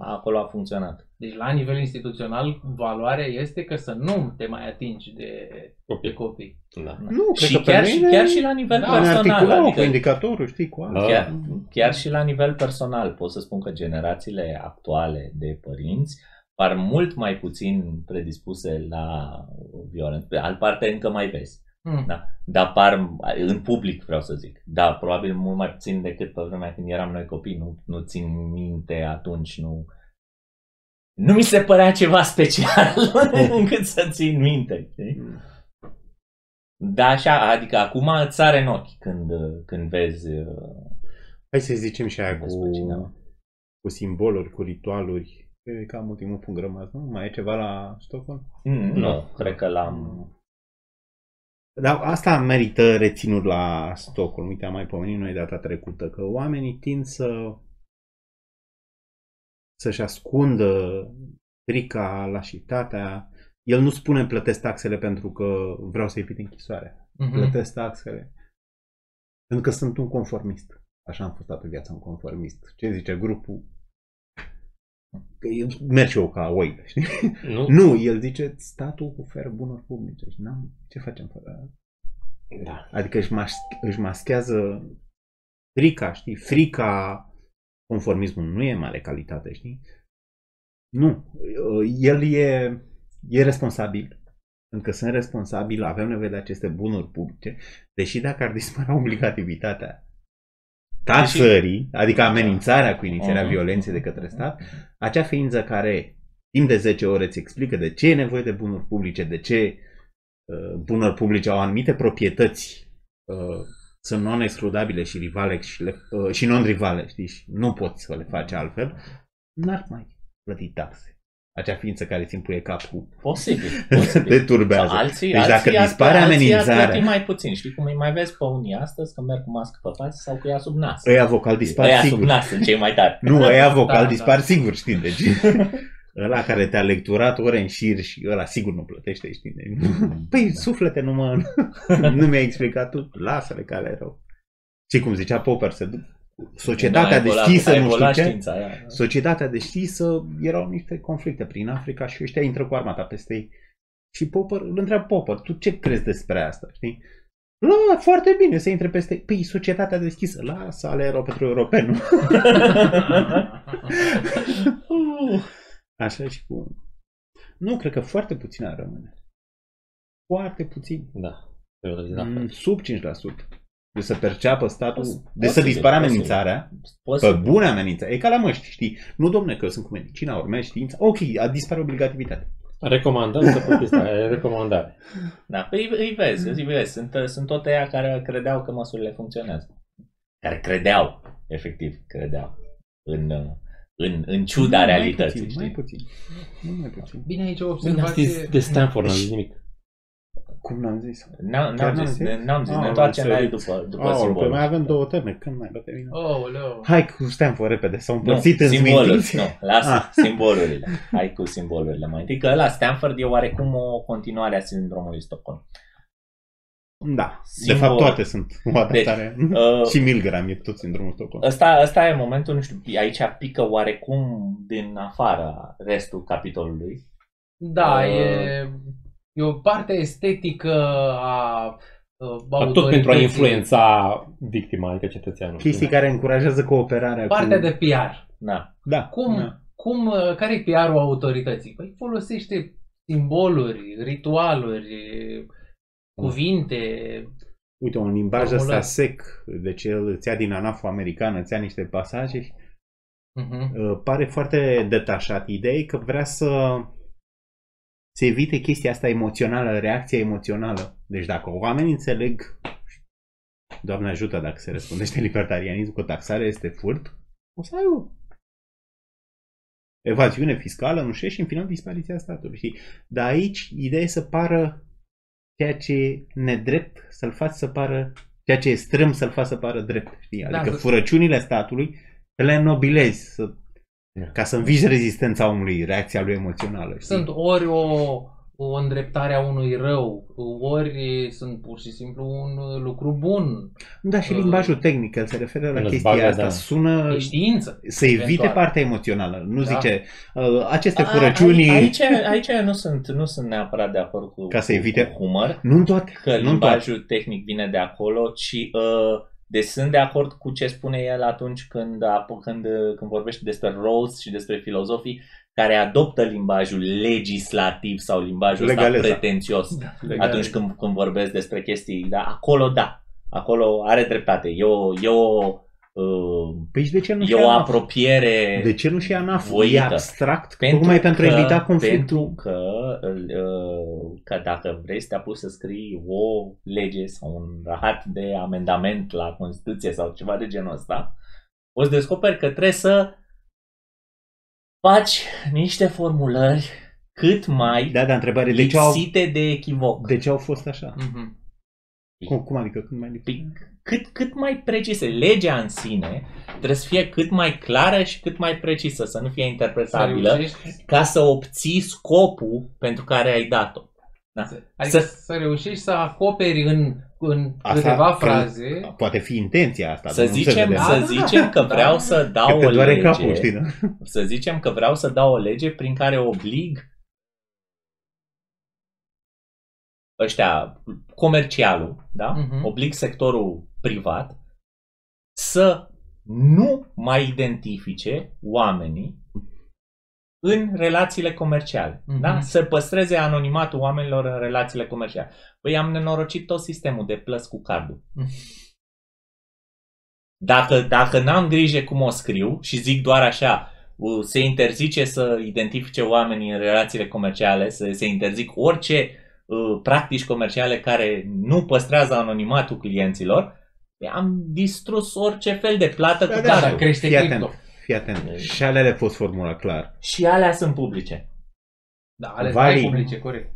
acolo a funcționat. Deci la nivel instituțional, valoarea este că să nu te mai atingi de, de Copii. copii. Da. Nu, cred Și că pe chiar, și, mine- chiar și la nivel Da, În personal. articolul cu Adică, indicatorul, știi, cu asta. Da. chiar, chiar și la nivel personal pot să spun că generațiile actuale de părinți par mult mai puțin predispuse la violență. Pe altă parte încă mai vezi. Hmm. Da. Dar par, în public vreau să zic, da, probabil mult mai puțin decât pe vremea când eram noi copii, nu, nu țin minte atunci, nu... Nu mi se părea ceva special încât să țin minte. știi? Mm. Da, așa, adică acum îți sare în ochi când, când vezi... uh, Hai să zicem și aia cu, Despre cineva. cu simboluri, cu ritualuri. E cam ultimul punct rămas, nu? Mai e ceva la Stockholm? Mm, nu, cred că l-am... Dar asta merită reținut la Stockholm. Uite, am mai pomenit noi data trecută, că oamenii tind să să-și ascundă frica, lașitatea. El nu spune plătesc taxele pentru că vreau să evit închisoarea. Mhm. Plătesc taxele pentru că sunt un conformist. Așa am fost toată viața un conformist. Ce zice grupul? Că el merge eu ca oi, știi? Nu? Nu, el zice, statul oferă bunuri publice și n-am, ce facem fără Da. Adică își, mas- își maschează frica, știi? Frica, conformismul nu e mare calitate, știi? Nu. El e, e responsabil. Pentru că sunt responsabil, avem nevoie de aceste bunuri publice, deși dacă ar dispărea obligativitatea taxării, adică amenințarea cu inițierea Mhm. violenței de către stat, acea ființă care timp de 10 ore îți explică de ce e nevoie de bunuri publice, de ce uh, bunuri publice au anumite proprietăți uh, sunt non-excludabile și rivale și, le, uh, și non-rivale, știi, și nu poți să le faci altfel, n-ar mai plăti taxe. Acea ființă care îți impuie capul Posibil. posibil. te turbează. Sau Alții, Deci dacă alții ar- dispare alții ar amenințarea- plăti mai puțin. Știi cum îi mai vezi pe unii astăzi că merg cu mască pe față sau cu ea sub nas. Ăia vocal dispar Ăia sub sigur. nas sunt cei mai tari. Nu, ăia vocal Da, dispar da. sigur, știi? Deci ăla care te-a lecturat ore în șir și ăla sigur nu plătește, știi? Deci, păi, suflete, nu mă... nu mi-ai explicat tu? Lasă-le că ale rău. Și cum zicea Popper, să duc societatea Da, a evoluat- deschisă, a nu știu evoluat ce, știința aia. societatea deschisă, erau niște conflicte prin Africa și ăștia intră cu armata peste ei. Și Popper îl întreabă Popper, tu ce crezi despre asta, știi? La, foarte bine să intre peste... Păi, societatea deschisă, lasă ale erau pentru europeni, nu? Așa și cu... Nu, cred că foarte puțin ar rămâne. Foarte puțin. Da. Da. Mm, Sub 5%. De să perceapă statul, Posibil, de să dispară posibil. amenințarea, pe Posibil. bune amenințare. E ca la măști, știi? Nu, domne, că eu sunt cu medicina, urmez știința. Ok, a dispare obligativitatea. Recomandăm să plătiți, da, e recomandare. Da, păi îi vezi, îi vezi. Sunt, sunt tot ăia care credeau că măsurile funcționează. Care credeau, efectiv, credeau. În, în, în ciuda Nu, realității, Mai puțin, mai știi? puțin. Nu mai puțin. Bine, aici o Bine, ați zis observație... de Stanford, n-am zis nimic. Cum n-am zis? N-am, Chiar n-am n-am zis, zis? ne- n-am zis, Ah, ne întoarcem am la el sărit. după, după Oh, simbol. păi mai avem două teme, când mai va termina? Oh, leu. Hai cu Stanford repede, s-au Nu, împărțit în simboluri, smintinți. nu, lasă Ah. simbolurile. Hai cu simbolurile mai întâi, că ăla Stanford e oarecum o continuare a sindromului Stockholm. Da, Simbol. de fapt toate sunt o adaptare. Uh, și Milgram e tot sindromul Stockholm. Ăsta, ăsta e momentul, nu știu, aici pică oarecum din afara restul capitolului. Da, Uh, e, e o parte estetică a uh, Dar tot pentru a autorității. influența victima, adică cetățeanul. Chestii care încurajează cooperarea Partea cu... de PR. Da. Da. Cum, Da. cum, uh, care e PR-ul autorității? Păi folosește simboluri, ritualuri, cuvinte. Uite, un limbaj ăsta Formulări. sec, deci el îți ia din anafo americană, îți ia niște pasaje și Uh-huh. uh, pare foarte detașat. Ideea e că vrea să se evite chestia asta emoțională, reacția emoțională. Deci dacă oamenii înțeleg, Doamne ajută dacă se răspundește libertarianism că taxarea este furt, o să ai o evaziune fiscală, nu știu, și în final dispariția statului, știi? Dar aici ideea e să pară ceea ce e nedrept, să-l faci să pară ceea ce e strâm să-l faci să pară drept, știi? Adică Da, furăciunile statului le nobilezi să, Da. Ca să învigi rezistența omului, reacția lui emoțională, știi? Sunt ori o, o îndreptare a unui rău, ori sunt pur și simplu un lucru bun. Da, și limbajul tehnic, el se referă la În chestia bagă, asta, da. sună E știință. să evite eventual. partea emoțională. Nu Da. zice uh, aceste A- furăciuni, a- Aici, aici nu, sunt, nu sunt neapărat de acord cu, Ca să cu- evite- cu humor, nu în toate, că nu în toate. limbajul tehnic vine de acolo, ci uh, deci sunt de acord cu ce spune el atunci când, ap- când, uh, când vorbește despre Rawls și despre filozofii care adoptă limbajul legislativ sau limbajul ăsta Legaleza. pretențios Legal. atunci când, când vorbesc despre chestii, da, acolo da, acolo are dreptate. E o, e o, uh, Păi și de ce nu e și o ANAF? apropiere De ce nu și ANAF? voită. E abstract, tocmai pentru a că- evita conflictul. Pentru că, uh, că dacă vrei să te apuci să scrii o lege sau un rahat de amendament la Constituție sau ceva de genul ăsta, o să descoperi că trebuie să faci niște formulări cât mai Da, dar întrebare, de ce au, lipsite de echivoc. de ce au fost așa? Mhm. Cum, cum adică când mai lipsit? Păi, cât, cât mai precise. Legea în sine trebuie să fie cât mai clară și cât mai precisă, să nu fie Să interpretabilă, reușești ca să obții scopul pentru care ai dat-o. Da. Adică să, să reușești să acoperi în, în Asta câteva că- fraze. Poate fi intenția asta. Să dar nu se zicem, vede. să Da, zicem că da. vreau să dau Că o te doare lege, capul, știi, da? să zicem că vreau să dau o lege prin care oblig ăștia, comercialul, da? Mhm. Oblig sectorul privat să nu mai identifice oamenii în relațiile comerciale. Mhm. Da? Să păstreze anonimatul oamenilor în relațiile comerciale. Păi am nenorocit tot sistemul de plăți cu cardul. Mhm. Dacă, dacă n-am grijă cum o scriu și zic doar așa, uh, se interzice să identifice oamenii în relațiile comerciale, să se interzic orice uh, practici comerciale care nu păstrează anonimatul clienților, păi am distrus orice fel de plată Da, cu da, cardul. Dar crește Fii cripto. atent, fii atent. Și alea le fost formulat clar. Și alea sunt publice. Da, ale Vali. mai publice, corect.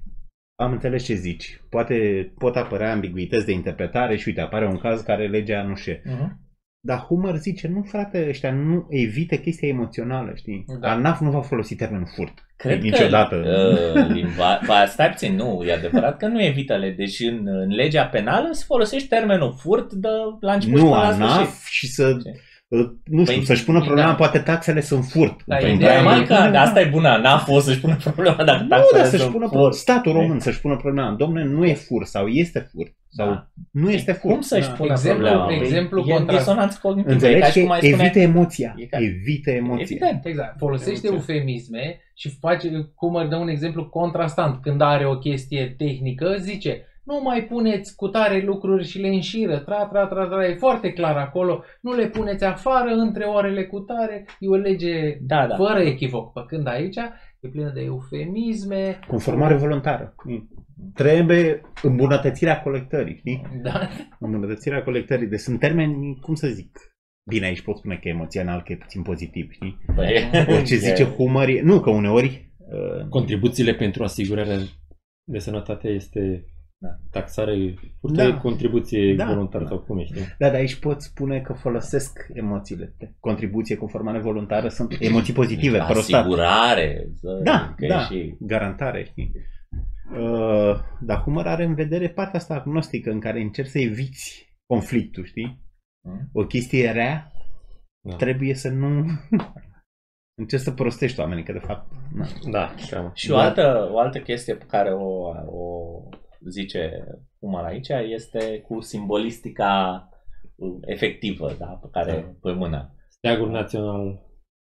Am înțeles ce zici. Poate pot apărea ambiguități de interpretare și uite, apare un caz care legea nu știe. Uh-huh. Dar Hummer zice, nu frate, ăștia nu evită chestia emoțională, știi? Da. Da. ANAF nu va folosi termenul furt. Cred Niciodată. că uh, limba, ba, stai puțin, nu, e adevărat că nu evită le. Deci în, în legea penală se folosește termenul furt de la început și nu până la sfârșit. ANAF și să, Ce? Uh, nu știu, Păi, să-și pună problema, da. poate taxele sunt furt. Da, Păi, ideea da, e Normal mai că de asta e bună, n-a fost să-și pună problema dacă Nu, taxele dar să-și sunt pună furt. statul român să-și pună problema. Domne, nu e furt sau este furt. Sau Da. nu este furt. Cum să-și Da. pună Exemplu- problema? exemplu e în contra- disonanță cognitivă. E Înțelegi ca și că cum ai spune... evită emoția. E ca- Evită emoția. Evident. Exact. Folosește Emoție. eufemisme și face, cum îmi dă un exemplu contrastant. Când are o chestie tehnică, zice, nu mai puneți cu tare lucruri și le înșiră, tra, tra, tra, tra, e foarte clar acolo, nu le puneți afară între orele cu tare, e o lege Da, da. fără echivoc. Pe când aici e plină de eufemisme. Conformare voluntară. Trebuie îmbunătățirea colectării, știi? Da? Îmbunătățirea colectării. Deci sunt termeni, cum să zic, Bine, aici pot spune că e emoțional, că e puțin pozitiv, știi? Păi, Orice zice Humor, e... nu, că uneori... Uh, Contribuțiile pentru asigurarea de sănătate este Da. taxare, furtă Da. da. contribuție Da. da. voluntară Da. sau cum ești. da, dar aici pot spune că folosesc emoțiile. Contribuție cu formare voluntară sunt emoții pozitive, prostat. Asigurare. să- Da, că e da, Și... garantare, știi? Uh, dar Humor are în vedere partea asta agnostică în care încerci să eviți conflictul, știi? Mm. O chestie rea Da. trebuie să nu... încerci să prostești oamenii, că de fapt... Na. Da, cam. Și o altă, o altă chestie pe care o, o zice Umar aici este cu simbolistica uh, efectivă, da, pe care pe mână. Steagul național.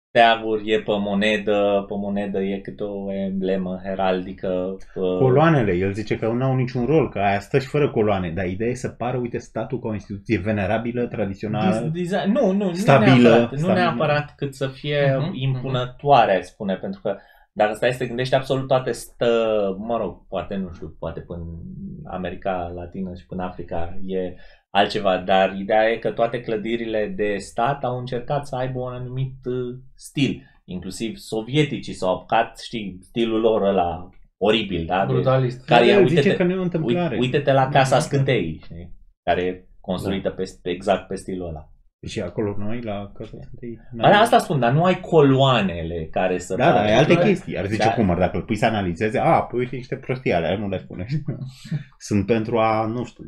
Steaguri e pe monedă, pe monedă e câte o emblemă heraldică. Pe... Coloanele, el zice că nu au niciun rol, că aia stă și fără coloane, dar ideea e să pară, uite, statul ca o instituție venerabilă, tradițională. Dis- design- nu, nu, Stabilă, nu neapărat, nu stabilă. neapărat cât să fie Mhm, impunătoare, aș spune, pentru că dacă stai să te gândești, absolut toate stă, mă rog, poate, nu știu, poate până în America Latină și până Africa e altceva, dar ideea e că toate clădirile de stat au încercat să aibă un anumit uh, stil, inclusiv sovieticii s-au apucat, știi, stilul lor ăla oribil, da? De- Brutalist. care e, el uite-te- zice că nu e o Uite, întâmplare. uite-te la Casa Da. Scânteii, știi? care e construită pe, pe, exact pe stilul ăla. Și acolo noi, la Casa Sfântei. Ba, da, asta spun, dar nu ai coloanele care să... Da, da, e alte Da. chestii. Ar zice Da. da. cum, ar dacă îl pui să analizeze, a, păi uite niște prostii alea, nu le spune. Sunt pentru a, nu știu,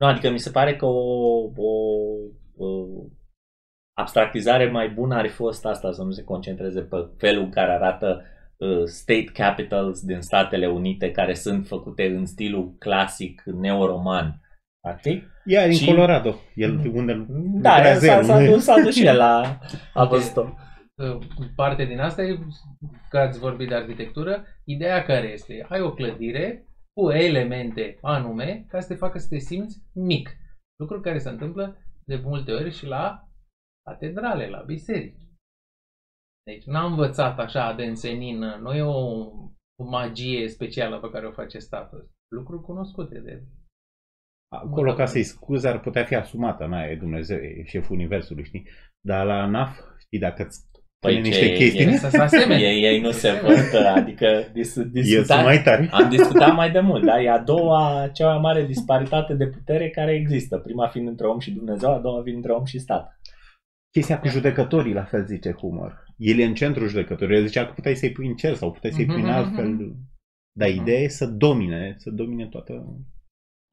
Nu, adică mi se pare că o, o, o abstractizare mai bună ar fi fost asta, să nu se concentreze pe felul în care arată uh, state capitals din Statele Unite, care sunt făcute în stilul clasic neoroman. Ar fi? Ea e din Și- Colorado. El unde Da, lucrează s-a, el, s-a, nu e- dus, s-a dus și el la... A văzut-o. Uh, parte din asta e că ați vorbit de arhitectură. Ideea care este? Ai o clădire cu elemente anume ca să te facă să te simți mic. Lucru care se întâmplă de multe ori și la catedrale, la biserici. Deci n-am învățat așa de însenin, nu e o, o magie specială pe care o face statul. Lucruri cunoscute de Acolo, ca să-i scuze, ar putea fi asumată. Na, e Dumnezeu, e șeful universului, știi? Dar la NAF, știi, dacă îți Păi pune ce niște e- chestii, Să se asemene. Ei, ei nu se văd, adică dis, el sunt discutat, mai tari. am discutat mai de mult, da? E a doua, cea mai mare disparitate de putere care există. Prima fiind între om și Dumnezeu, a doua fiind între om și stat. Chestia cu judecătorii, la fel zice Humor. El e în centrul judecătorii. El zicea că puteai să-i pui în cer sau puteai să-i pui în Mhm, altfel. Dar ideea e să domine, să domine toată...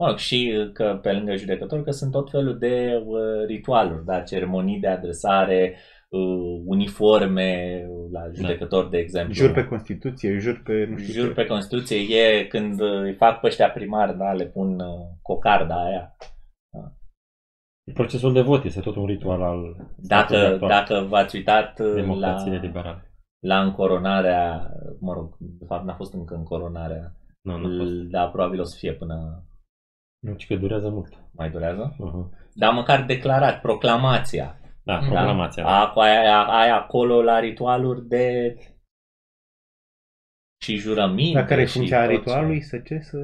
Mă și că pe lângă judecător că sunt tot felul de uh, ritualuri, da? ceremonii de adresare, uh, uniforme la judecător, da. de exemplu. Jur pe Constituție, jur pe... Nu știu jur ce. pe Constituție e când îi fac pe ăștia primari, da? le pun uh, cocarda aia. Da. Procesul de vot este tot un ritual al... Dacă, dacă v-ați uitat la, liberale. la încoronarea, mă rog, de fapt n-a fost încă încoronarea, nu, nu fost. dar probabil o să fie până... Nu, ci că durează mult. Mai durează? Uh-huh. Dar măcar declarat, proclamația. Da, proclamația. Da? Aia, aia, aia acolo la ritualuri de și jurăminte. Dar care e funcția ritualului? Să ce? Să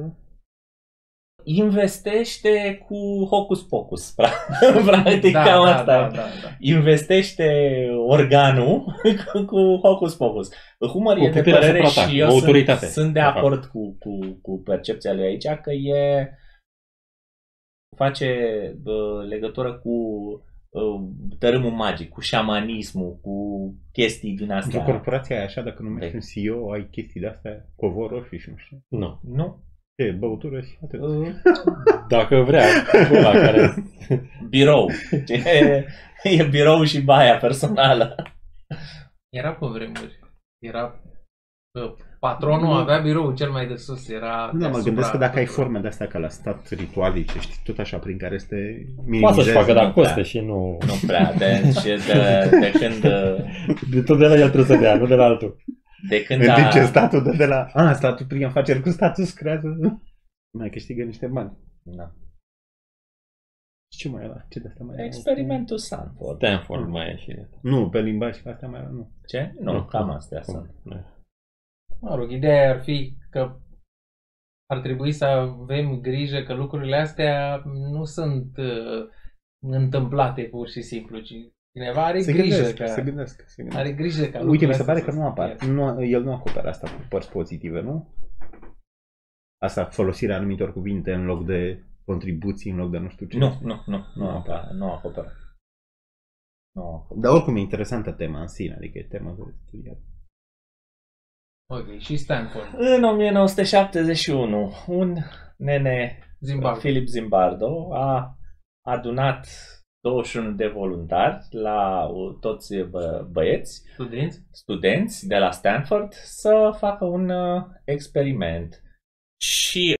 investește cu hocus pocus. Practic da, cam da, asta. Da, da, da. Investește organul cu hocus pocus. Humor cu e de părere și eu sunt, sunt de acord cu, cu, cu percepția lui aici că e face bă, legătură cu tărâmul magic, cu șamanismul, cu chestii din astea. Într-o corporație ai așa, dacă nu mergi în CEO, ai chestii de-astea, covor roșii și nu știu. Nu. Nu. E, băutură și atât. Uh. Dacă vrea, ăla care... Birou. E, e birou și baia personală. Era pe vremuri. Era... Patronul avea birou cel mai de sus. Era nu, mă gândesc că dacă ai forme de astea ca la stat ritualice, știi, tot așa prin care este Poate să-și facă, dar coste și nu... Nu prea, de, de, de când... De tot de la el trebuie să dea, nu de la altul. De când În a... timp ce statul dă de la... A, statul prin afaceri cu statul creează... Mai câștigă niște bani. Da. Ce mai era? Ce de asta mai era? Experimentul Stanford. Stanford mai e și... Nu, pe limbaj și astea mai era, nu. Ce? Nu, nu cam astea sunt. Mă rog, ideea ar fi că ar trebui să avem grijă că lucrurile astea nu sunt uh, întâmplate pur și simplu, ci cineva are se grijă gândesc, că... Se gândesc, se gândesc. Are grijă ca Uite, mi se pare că nu apar. Nu, el nu acoperă asta cu părți pozitive, nu? Asta, folosirea anumitor cuvinte în loc de contribuții, în loc de nu știu ce. Nu, nu, nu, nu, acoperă. Nu acoperă. Nu acoperă. Dar oricum e interesantă tema în sine, adică e tema de studiat. Ok, și Stanford. În 1971, un nene, Zimbardo. Philip Zimbardo, a adunat 21 de voluntari la toți bă, băieți, studenți. studenți de la Stanford să facă un uh, experiment. Și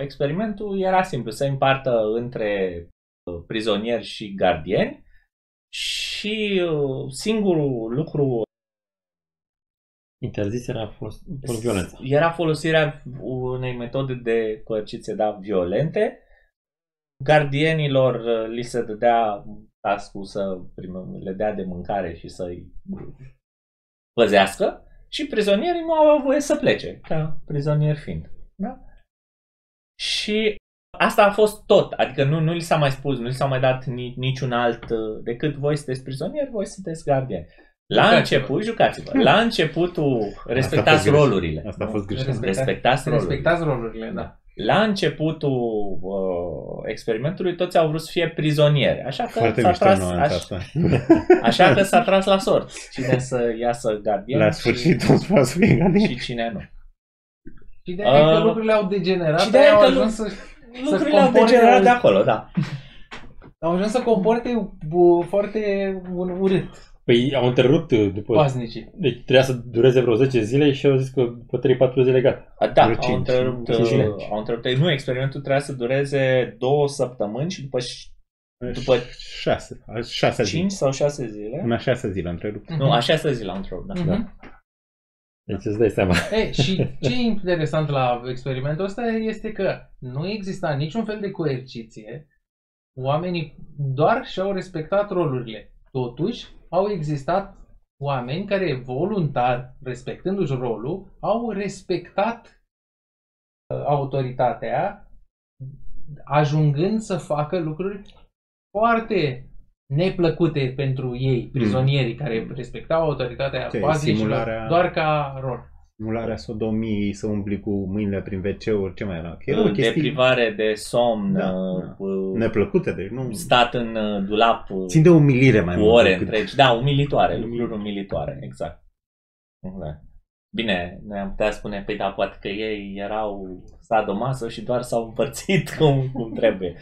experimentul era simplu, să împartă între uh, prizonieri și gardieni și uh, singurul lucru Interzis era fost violența. Era folosirea unei metode de coerciție da, violente. Gardienilor uh, li se dădea tascul să le dea de mâncare și să-i păzească și prizonierii nu au voie să plece, ca prizonieri fiind. Da? Și asta a fost tot, adică nu, nu li s-a mai spus, nu li s-a mai dat ni, niciun alt, uh, decât voi sunteți prizonieri, voi sunteți gardieni. La jucați-vă. început, jucați-vă. La începutul respectați Asta rolurile. Asta a fost greșit. Respectați rolurile. Respectați rolurile, da. La începutul uh, experimentului toți au vrut să fie prizonieri, așa că Foarte s-a tras, aș, asta. așa că s-a tras la sort. Cine să iasă gardien La sfârșit și, o să fie gardien. Și cine nu. Și de uh, că lucrurile au degenerat, și de au că ajuns să, lucrurile au degenerat de acolo, da. Au ajuns să comporte foarte urât. Păi au întrerupt după... Paznicii. Deci trebuia să dureze vreo 10 zile și au zis că după 3-4 zile gata. Da, au 5, întrerupt, 5, 5. au întrerupt. Nu, experimentul trebuia să dureze două săptămâni și după după 6, 6 zile. 5 sau 6 zile. În a 6 zile întrerupt. Nu, a 6 zile au întrerupt, da. Uh-huh. da. Deci îți dai seama. Ei, și ce e interesant la experimentul ăsta este că nu exista niciun fel de coerciție. Oamenii doar și-au respectat rolurile. Totuși, au existat oameni care voluntar, respectându-și rolul, au respectat uh, autoritatea, ajungând să facă lucruri foarte neplăcute pentru ei, prizonierii mm. care respectau autoritatea okay, simularea... doar ca rol. Simularea sodomiei, să umbli cu mâinile prin WC-uri, ce mai era? Că erau chestii... Deprivare de somn, da, da. neplăcute, deci nu... Stat în uh, dulap Țin de umilire mai cu ore întregi. Da, umilitoare, lucruri umilitoare, exact. Da. Bine, noi am putea spune, păi da, poate că ei erau sadomaso și doar s-au împărțit cum, cum trebuie.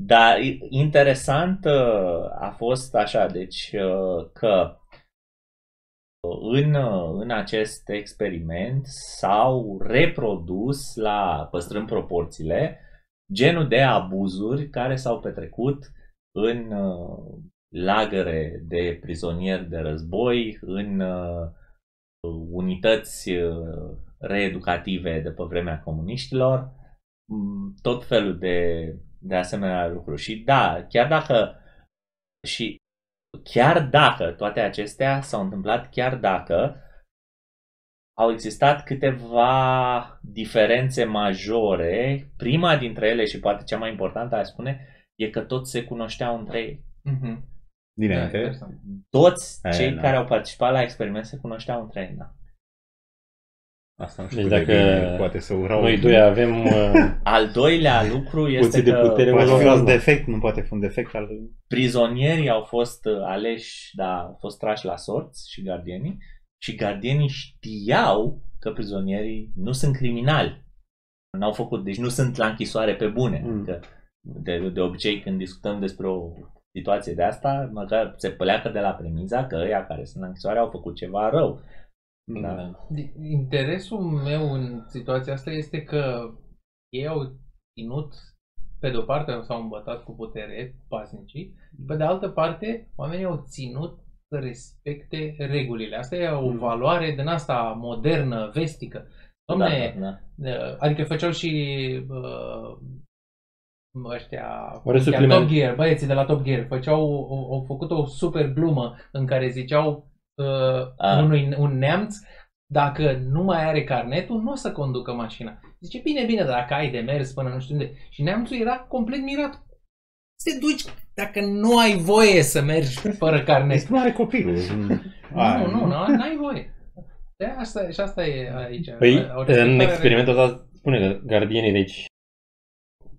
Dar interesant uh, a fost așa, deci uh, că în, în acest experiment s-au reprodus la păstrând proporțiile genul de abuzuri care s-au petrecut în uh, lagăre de prizonieri de război, în unități reeducative de pe vremea comuniștilor, tot felul de de asemenea lucruri. Și da, chiar dacă și chiar dacă toate acestea s-au întâmplat, chiar dacă au existat câteva diferențe majore, prima dintre ele și poate cea mai importantă, aș spune, e că toți se cunoșteau între ei. Mm-hmm. Dinainte? Da, toți cei Aia, care au participat la experiment se cunoșteau între ei, da. Asta nu știu deci dacă bine, poate să urau. Noi doi avem... Uh, al doilea lucru este de că... Putere poate fi un defect, nu poate fi un defect al... Prizonierii au fost uh, aleși, da, au fost trași la sorți și gardienii și gardienii știau că prizonierii nu sunt criminali. N-au făcut, deci nu sunt la închisoare pe bune. Mm. Că de, de obicei când discutăm despre o situație de asta, măcar se pleacă de la premiza că ăia care sunt la închisoare au făcut ceva rău. Da. Interesul meu în situația asta este că ei au ținut, pe de o parte s-au îmbătat cu putere pasnicii, pe de altă parte oamenii au ținut să respecte regulile. Asta e o mm. valoare din asta modernă, vestică. Dom'le, da, da, da. adică făceau și uh, ăștia, Top Gear, băieții de la Top Gear, făceau, au, au făcut o super glumă în care ziceau uh, unui, un neamț, dacă nu mai are carnetul, nu o să conducă mașina. Zice, bine, bine, dacă ai de mers până nu știu unde. Și neamțul era complet mirat. Te duci dacă nu ai voie să mergi fără carnet. Deci nu are copilul. nu, nu, nu, n-ai voie. De asta, și asta e aici. Păi, în experimentul ăsta spune că gardienii, deci,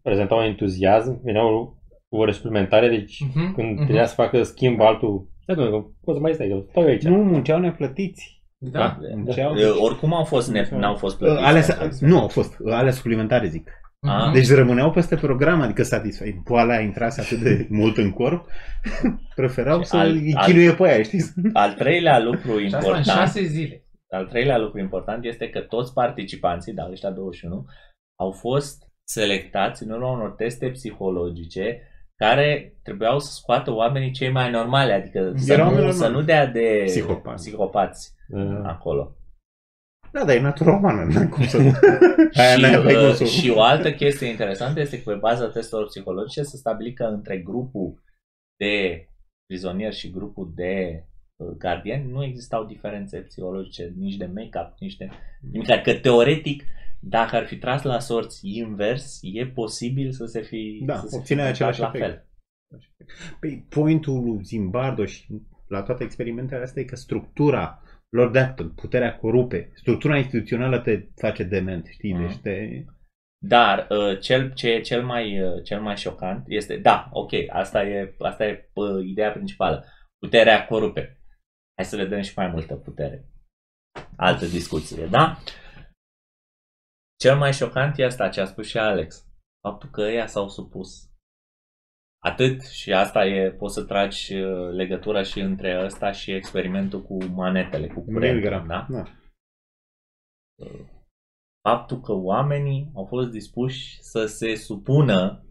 prezentau entuziasm, veneau cu ore suplimentare, deci uh-huh, când uh-huh. trebuia să facă schimb altul Stai, domnule, poți să mai stai, eu stau aici. Nu, munceau neplătiți. Da, da. Munceau. Da. Oricum au fost, ne, n-au fost plătiți. Alea, nu au fost, alea suplimentare zic. A? Deci rămâneau peste program, adică satisfai. Boala a intrat atât de mult în corp, preferau să îi chinuie pe aia, știți? Al treilea lucru important. șase zile. Al treilea lucru important este că toți participanții, da, ăștia 21, au fost selectați în urma unor teste psihologice care trebuiau să scoată oamenii cei mai normali, adică să nu, să nu dea de psihopați, psihopați uh. acolo. Da, dar e natura umană, nu cum să... și, uh, și o altă chestie interesantă este că pe baza testelor psihologice se stabili că între grupul de prizonieri și grupul de uh, gardieni nu existau diferențe psihologice, nici de make-up, nici de nimic. Că teoretic dacă ar fi tras la sorți invers, e posibil să se fi da, să obține același la fel. Păi, pointul lui Zimbardo și la toate experimentele astea e că structura lor de puterea corupe, structura instituțională te face dement, știi? Mm. Deci te... Dar uh, cel ce e cel mai, uh, cel mai șocant este, da, ok, asta e, asta e uh, ideea principală, puterea corupe. Hai să le dăm și mai multă putere. Altă discuție, da? Cel mai șocant e asta ce a spus și Alex. Faptul că ăia s-au supus. Atât și asta e, poți să tragi uh, legătura și între ăsta și experimentul cu manetele, cu curentul, da? da? Uh, faptul că oamenii au fost dispuși să se supună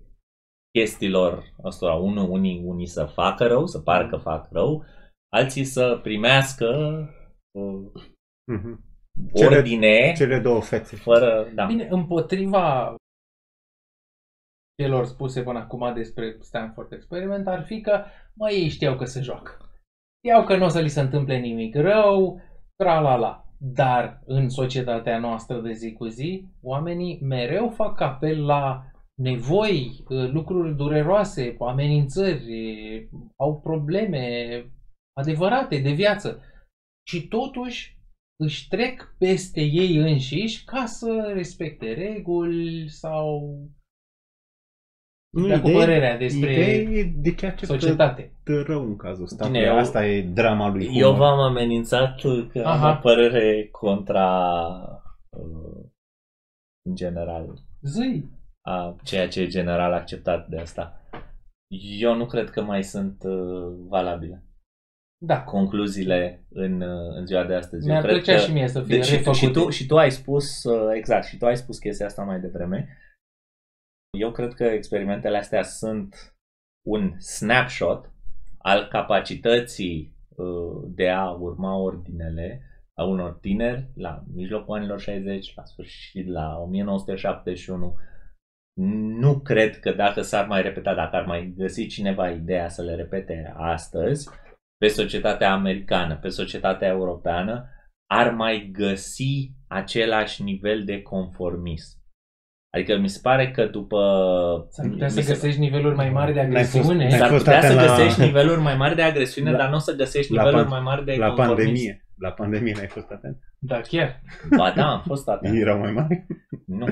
chestiilor ăstora, unul, unii, unii să facă rău, să pară că fac rău, alții să primească uh, uh-huh ordine. Cele două fețe. Fără, da. Bine, împotriva celor spuse până acum despre Stanford Experiment ar fi că, mai ei știau că se joacă. Știau că nu o să li se întâmple nimic rău, tra-la-la. Dar în societatea noastră de zi cu zi, oamenii mereu fac apel la nevoi, lucruri dureroase, amenințări, au probleme adevărate de viață. Și totuși își trec peste ei înșiși ca să respecte reguli sau Nu, cu părerea despre ideea de ce acceptă societate. rău în cazul ăsta. Bine, eu- Asta e drama lui. Eu Homer. v-am amenințat că am Aha. o părere contra uh, în general Zi. a ceea ce e general acceptat de asta. Eu nu cred că mai sunt uh, valabile Da. concluziile în, uh, în ziua de astăzi. Eu Mi-ar cred plăcea că, și mie să fie deci, și, tu, și, refăcute. tu, și tu ai spus, uh, exact, și tu ai spus chestia asta mai devreme. Eu cred că experimentele astea sunt un snapshot al capacității uh, de a urma ordinele a unor tineri la mijlocul anilor 60, la sfârșit, la 1971. Nu cred că dacă s-ar mai repeta, dacă ar mai găsi cineva ideea să le repete astăzi, pe societatea americană, pe societatea europeană, ar mai găsi același nivel de conformism. Adică mi se pare că după... S-ar putea mi să se- găsești niveluri mai mari de N-ai fost- agresiune. n-ai S-ar fost putea să atent la- găsești niveluri mai mari de agresiune, La- dar nu o să găsești la niveluri pan- mai mari de La conformism. pandemie. La pandemie n-ai fost atent. Da, chiar. Ba da, am fost atent. Erau mai mari. Nu.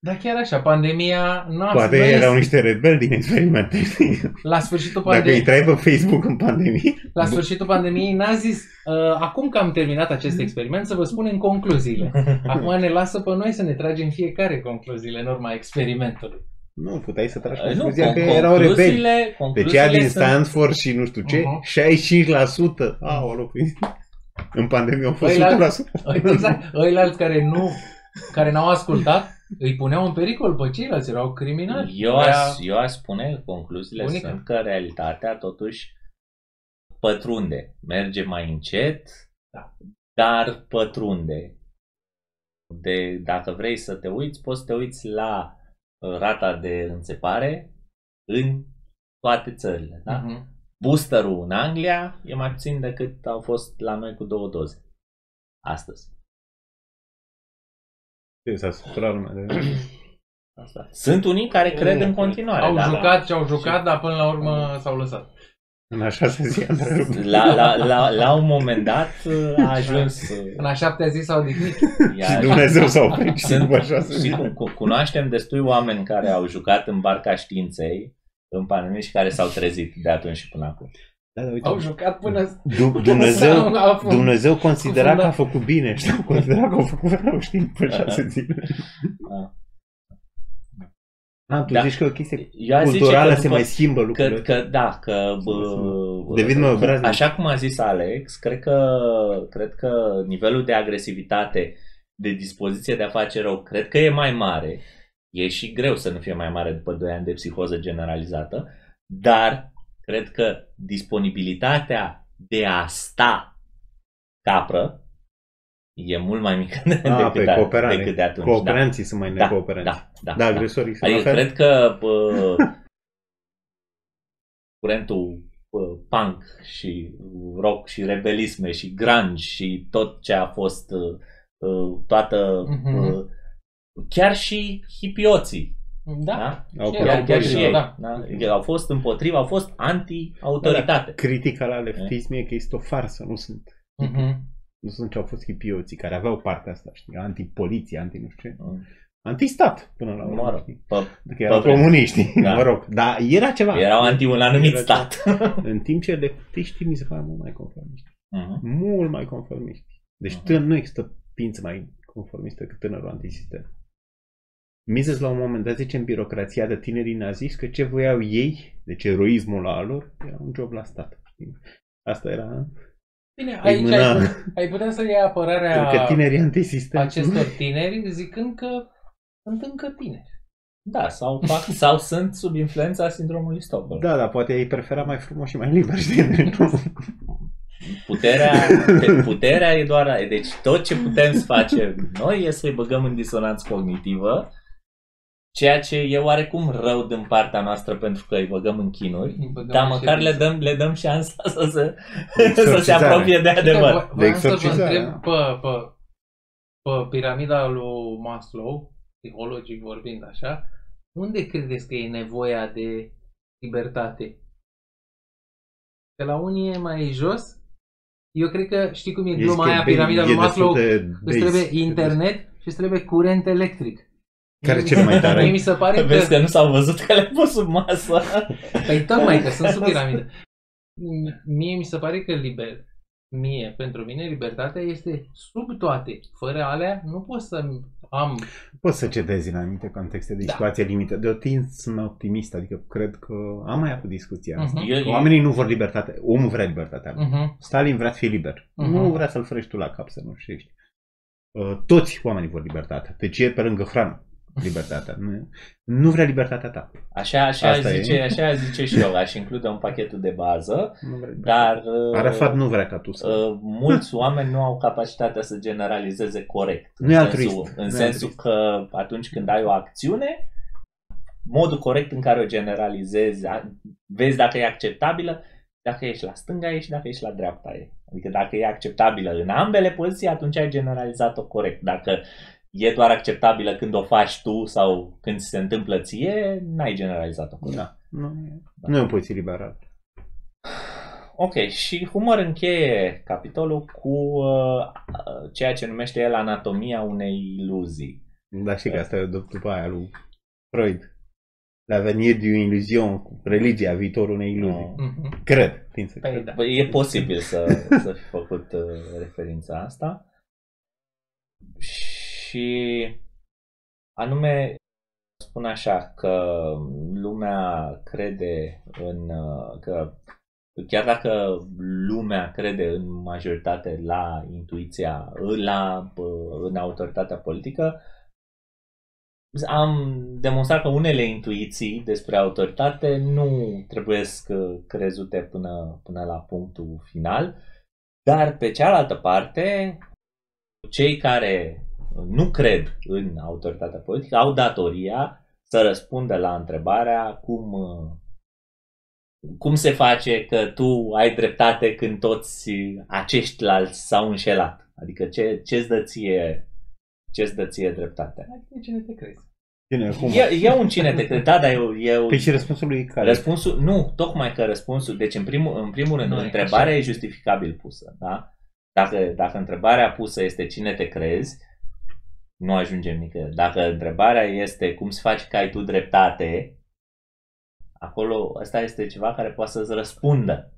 Da, chiar așa, pandemia nu a Poate nu este- erau niște rebeli din experimente. știi? La sfârșitul Dacă îi pandemiei, trai pe Facebook în pandemie. la sfârșitul pandemiei n-a zis, uh, acum că am terminat acest experiment, să vă spunem concluziile. Acum ne lasă pe noi să ne tragem fiecare concluziile în urma experimentului. Nu, puteai să tragi Nu, concluzia con- că erau rebeli. concluziile, Deci concluziile ea din sunt- Stanford și nu știu ce, Mhm. 65%. Aoleu, păi, în pandemie au fost Păi la- 100%. Exact. Ăilalți care nu, care n-au ascultat, îi puneau în pericol pe ceilalți, erau criminali. Eu Aia- aș, eu aș spune că concluziile Unică. sunt că realitatea totuși pătrunde. Merge mai încet, Da. dar pătrunde. De, dacă vrei să te uiți, poți să te uiți la uh, rata de înțepare în toate țările. Da? Mhm. Boosterul în Anglia e mai puțin decât au fost la noi cu două doze. Astăzi. Ce, S-a săturat lumea de... Asta. Sunt unii care cred în continuare. Au da, jucat ce au jucat, dar până la urmă s-au lăsat. În așa se zi, întrerupt. La, la, la, la un moment dat uh, a ajuns... uh, În a șaptea zi s-au odihnit. i-a Și ajuns- Dumnezeu s-a oprit și Sunt, după așa se și zi. cu, cu, cunoaștem destui oameni care au jucat în barca științei în pandemie și care s-au trezit de atunci și până acum. Da, da, uite. Au jucat până... Du- Dumnezeu, s-au afund- Dumnezeu considera că a Cufundat. făcut bine, știu, considera că a făcut rău, știi, după șase zile. Da. Ah, tu Da. zici că e o chestie Eu aș zice culturală că se după- mai schimbă Că, lucrurile. că da, că bă, Devin mai obraznic. așa cum a zis Alex, cred că, cred că nivelul de agresivitate, de dispoziție de a face rău, cred că e mai mare. E și greu să nu fie mai mare după 2 ani de psihoză generalizată, dar cred că disponibilitatea de a sta capră e mult mai mică de, Ah, decât, pe de, cooperare. decât de atunci. Cooperanții sunt mai da, necooperanți. da, da, Da, agresorii sunt Adică la fel. cred că bă, curentul bă, punk și rock și rebelisme și grunge și tot ce a fost uh, toată Mhm. uh, chiar și hipioții Da. da? Au Chiar- Chiar, fost chiar și ei da. da. Adică au fost împotriva, au fost anti-autoritate. Critica la leftism e că este o farsă, nu sunt. Mhm. Nu sunt ce au fost hipioții care aveau partea asta, știi, anti-poliție, anti nu știu ce. Mm. Anti-stat, până la Mă urmă, rog, știi? pe- Că erau vreme. comuniști, Da. mă rog. Dar era ceva. erau anti un anumit Era stat. În timp ce leftiștii mi se pare mult mai conformiști. Mhm. Mult mai conformiști. Deci Mhm. tân, nu există pință mai conformistă decât tânărul antisistem. Mises la un moment dat zice în birocrația de tinerii naziști că ce voiau ei, deci eroismul la lor, era un job la stat. știi? Asta era... Bine, Îi aici mâna- ai, ai putea să iei apărarea Că tinerii antisistem... acestor tineri zicând că sunt încă tineri. Da, sau, fac, sau sunt sub influența sindromului Stockholm. Da, dar poate ei prefera mai frumos și mai liber, știi? Nu. Puterea, te- puterea e doar aia. Deci tot ce putem să facem noi e să-i băgăm în disonanță cognitivă, ceea ce e oarecum rău din partea noastră pentru că îi băgăm în chinuri, Îi băgăm dar în măcar le ședință. dăm, le dăm șansa să se, să se Exorcizare. apropie de adevăr. Uite, voiam să vă exorcizare, întreb pe, pe, pe piramida lui Maslow, psihologic vorbind așa, unde credeți că e nevoia de libertate? Că la unii e mai jos? Eu cred că, știi cum e Zici gluma că aia, e piramida e lui destul Maslow? de Îți base. trebuie internet și îți trebuie curent electric. Care cel mai tare? Mie mi se pare că... Vezi că nu s-au văzut că le-ai pus sub masă. Păi tocmai că sunt sub piramidă. Mie mi se pare că liber, mie, pentru mine, libertatea este sub toate. Fără alea nu pot să am... Poți să cedezi în anumite contexte de Da. situație limită. De timp sunt optimist, adică cred că am mai avut discuția asta. Mhm. Eu- Că Oamenii nu vor libertate. Omul vrea libertatea. lui. Uh-huh. Stalin vrea să fie liber. Mhm. Nu vrea să-l frăști tu la cap, să nu știi. Uh, Toți oamenii vor libertate. Deci e pe lângă hrană libertatea. Nu, nu vrea libertatea ta. Așa, așa, Asta zice, e. așa zice și eu, aș include un pachetul de bază, Nu vrea libertatea. dar uh, Arafat nu vrea ca tu să... uh, mulți oameni nu au capacitatea să generalizeze corect. Nu e în altruist. sensul, Nu în e sensul altruist. că atunci când ai o acțiune, modul corect în care o generalizezi, a- vezi dacă e acceptabilă, dacă ești la stânga ei și dacă ești la dreapta ei. Adică dacă e acceptabilă în ambele poziții, atunci ai generalizat-o corect. Dacă e doar acceptabilă când o faci tu sau când se întâmplă ție, n-ai generalizat-o corect. Da. Nu, e- nu e o poziție liberală. Ok, și Humor încheie capitolul cu uh, uh, ceea ce numește el anatomia unei iluzii. Dar știi că asta e dup- după aia lui Freud. L'avenir d'une illusion, religia, viitorul unei iluzii. Uh-huh. Cred, tin să Păi cred. da. Păi, E posibil să, să fi făcut uh, referința asta. Și anume spun așa că lumea crede în uh, că chiar dacă lumea crede în majoritate la intuiția, la, uh, în autoritatea politică, am demonstrat că unele intuiții despre autoritate nu trebuie crezute până, până la punctul final, dar pe cealaltă parte, cei care nu cred în autoritatea politică au datoria să răspundă la întrebarea cum, cum se face că tu ai dreptate când toți acești alți s-au înșelat. Adică ce, ce-ți dă ție, ce-ți dă ție dreptate. Hai, cine te crezi? Bine, cum? E, e un cine te crede, da, dar eu... eu Păi și răspunsul lui care? Răspunsul, nu, tocmai că răspunsul, deci în primul, în primul rând, Nu, e întrebarea așa. e justificabil pusă, da? Dacă, dacă întrebarea pusă este cine te crezi, nu ajungem nicăieri. Dacă întrebarea este cum se face că ai tu dreptate, acolo ăsta este ceva care poate să-ți răspundă.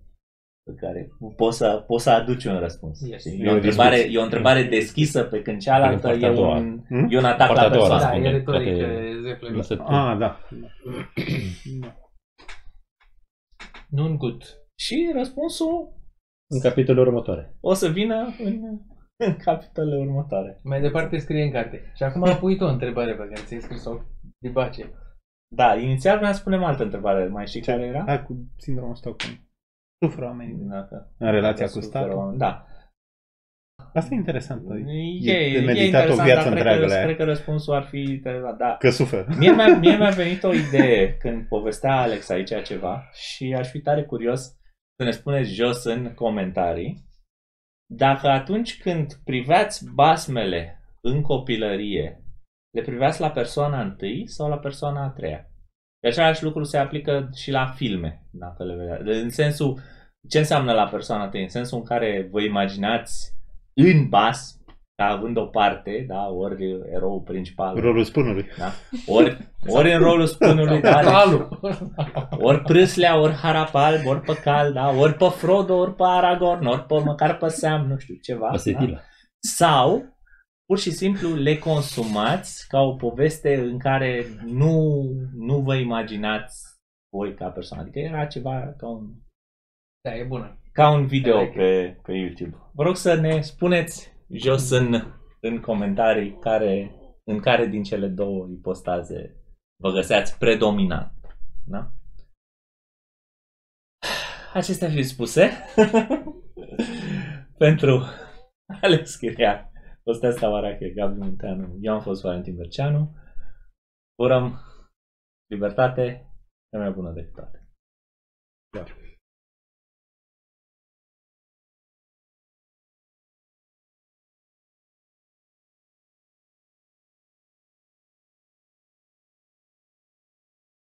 Pe care poți să, poți să aduci un răspuns. Yes. știi? E E, o o întrebare, discuție. e o întrebare deschisă pe când cealaltă partea e a doua. un, Hmm? e un atac Partea la a doua persoană. Da, răspunde. e retorică, Dacă- Zeppelin. Nu se Ah, da. Non good. Și răspunsul În capitolul următoare. o să vină în, în capitolele următoare. Mai departe scrie în carte. Și acum am pus o întrebare pe care ți-ai scris-o dibace. Da, inițial vreau să punem altă întrebare. Mai știi care era? Hai cu sindromul Stockholm. Suferă oamenii Dacă, în relația dacă cu suferă statul. oameni. Da. Asta e interesant. E, E e, de e meditat interesant, o viață dar întreagă cred la că, ea. cred că răspunsul ar fi interesant. Da. Că suferă. Mie mi-a, mie mi-a venit o idee când povestea Alex aici ceva și aș fi tare curios să ne spuneți jos în comentarii dacă atunci când priveați basmele în copilărie, le priveați la persoana întâi sau la persoana a treia. De același lucru se aplică și la filme, dacă le vedeți. În sensul, ce înseamnă la persoana întâi? În sensul în care vă imaginați în bas, ca având o parte, da, ori eroul principal, Rolul spânului. da? Ori, ori în rolul spânului, da? Deci, Calul. ori Prâslea, ori Harapal, ori pe Cal, da? Ori pe Frodo, ori pe Aragorn, ori pe măcar pe Sam, nu știu, ceva. Da? Asetila. Sau, pur și simplu, le consumați ca o poveste în care nu, nu vă imaginați voi ca persoană. Adică era ceva ca un, Da, e bună. ca un video Corect. pe, pe YouTube. Vă rog să ne spuneți jos în, în comentarii care, în care din cele două ipostaze vă găseați predominant. Da? Acestea fiind spuse, pentru Alex Chiriac, Costea Stavarache, Gabi Munteanu, eu am fost Valentin Berceanu, urăm libertate, cea mai bună decât toate. Da.